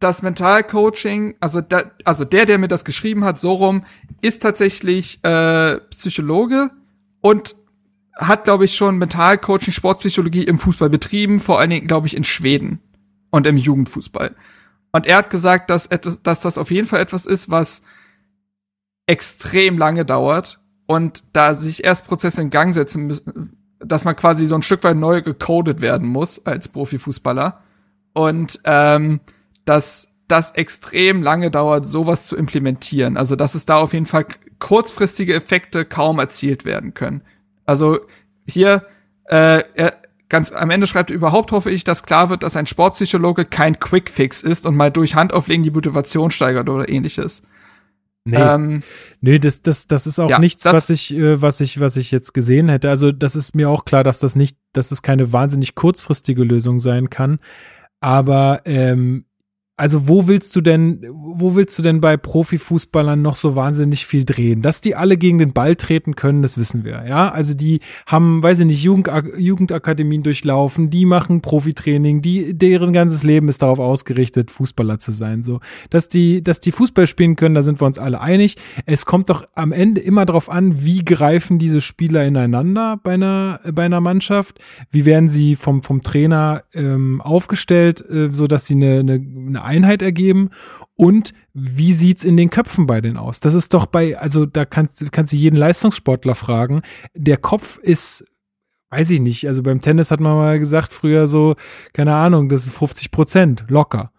das Mentalcoaching, also da, also der, der mir das geschrieben hat, so rum, ist tatsächlich äh, Psychologe und hat, glaube ich, schon Mentalcoaching, Sportpsychologie im Fußball betrieben, vor allen Dingen, glaube ich, in Schweden und im Jugendfußball. Und er hat gesagt, dass, etwas, dass das auf jeden Fall etwas ist, was extrem lange dauert und da sich erst Prozesse in Gang setzen müssen, dass man quasi so ein Stück weit neu gecodet werden muss als Profifußballer und ähm, dass das extrem lange dauert, sowas zu implementieren. Also dass es da auf jeden Fall kurzfristige Effekte kaum erzielt werden können. Also hier äh, er, ganz am Ende schreibt er, überhaupt hoffe ich, dass klar wird, dass ein Sportpsychologe kein Quickfix ist und mal durch Handauflegen die Motivation steigert oder ähnliches. Nee, Ähm, nee das, das, das ist auch ja, nichts, das- was ich, äh, was ich, was ich jetzt gesehen hätte. Also, das ist mir auch klar, dass das nicht, dass es keine wahnsinnig kurzfristige Lösung sein kann. Aber ähm, also wo willst du denn, wo willst du denn bei Profifußballern noch so wahnsinnig viel drehen? Dass die alle gegen den Ball treten können, das wissen wir, ja. Also die haben, weiß ich nicht, Jugend, Jugendakademien durchlaufen, die machen Profitraining, die, deren ganzes Leben ist darauf ausgerichtet, Fußballer zu sein, so. Dass die, dass die Fußball spielen können, da sind wir uns alle einig. Es kommt doch am Ende immer darauf an, wie greifen diese Spieler ineinander bei einer, bei einer Mannschaft, wie werden sie vom, vom Trainer ähm, aufgestellt, äh, so dass sie eine, eine eine Einheit ergeben und wie sieht's in den Köpfen bei denen aus? Das ist doch bei, also da kannst, kannst du jeden Leistungssportler fragen. Der Kopf ist, weiß ich nicht, also beim Tennis hat man mal gesagt, früher so, keine Ahnung, das ist 50 Prozent, locker.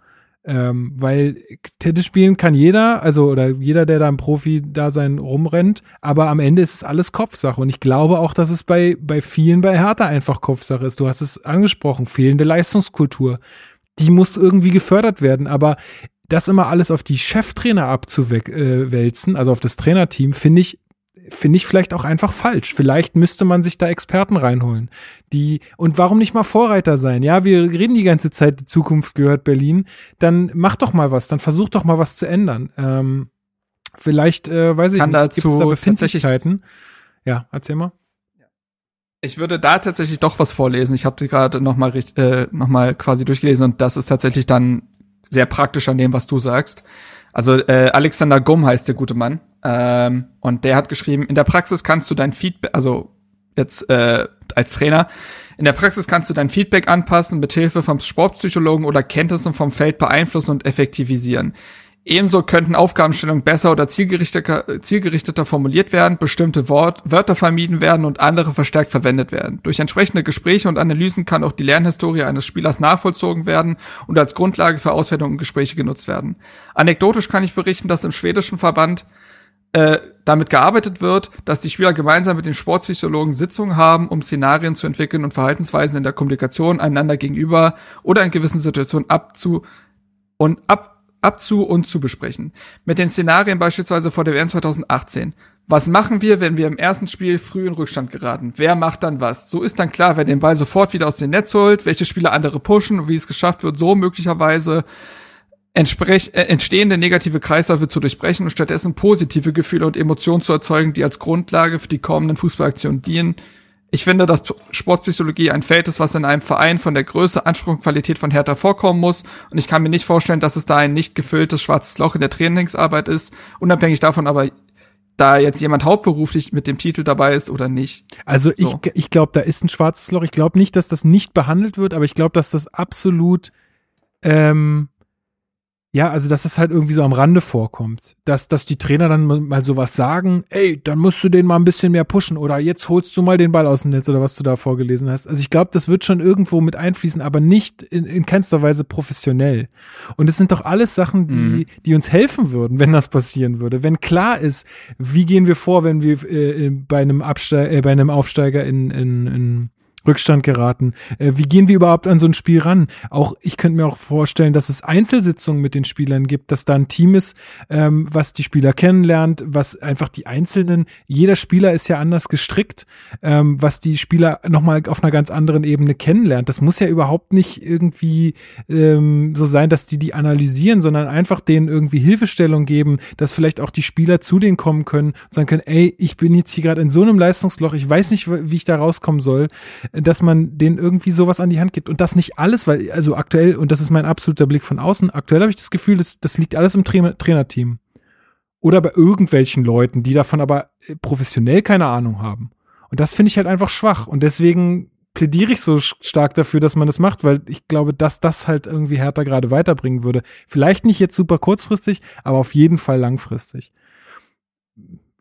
Ähm, weil Tennis spielen kann jeder, also oder jeder, der da im Profi-Dasein rumrennt, aber am Ende ist es alles Kopfsache. Und ich glaube auch, dass es bei, bei vielen bei Hertha einfach Kopfsache ist. Du hast es angesprochen, fehlende Leistungskultur. Die muss irgendwie gefördert werden, aber das immer alles auf die Cheftrainer abzuwälzen, also auf das Trainerteam, finde ich finde ich vielleicht auch einfach falsch. Vielleicht müsste man sich da Experten reinholen, die und warum nicht mal Vorreiter sein? Ja, wir reden die ganze Zeit, die Zukunft gehört Berlin. Dann mach doch mal was, dann versuch doch mal was zu ändern. Ähm, vielleicht, äh, weiß ich Kann nicht, dazu gibt's da Befindlichkeiten? Ja, erzähl mal. Ich würde da tatsächlich doch was vorlesen. Ich habe sie gerade noch mal äh, noch mal quasi durchgelesen und das ist tatsächlich dann sehr praktisch an dem, was du sagst. Also äh, Alexander Gumm heißt der gute Mann. Ähm, und der hat geschrieben, in der Praxis kannst du dein Feedback, also jetzt äh, als Trainer, in der Praxis kannst du dein Feedback anpassen, mit Hilfe vom Sportpsychologen oder Kenntnissen vom Feld beeinflussen und effektivisieren. Ebenso könnten Aufgabenstellungen besser oder zielgerichteter, zielgerichteter formuliert werden, bestimmte Wort, Wörter vermieden werden und andere verstärkt verwendet werden. Durch entsprechende Gespräche und Analysen kann auch die Lernhistorie eines Spielers nachvollzogen werden und als Grundlage für Auswertungen und Gespräche genutzt werden. Anekdotisch kann ich berichten, dass im schwedischen Verband äh, damit gearbeitet wird, dass die Spieler gemeinsam mit den Sportpsychologen Sitzungen haben, um Szenarien zu entwickeln und Verhaltensweisen in der Kommunikation einander gegenüber oder in gewissen Situationen abzu und ab abzu und zu besprechen. Mit den Szenarien beispielsweise vor der WM 2018. Was machen wir, wenn wir im ersten Spiel früh in Rückstand geraten? Wer macht dann was? So ist dann klar, wer den Ball sofort wieder aus dem Netz holt, welche Spieler andere pushen und wie es geschafft wird, so möglicherweise äh, entstehende negative Kreisläufe zu durchbrechen und stattdessen positive Gefühle und Emotionen zu erzeugen, die als Grundlage für die kommenden Fußballaktionen dienen, ich finde, dass Sportpsychologie ein Feld ist, was in einem Verein von der Größe, Anspruch und Qualität von Hertha vorkommen muss. Und ich kann mir nicht vorstellen, dass es da ein nicht gefülltes schwarzes Loch in der Trainingsarbeit ist. Unabhängig davon aber, da jetzt jemand hauptberuflich mit dem Titel dabei ist oder nicht. Also so. ich, ich glaube, da ist ein schwarzes Loch. Ich glaube nicht, dass das nicht behandelt wird, aber ich glaube, dass das absolut ähm, ja, also dass es halt irgendwie so am Rande vorkommt, dass, dass die Trainer dann mal sowas sagen, ey, dann musst du den mal ein bisschen mehr pushen oder jetzt holst du mal den Ball aus dem Netz oder was du da vorgelesen hast. Also ich glaube, das wird schon irgendwo mit einfließen, aber nicht in, in keinster Weise professionell. Und es sind doch alles Sachen, die, mhm. die uns helfen würden, wenn das passieren würde. Wenn klar ist, wie gehen wir vor, wenn wir äh, bei einem Absteiger, äh, bei einem Aufsteiger in, in, in Rückstand geraten. Äh, wie gehen wir überhaupt an so ein Spiel ran? Auch ich könnte mir auch vorstellen, dass es Einzelsitzungen mit den Spielern gibt, dass da ein Team ist, ähm, was die Spieler kennenlernt, was einfach die Einzelnen, jeder Spieler ist ja anders gestrickt, ähm, was die Spieler nochmal auf einer ganz anderen Ebene kennenlernt. Das muss ja überhaupt nicht irgendwie ähm, so sein, dass die die analysieren, sondern einfach denen irgendwie Hilfestellung geben, dass vielleicht auch die Spieler zu denen kommen können und sagen können, ey, ich bin jetzt hier gerade in so einem Leistungsloch, ich weiß nicht, wie ich da rauskommen soll dass man denen irgendwie sowas an die Hand gibt und das nicht alles, weil, also aktuell, und das ist mein absoluter Blick von außen, aktuell habe ich das Gefühl, das, das liegt alles im Trainer Trainerteam. Oder bei irgendwelchen Leuten, die davon aber äh, professionell keine Ahnung haben. Und das finde ich halt einfach schwach. Und deswegen plädiere ich so stark dafür, dass man das macht, weil ich glaube, dass das halt irgendwie härter gerade weiterbringen würde. Vielleicht nicht jetzt super kurzfristig, aber auf jeden Fall langfristig.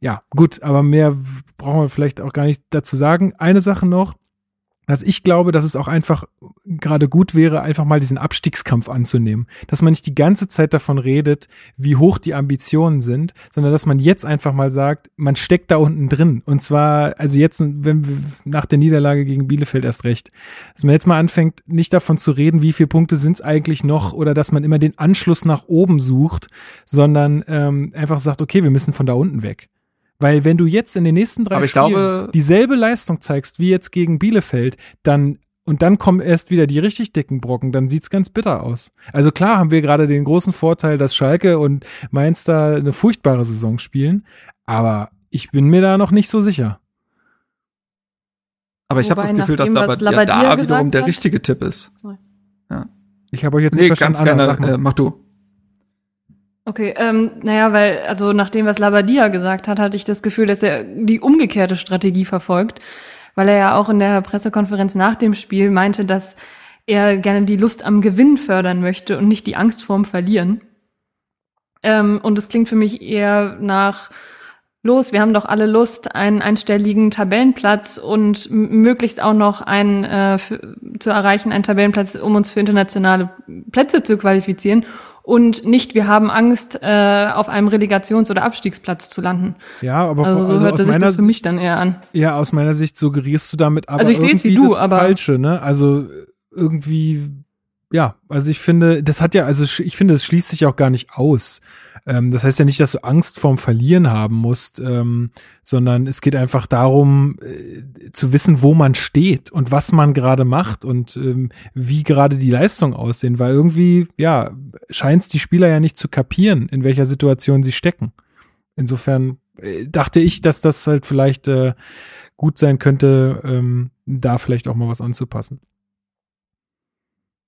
Ja, gut, aber mehr brauchen wir vielleicht auch gar nicht dazu sagen. Eine Sache noch, dass ich glaube, dass es auch einfach gerade gut wäre, einfach mal diesen Abstiegskampf anzunehmen. Dass man nicht die ganze Zeit davon redet, wie hoch die Ambitionen sind, sondern dass man jetzt einfach mal sagt, man steckt da unten drin. Und zwar, also jetzt, wenn wir nach der Niederlage gegen Bielefeld erst recht, dass man jetzt mal anfängt, nicht davon zu reden, wie viele Punkte sind es eigentlich noch oder dass man immer den Anschluss nach oben sucht, sondern ähm, einfach sagt, okay, wir müssen von da unten weg. Weil wenn du jetzt in den nächsten drei Spielen glaube, dieselbe Leistung zeigst wie jetzt gegen Bielefeld, dann und dann kommen erst wieder die richtig dicken Brocken, dann sieht's ganz bitter aus. Also klar haben wir gerade den großen Vorteil, dass Schalke und Mainz da eine furchtbare Saison spielen, aber ich bin mir da noch nicht so sicher. Aber ich habe das Gefühl, dass Labadia, Labadia da wiederum der richtige Tipp ist. Sorry. Ja. Ich habe euch jetzt nicht nee, ganz gerne, äh, mach du. Okay, ähm, naja, weil, also nach dem, was Labadia gesagt hat, hatte ich das Gefühl, dass er die umgekehrte Strategie verfolgt, weil er ja auch in der Pressekonferenz nach dem Spiel meinte, dass er gerne die Lust am Gewinn fördern möchte und nicht die Angst vorm Verlieren. Ähm, und es klingt für mich eher nach los, wir haben doch alle Lust, einen einstelligen Tabellenplatz und möglichst auch noch einen äh, für, zu erreichen, einen Tabellenplatz, um uns für internationale Plätze zu qualifizieren und nicht, wir haben Angst, äh, auf einem Relegations- oder Abstiegsplatz zu landen. Ja, aber also so also hört aus sich das für mich dann eher an. Ja, aus meiner Sicht suggerierst du damit aber Also ich sehe es wie irgendwie du, das aber- Falsche, ne? Also irgendwie, ja, also ich finde, das hat ja, also ich finde, es schließt sich auch gar nicht aus. Ähm, das heißt ja nicht, dass du Angst vorm Verlieren haben musst, ähm, sondern es geht einfach darum, äh, zu wissen, wo man steht und was man gerade macht und ähm, wie gerade die Leistungen aussehen, weil irgendwie, ja, scheint es die Spieler ja nicht zu kapieren, in welcher Situation sie stecken. Insofern äh, dachte ich, dass das halt vielleicht äh, gut sein könnte, ähm, da vielleicht auch mal was anzupassen.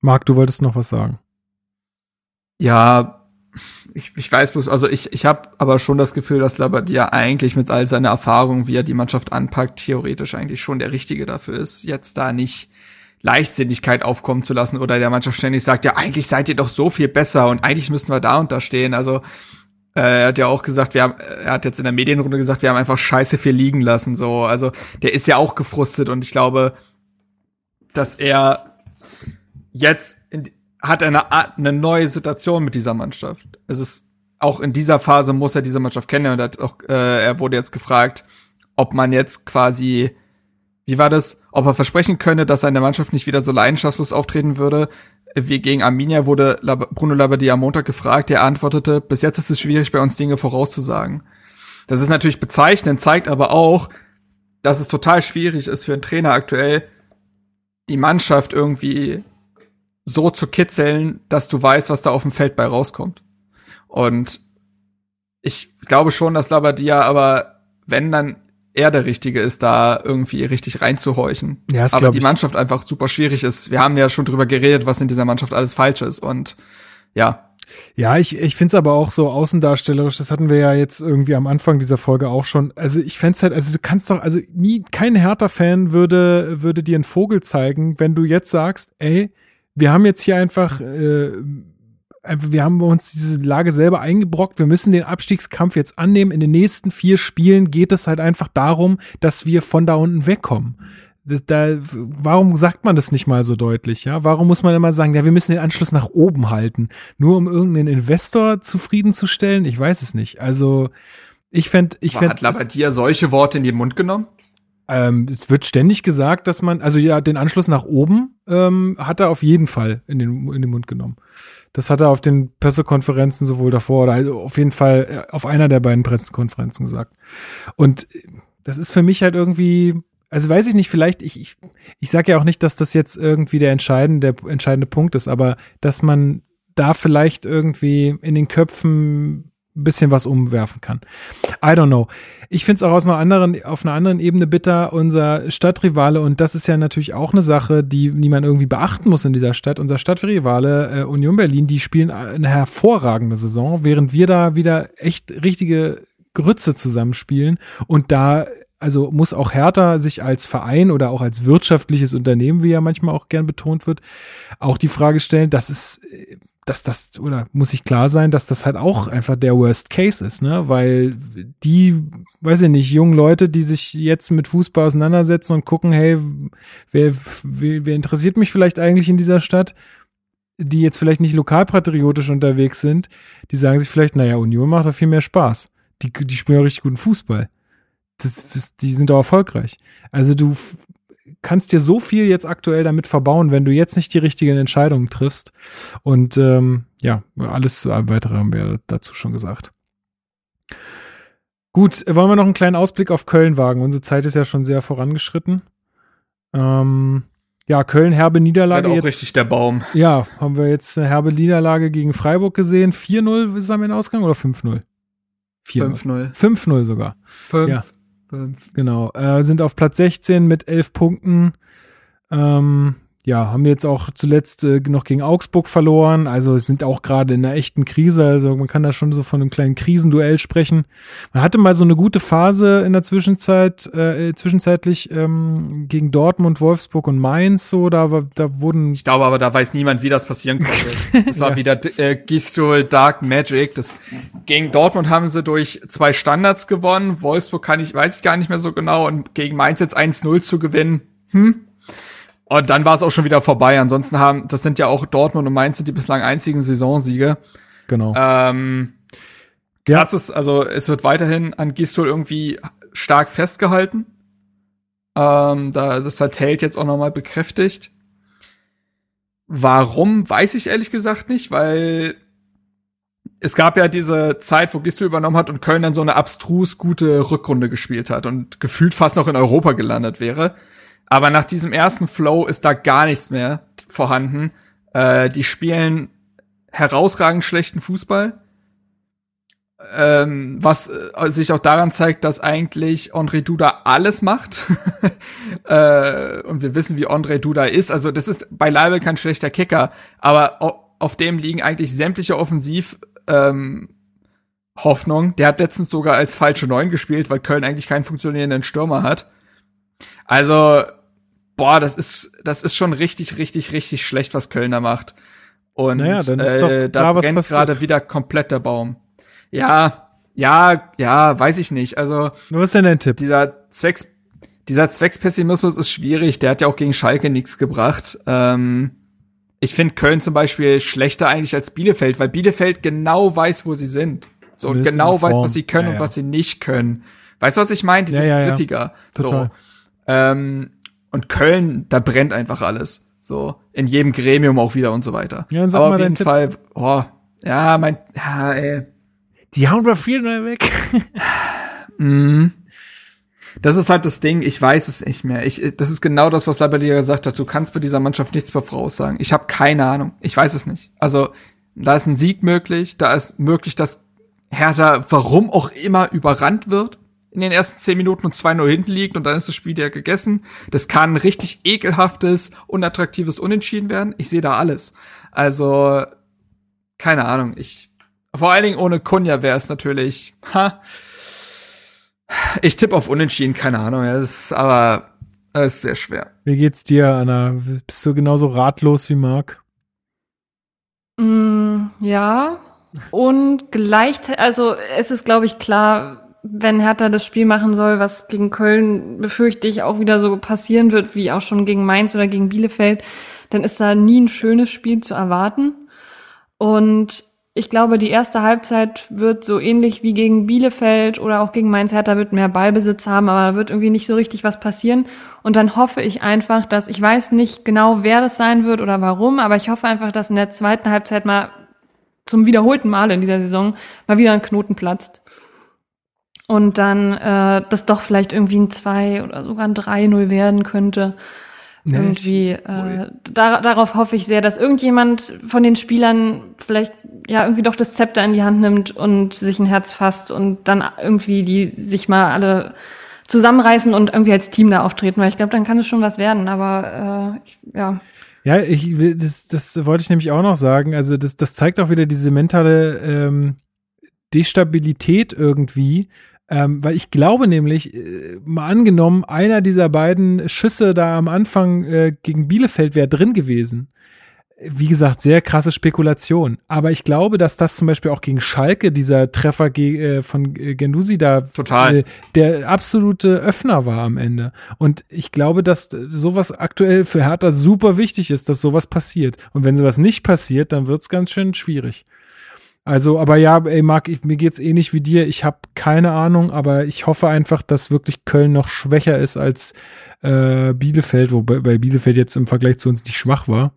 Marc, du wolltest noch was sagen. Ja, ich, ich weiß bloß, also ich, ich habe aber schon das Gefühl, dass Labadia eigentlich mit all seiner Erfahrung, wie er die Mannschaft anpackt, theoretisch eigentlich schon der Richtige dafür ist, jetzt da nicht Leichtsinnigkeit aufkommen zu lassen oder der Mannschaft ständig sagt, ja, eigentlich seid ihr doch so viel besser und eigentlich müssten wir da und da stehen. Also äh, er hat ja auch gesagt, wir haben, er hat jetzt in der Medienrunde gesagt, wir haben einfach scheiße viel liegen lassen. So, also der ist ja auch gefrustet und ich glaube, dass er jetzt in, hat eine, Art- eine neue Situation mit dieser Mannschaft. Es ist auch in dieser Phase muss er diese Mannschaft kennen er hat auch, äh, er wurde jetzt gefragt, ob man jetzt quasi, wie war das, ob er versprechen könne, dass seine Mannschaft nicht wieder so leidenschaftslos auftreten würde. Wie gegen Arminia wurde Lab Bruno Labbadia am Montag gefragt, er antwortete, bis jetzt ist es schwierig, bei uns Dinge vorauszusagen. Das ist natürlich bezeichnend, zeigt aber auch, dass es total schwierig ist für einen Trainer aktuell, die Mannschaft irgendwie so zu kitzeln, dass du weißt, was da auf dem Feld bei rauskommt. Und ich glaube schon, dass Labadia aber, wenn dann er der Richtige ist, da irgendwie richtig reinzuhorchen. Ja, das aber die ich. Mannschaft einfach super schwierig ist. Wir haben ja schon drüber geredet, was in dieser Mannschaft alles falsch ist. Und ja, Ja, ich, ich finde es aber auch so außendarstellerisch, das hatten wir ja jetzt irgendwie am Anfang dieser Folge auch schon. Also ich fänd's halt, also du kannst doch, also nie, kein Hertha-Fan würde, würde dir einen Vogel zeigen, wenn du jetzt sagst, ey, wir haben jetzt hier einfach, äh, einfach, wir haben uns diese Lage selber eingebrockt, wir müssen den Abstiegskampf jetzt annehmen. In den nächsten vier Spielen geht es halt einfach darum, dass wir von da unten wegkommen. Da, warum sagt man das nicht mal so deutlich, ja? Warum muss man immer sagen, ja, wir müssen den Anschluss nach oben halten? Nur um irgendeinen Investor zufriedenzustellen? Ich weiß es nicht. Also, ich fände, ich hat fände, Labadia solche Worte in den Mund genommen? Ähm, es wird ständig gesagt, dass man, also ja, den Anschluss nach oben ähm, hat er auf jeden Fall in den, in den Mund genommen. Das hat er auf den Pressekonferenzen sowohl davor oder also auf jeden Fall äh, auf einer der beiden Pressekonferenzen gesagt. Und äh, das ist für mich halt irgendwie, also weiß ich nicht, vielleicht, ich, ich, ich sage ja auch nicht, dass das jetzt irgendwie der entscheidende, der entscheidende Punkt ist, aber dass man da vielleicht irgendwie in den Köpfen bisschen was umwerfen kann. I don't know. Ich finde es auch aus einer anderen, auf einer anderen Ebene bitter, unser Stadtrivale, und das ist ja natürlich auch eine Sache, die, die man irgendwie beachten muss in dieser Stadt. Unser Stadtrivale äh, Union Berlin, die spielen eine hervorragende Saison, während wir da wieder echt richtige Grütze zusammenspielen. Und da also muss auch Hertha sich als Verein oder auch als wirtschaftliches Unternehmen, wie ja manchmal auch gern betont wird, auch die Frage stellen, dass es, äh, dass das, oder muss ich klar sein, dass das halt auch einfach der Worst Case ist, ne? Weil die, weiß ich nicht, jungen Leute, die sich jetzt mit Fußball auseinandersetzen und gucken, hey, wer, wer, wer interessiert mich vielleicht eigentlich in dieser Stadt? die jetzt vielleicht nicht lokalpatriotisch unterwegs sind, die sagen sich vielleicht, naja, Union macht da viel mehr Spaß. Die, die spielen auch richtig guten Fußball. Das, die sind auch erfolgreich. Also du kannst dir so viel jetzt aktuell damit verbauen, wenn du jetzt nicht die richtigen Entscheidungen triffst. Und ähm, ja, alles weitere haben wir dazu schon gesagt. Gut, wollen wir noch einen kleinen Ausblick auf Köln wagen? Unsere Zeit ist ja schon sehr vorangeschritten. Ähm, ja, Köln herbe Niederlage Wird auch jetzt. richtig der Baum. Ja, haben wir jetzt eine herbe Niederlage gegen Freiburg gesehen. 4-0 ist es am Ende Ausgang oder 5-0? 5-0. 5-0 sogar. Fünf. Ja, Fünf. Genau. Äh, sind auf Platz 16 mit 11 Punkten. Ähm, ja, haben jetzt auch zuletzt äh, noch gegen Augsburg verloren. Also sind auch gerade in einer echten Krise. Also man kann da schon so von einem kleinen Krisenduell sprechen. Man hatte mal so eine gute Phase in der Zwischenzeit, äh, zwischenzeitlich ähm, gegen Dortmund, Wolfsburg und Mainz. So, da, da wurden. Ich glaube aber, da weiß niemand, wie das passieren konnte. Das war *laughs* Ja. wieder äh, Gistol Dark Magic. Das, gegen Dortmund haben sie durch zwei Standards gewonnen. Wolfsburg kann ich, weiß ich gar nicht mehr so genau. Und gegen Mainz jetzt 1-0 zu gewinnen. Hm? Und dann war es auch schon wieder vorbei. Ansonsten haben, das sind ja auch Dortmund und Mainz sind die bislang einzigen Saisonsiege. Genau. Ähm, Krass ist, also es wird weiterhin an Gistol irgendwie stark festgehalten. Ähm, da das hat Held jetzt auch nochmal bekräftigt. Warum, weiß ich ehrlich gesagt nicht, weil es gab ja diese Zeit, wo Gistol übernommen hat und Köln dann so eine abstrus gute Rückrunde gespielt hat und gefühlt fast noch in Europa gelandet wäre. Aber nach diesem ersten Flow ist da gar nichts mehr vorhanden. Äh, die spielen herausragend schlechten Fußball. Ähm, was äh, sich auch daran zeigt, dass eigentlich André Duda alles macht. *laughs* äh, und wir wissen, wie André Duda ist. Also das ist beileibe kein schlechter Kicker, aber au- auf dem liegen eigentlich sämtliche Offensiv ähm, Hoffnung. Der hat letztens sogar als falsche Neun gespielt, weil Köln eigentlich keinen funktionierenden Stürmer hat. Also, boah, das ist, das ist schon richtig, richtig, richtig schlecht, was Kölner macht. Und Naja, dann ist doch äh, da brennt gerade wieder komplett der Baum. Ja, ja, ja, weiß ich nicht. Also, was ist denn dein Tipp? Dieser Zwecks, dieser Zweckspessimismus ist schwierig. Der hat ja auch gegen Schalke nichts gebracht. Ähm, ich finde Köln zum Beispiel schlechter eigentlich als Bielefeld, weil Bielefeld genau weiß, wo sie sind. So und genau weiß, was sie können Ja, und ja. was sie nicht können. Weißt du, was ich meine? Die Ja, sind griffiger. So. Ähm, und Köln, da brennt einfach alles. So, in jedem Gremium auch wieder und so weiter. Ja, dann sag Aber mal auf jeden Tipp. Fall, oh, ja, mein, ja, ey. Die hauen wir viel mehr weg. *laughs* Mhm. Das ist halt das Ding, ich weiß es nicht mehr. Ich, das ist genau das, was Labadia gesagt hat. Du kannst bei dieser Mannschaft nichts mehr voraussagen. Ich habe keine Ahnung. Ich weiß es nicht. Also, da ist ein Sieg möglich, da ist möglich, dass Hertha, warum auch immer, überrannt wird in den ersten zehn Minuten und 2-0 hinten liegt und dann ist das Spiel ja gegessen. Das kann ein richtig ekelhaftes, unattraktives Unentschieden werden. Ich sehe da alles. Also, keine Ahnung. Ich, vor allen Dingen ohne Kunja wäre es natürlich, ha, ich tippe auf Unentschieden, keine Ahnung. Ja, das ist aber das ist sehr schwer. Wie geht's dir, Anna? Bist du genauso ratlos wie Marc? Mm, ja. Und gleichzeitig, also es ist, glaube ich, klar, wenn Hertha das Spiel machen soll, was gegen Köln befürchte ich auch wieder so passieren wird, wie auch schon gegen Mainz oder gegen Bielefeld, dann ist da nie ein schönes Spiel zu erwarten. Und ich glaube, die erste Halbzeit wird so ähnlich wie gegen Bielefeld oder auch gegen Mainz Hertha wird mehr Ballbesitz haben, aber da wird irgendwie nicht so richtig was passieren. Und dann hoffe ich einfach, dass ich weiß nicht genau, wer das sein wird oder warum, aber ich hoffe einfach, dass in der zweiten Halbzeit mal zum wiederholten Mal in dieser Saison mal wieder ein Knoten platzt. Und dann äh, das doch vielleicht irgendwie ein 2 oder sogar ein 3-0 werden könnte. Nee, irgendwie. Äh, da, darauf hoffe ich sehr, dass irgendjemand von den Spielern vielleicht ja irgendwie doch das Zepter in die Hand nimmt und sich ein Herz fasst und dann irgendwie die sich mal alle zusammenreißen und irgendwie als Team da auftreten, weil ich glaube, dann kann es schon was werden. Aber äh, ich, ja. Ja, ich will- das, das wollte ich nämlich auch noch sagen. Also das, das zeigt auch wieder diese mentale ähm, Destabilität irgendwie. Ähm, weil ich glaube nämlich, äh, mal angenommen, einer dieser beiden Schüsse da am Anfang äh, gegen Bielefeld wäre drin gewesen. Wie gesagt, sehr krasse Spekulation. Aber ich glaube, dass das zum Beispiel auch gegen Schalke, dieser Treffer äh, von äh, Gendusi da, Total. Äh, der absolute Öffner war am Ende. Und ich glaube, dass sowas aktuell für Hertha super wichtig ist, dass sowas passiert. Und wenn sowas nicht passiert, dann wird's ganz schön schwierig. Also, aber ja, ey, Marc, ich, mir geht's ähnlich wie dir. Ich habe keine Ahnung, aber ich hoffe einfach, dass wirklich Köln noch schwächer ist als äh, Bielefeld, wobei bei Bielefeld jetzt im Vergleich zu uns nicht schwach war.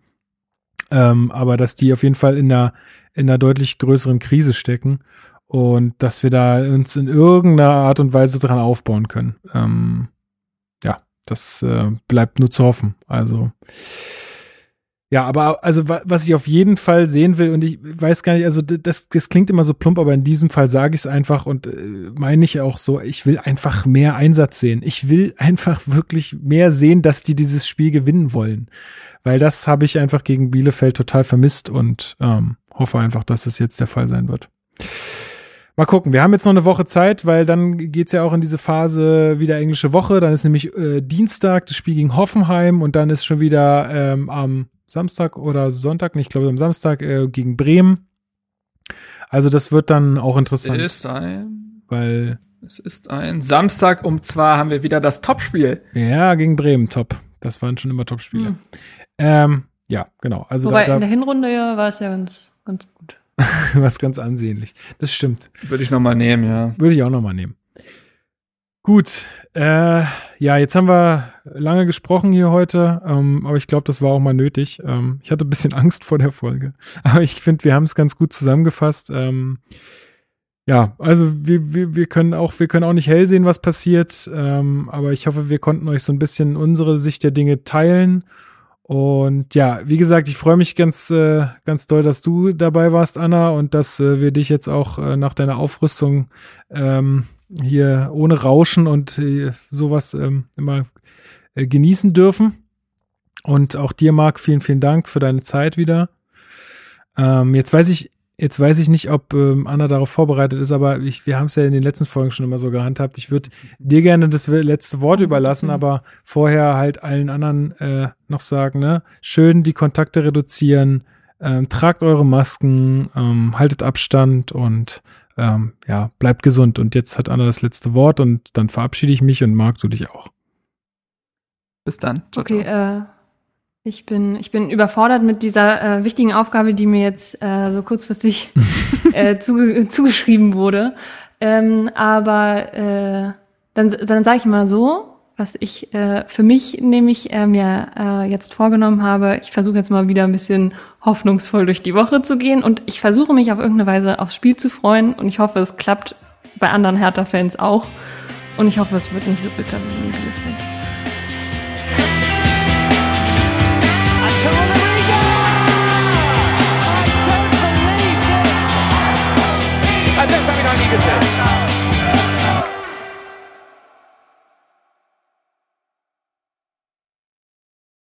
Ähm, aber dass die auf jeden Fall in einer, in einer deutlich größeren Krise stecken und dass wir da uns in irgendeiner Art und Weise dran aufbauen können. Ähm, ja, das äh, bleibt nur zu hoffen. Also Ja, aber also wa- was ich auf jeden Fall sehen will und ich weiß gar nicht, also das, das klingt immer so plump, aber in diesem Fall sage ich es einfach und äh, meine ich auch so, ich will einfach mehr Einsatz sehen. Ich will einfach wirklich mehr sehen, dass die dieses Spiel gewinnen wollen. Weil das habe ich einfach gegen Bielefeld total vermisst und ähm, hoffe einfach, dass es jetzt der Fall sein wird. Mal gucken, wir haben jetzt noch eine Woche Zeit, weil dann geht's ja auch in diese Phase wieder englische Woche. Dann ist nämlich äh, Dienstag das Spiel gegen Hoffenheim und dann ist schon wieder ähm, am Samstag oder Sonntag, nicht, ich glaube am Samstag äh, gegen Bremen. Also das wird dann auch interessant, Ist ein, weil es ist ein Samstag um zwei haben wir wieder das Topspiel. ja gegen Bremen top. Das waren schon immer Topspiele. Hm. Ähm, ja, genau. Also Wobei da, in der da Hinrunde ja war es ja ganz, ganz gut. *laughs* was ganz ansehnlich. Das stimmt. Würde ich noch mal nehmen, ja. Würde ich auch noch mal nehmen. Gut, äh, ja, jetzt haben wir lange gesprochen hier heute, ähm, aber ich glaube, das war auch mal nötig. Ähm, ich hatte ein bisschen Angst vor der Folge, *laughs* aber ich finde, wir haben es ganz gut zusammengefasst. Ähm, ja, also wir, wir, wir können auch, wir können auch nicht hell sehen, was passiert, ähm, aber ich hoffe, wir konnten euch so ein bisschen unsere Sicht der Dinge teilen. Und ja, wie gesagt, ich freue mich ganz, äh, ganz doll, dass du dabei warst, Anna, und dass äh, wir dich jetzt auch äh, nach deiner Aufrüstung ähm, hier ohne Rauschen und äh, sowas ähm, immer äh, genießen dürfen. Und auch dir, Marc, vielen, vielen Dank für deine Zeit wieder. Ähm, jetzt weiß ich, jetzt weiß ich nicht, ob ähm, Anna darauf vorbereitet ist, aber ich, wir haben es ja in den letzten Folgen schon immer so gehandhabt. Ich würde dir gerne das letzte Wort überlassen, aber vorher halt allen anderen äh, noch sagen, ne? Schön die Kontakte reduzieren, ähm, tragt eure Masken, ähm, haltet Abstand und ähm, ja, bleibt gesund. Und jetzt hat Anna das letzte Wort und dann verabschiede ich mich und Marc, du dich auch. Bis dann. Ciao, Okay, äh, ich bin, ich bin überfordert mit dieser äh, wichtigen Aufgabe, die mir jetzt äh, so kurzfristig *laughs* äh, zuge zugeschrieben wurde. Ähm, aber äh, dann, dann sage ich mal so, was ich äh, für mich nämlich äh, mir äh, jetzt vorgenommen habe. Ich versuche jetzt mal wieder ein bisschen hoffnungsvoll durch die Woche zu gehen und ich versuche mich auf irgendeine Weise aufs Spiel zu freuen und ich hoffe, es klappt bei anderen Hertha-Fans auch und ich hoffe, es wird nicht so bitter wie in Bielefeld.